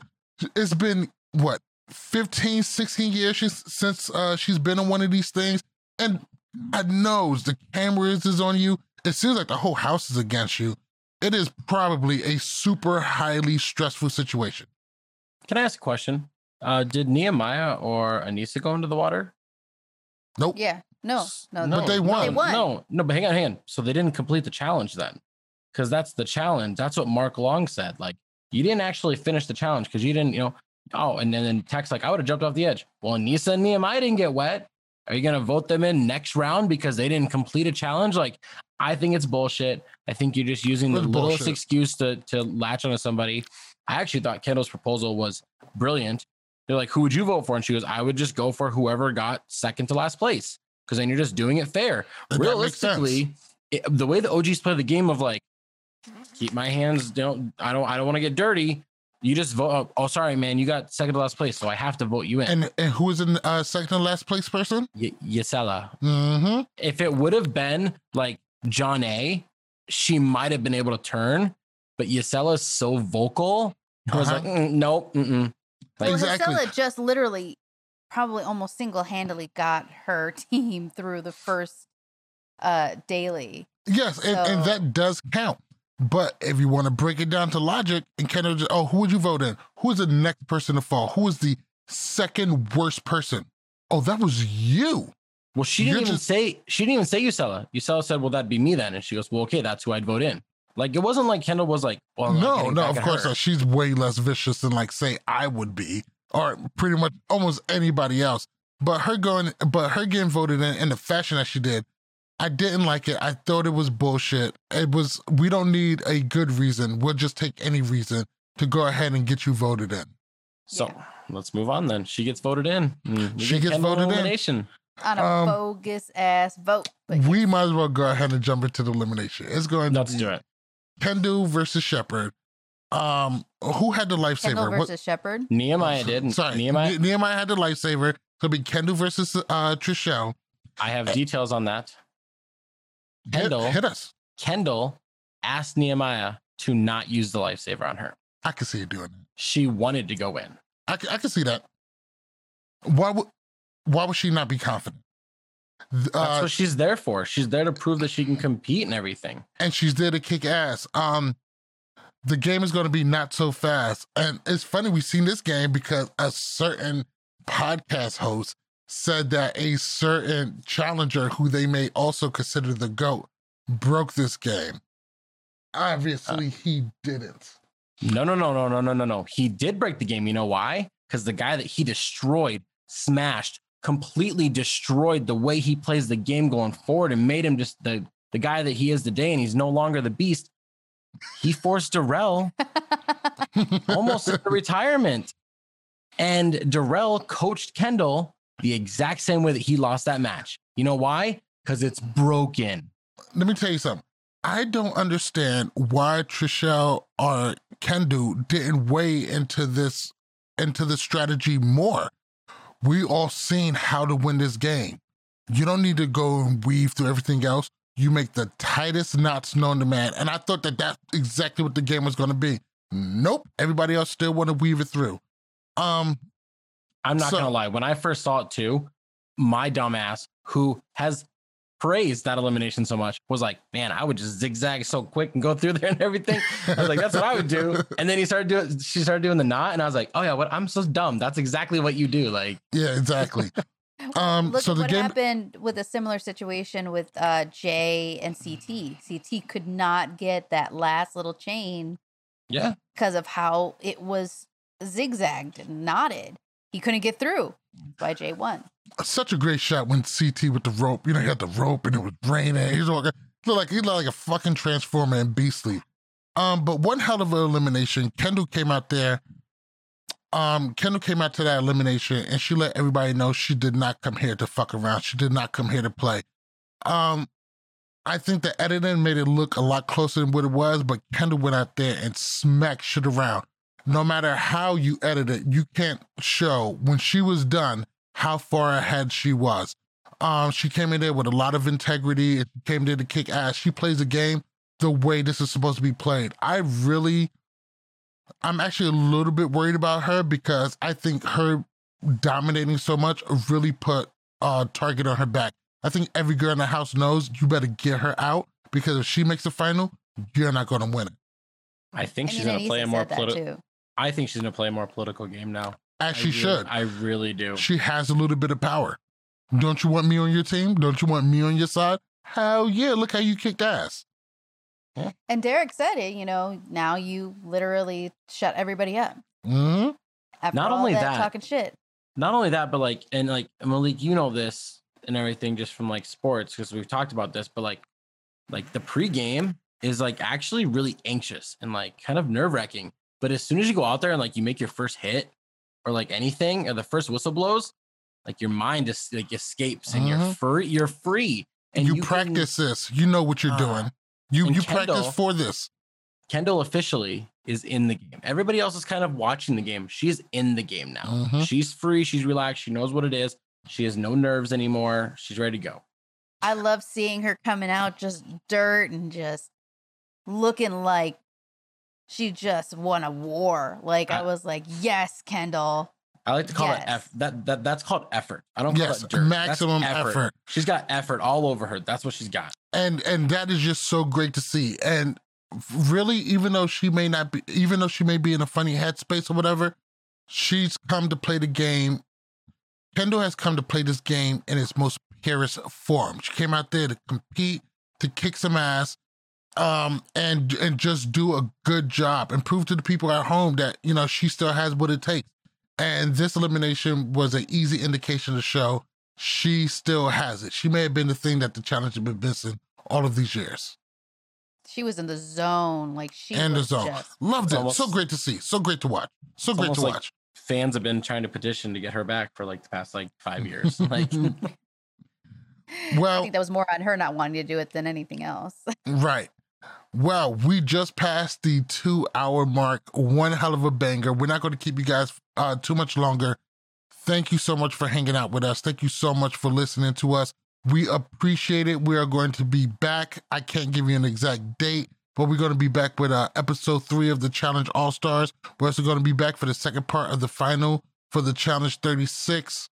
it's been what 15, 16 years she's, since uh, she's been on one of these things. And God knows the cameras is on you. It seems like the whole house is against you. It is probably a super highly stressful situation. Can I ask a question? Uh, did Nehemiah or Aneesa go into the water? Nope. Yeah. No, no, But they no, won. They won. No, no, but hang on, hang on. So they didn't complete the challenge then, because that's the challenge. That's what Mark Long said. Like you didn't actually finish the challenge because you didn't, you know. Oh, and then, then text like I would have jumped off the edge. Well, Aneesa and Nehemiah didn't get wet. Are you gonna vote them in next round because they didn't complete a challenge? Like I think it's bullshit. I think you're just using the It's littlest excuse to to latch onto somebody. I actually thought Kendal's proposal was brilliant. They're like, who would you vote for? And she goes, I would just go for whoever got second to last place because then you're just doing it fair. That. Realistically, it, the way the OGs play the game of like, keep my hands don't I don't I don't want to get dirty. You just vote. Oh, oh, sorry, man, you got second to last place, so I have to vote you in. And and who is in uh, second to last place person? Y- Jisela. Mm-hmm. If it would have been like Jonna, she might have been able to turn, but Jisela's so vocal. I was Uh-huh. like, mm, nope, mm-mm. Well, Exactly. Jisela just literally, probably almost single handedly got her (laughs) team through the first uh daily. Yes, and, and that does count. But if you want to break it down to logic and kind of just, oh, who would you vote in? Who is the next person to fall? Who is the second worst person? Oh, that was you. Well, she You're didn't even just- say she didn't even say Jisela. Jisela said, "Well, that'd be me then," and she goes, "Well, okay, that's who I'd vote in." Like it wasn't like Kendal was like, "Well, I'm no, no, of course not. She's way less vicious than like say I would be, or pretty much almost anybody else. But her going, but her getting voted in in the fashion that she did, I didn't like it. I thought it was bullshit. It was. We don't need a good reason. We'll just take any reason to go ahead and get you voted in. So Yeah. let's move on then. She gets voted in. Mm, She get gets Kendal voted in. elimination. On a Um, bogus ass vote. We yes. might as well go ahead and jump into the elimination. It's going to Let's be do it. Kendu versus Sheppard. Um, who had the lifesaver? Kendal What- versus Sheppard. Nehemiah did. Sorry, Nehemiah. Nehemiah had the lifesaver. So it'd be Kendu versus uh Trishelle. I have details on that. Hit, Kendal. hit us. Kendal asked Nehemiah to not use the lifesaver on her. I could see you doing that. She wanted to go in. I, I can see that. Why would why would she not be confident? Th- That's Uh, what she's there for. She's there to prove that she can compete and everything. and she's there to kick ass. Um, the game is going to be not so fast, and it's funny we've seen this game because a certain podcast host said that a certain challenger who they may also consider the goat broke this game. Obviously, Uh. he didn't. No, no, no, no, no, no, no, no. He did break the game. You know why? Because the guy that he destroyed, smashed, completely destroyed the way he plays the game going forward and made him just the the guy that he is today. And he's no longer the beast. he forced Darrell (laughs) almost into retirement. And Darrell coached Kendal the exact same way that he lost that match. You know why? Because it's broken. Let me tell you something. I don't understand why Trishelle or Kendu didn't weigh into this into the strategy more. We all seen how to win this game. You don't need to go and weave through everything else. You make the tightest knots known to man. And I thought that that's exactly what the game was going to be. Nope. Everybody else still want to weave it through. Um, I'm not So- gonna lie. When I first saw it too, my dumbass, who has praised that elimination so much, was like, "Man, I would just zigzag so quick and go through (laughs) there and everything." I was like, "That's what I would do." (laughs) And then he started doing. She started doing the knot, and I was like, "Oh yeah, what? I'm so dumb. That's exactly what you do." Like, (laughs) yeah, exactly. Um, Look so the what game- happened with a similar situation with uh, Jay and CT. CT could not get that last little chain yeah, because of how it was zigzagged and knotted. He couldn't get through. That's why Jay won. such a great shot when CT with the rope. You know, he had the rope and it was raining. He's all, like he looked like a fucking transformer and beastly. Um, but one hell of an elimination. Kendal came out there. Um, Kendal came out to that elimination and she let everybody know she did not come here to fuck around. She did not come here to play. Um, I think the editing made it look a lot closer than what it was, but Kendal went out there and smacked shit around. No matter how you edit it, you can't show when she was done how far ahead she was. Um, she came in there with a lot of integrity. and She came there to kick ass. She plays the game the way this is supposed to be played. I really, I'm actually a little bit worried about her because I think her dominating so much really put a target on her back. I think every girl in the house knows you better get her out because if she makes the final, you're not going to win it. I think And she's gonna play a more political. Too. I think she's gonna play a more political game now. As I she really- should. I really do. She has a little bit of power. Don't you want me on your team? Don't you want me on your side? Hell yeah, look how you kicked ass. And Derrick said it, you know, now you literally shut everybody up. hmm After Not all only that, that- talking shit. Not only that, but like, and like Malik, you know this and everything just from like sports because we've talked about this. But like, like the pregame is like actually really anxious and like kind of nerve wracking. But as soon as you go out there and like you make your first hit or like anything or the first whistle blows, like your mind just like escapes and you're Mhm. free. You're free. And you, can- practice this. You know what you're Ah. doing. You you Kendal- practice for this. Kendal officially is in the game. Everybody else is kind of watching the game. She's in the game now. Mhm. She's free. She's relaxed. She knows what it is. She has no nerves anymore. She's ready to go. I love seeing her coming out just dirt and just looking like she just won a war. Like I I- was like, yes, Kendal. I like to call Yes. it eff- that that that's called effort. I don't call Yes, it dirt. That's maximum effort. She's got effort all over her. That's what she's got. And and that is just so great to see. And really, even though she may not be, even though she may be in a funny headspace or whatever, she's come to play the game. Kendal has come to play this game in its most purest form. She came out there to compete, to kick some ass, um, and and just do a good job and prove to the people at home that you know she still has what it takes. And this elimination was an easy indication to show she still has it. She may have been the thing that the challenge had been missing all of these years. She was in the zone. Like she and the was zone. just Loved it. almost- so great to see. So great to watch. So It's great almost to like- watch. Fans have been trying to petition to get her back for like the past like five (laughs) years. (laughs) Like (laughs) I Well, think that was more on her not wanting to do it than anything else. right. Well, we just passed the two hour mark. One hell of a banger. We're not going to keep you guys uh, too much longer. Thank you so much for hanging out with us. Thank you so much for listening to us. We appreciate it. We are going to be back. I can't give you an exact date, but we're going to be back with uh, episode three of the Challenge All Stars. We're also going to be back for the second part of the final for the Challenge 36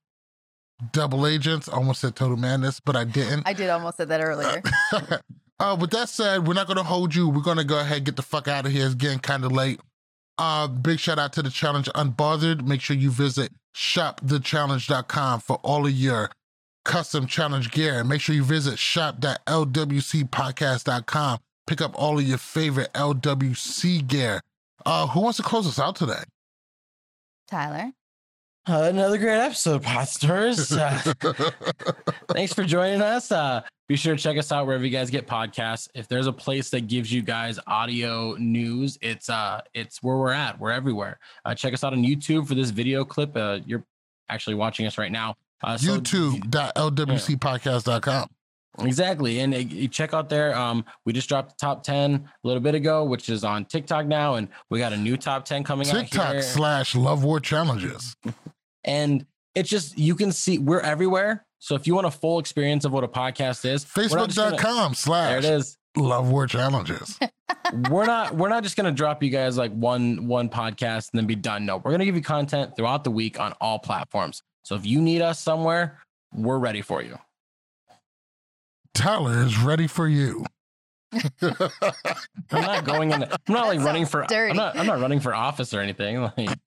Double Agents. I almost said Total Madness, but I didn't. I did almost said that earlier. (laughs) uh, with that said, we're not going to hold you. We're going to go ahead and get the fuck out of here. It's getting kind of late. Uh, big shout out to the challenge Unbothered. Make sure you visit shopthechallenge.com for all of your custom challenge gear. And make sure you visit shop.lwcpodcast.com. Pick up all of your favorite LWC gear. Uh, who wants to close us out today? Tyler. Another great episode, Podsters. (laughs) Uh, thanks for joining us. Uh, be sure to check us out wherever you guys get podcasts. If there's a place that gives you guys audio news, it's uh, it's where we're at. We're everywhere. Uh, check us out on YouTube for this video clip. Uh, you're actually watching us right now. Uh, so- YouTube.lwcpodcast.com. Exactly. And uh, you check out there. Um, we just dropped the top 10 a little bit ago, which is on TikTok now. And we got a new top 10 coming out TikTok slash Love War Challenges. (laughs) and it's just, you can see we're everywhere. So if you want a full experience of what a podcast is, we're not Facebook.com There slash it is. Love War Challenges. (laughs) we're not we're not just gonna drop you guys like one one podcast and then be done. No, we're gonna give you content throughout the week on all platforms. So if you need us somewhere, we're ready for you. Tyler is ready for you. I'm not going in. I'm not like running for. dirty. I'm not. I'm not running for office or anything. Like,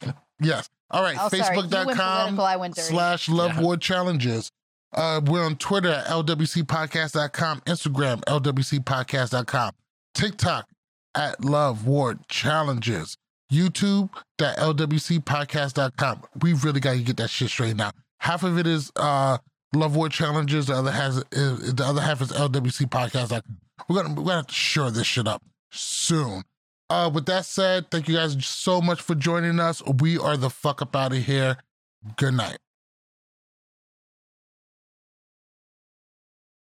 yes. All right. Oh, sorry. You Facebook.com political, I went dirty. slash Love Yeah. War Challenges. Uh, we're on Twitter at lwcpodcast.com, Instagram, lwcpodcast.com, TikTok at Love War Challenges, YouTube.lwcpodcast.com. We really got to get that shit straight now. Half of it is uh, Love War Challenges, the other has is, the other half is lwcpodcast.com. We're gonna we're gonna have to shore this shit up soon. Uh, with that said, thank you guys so much for joining us. We are the fuck up out of here. Good night.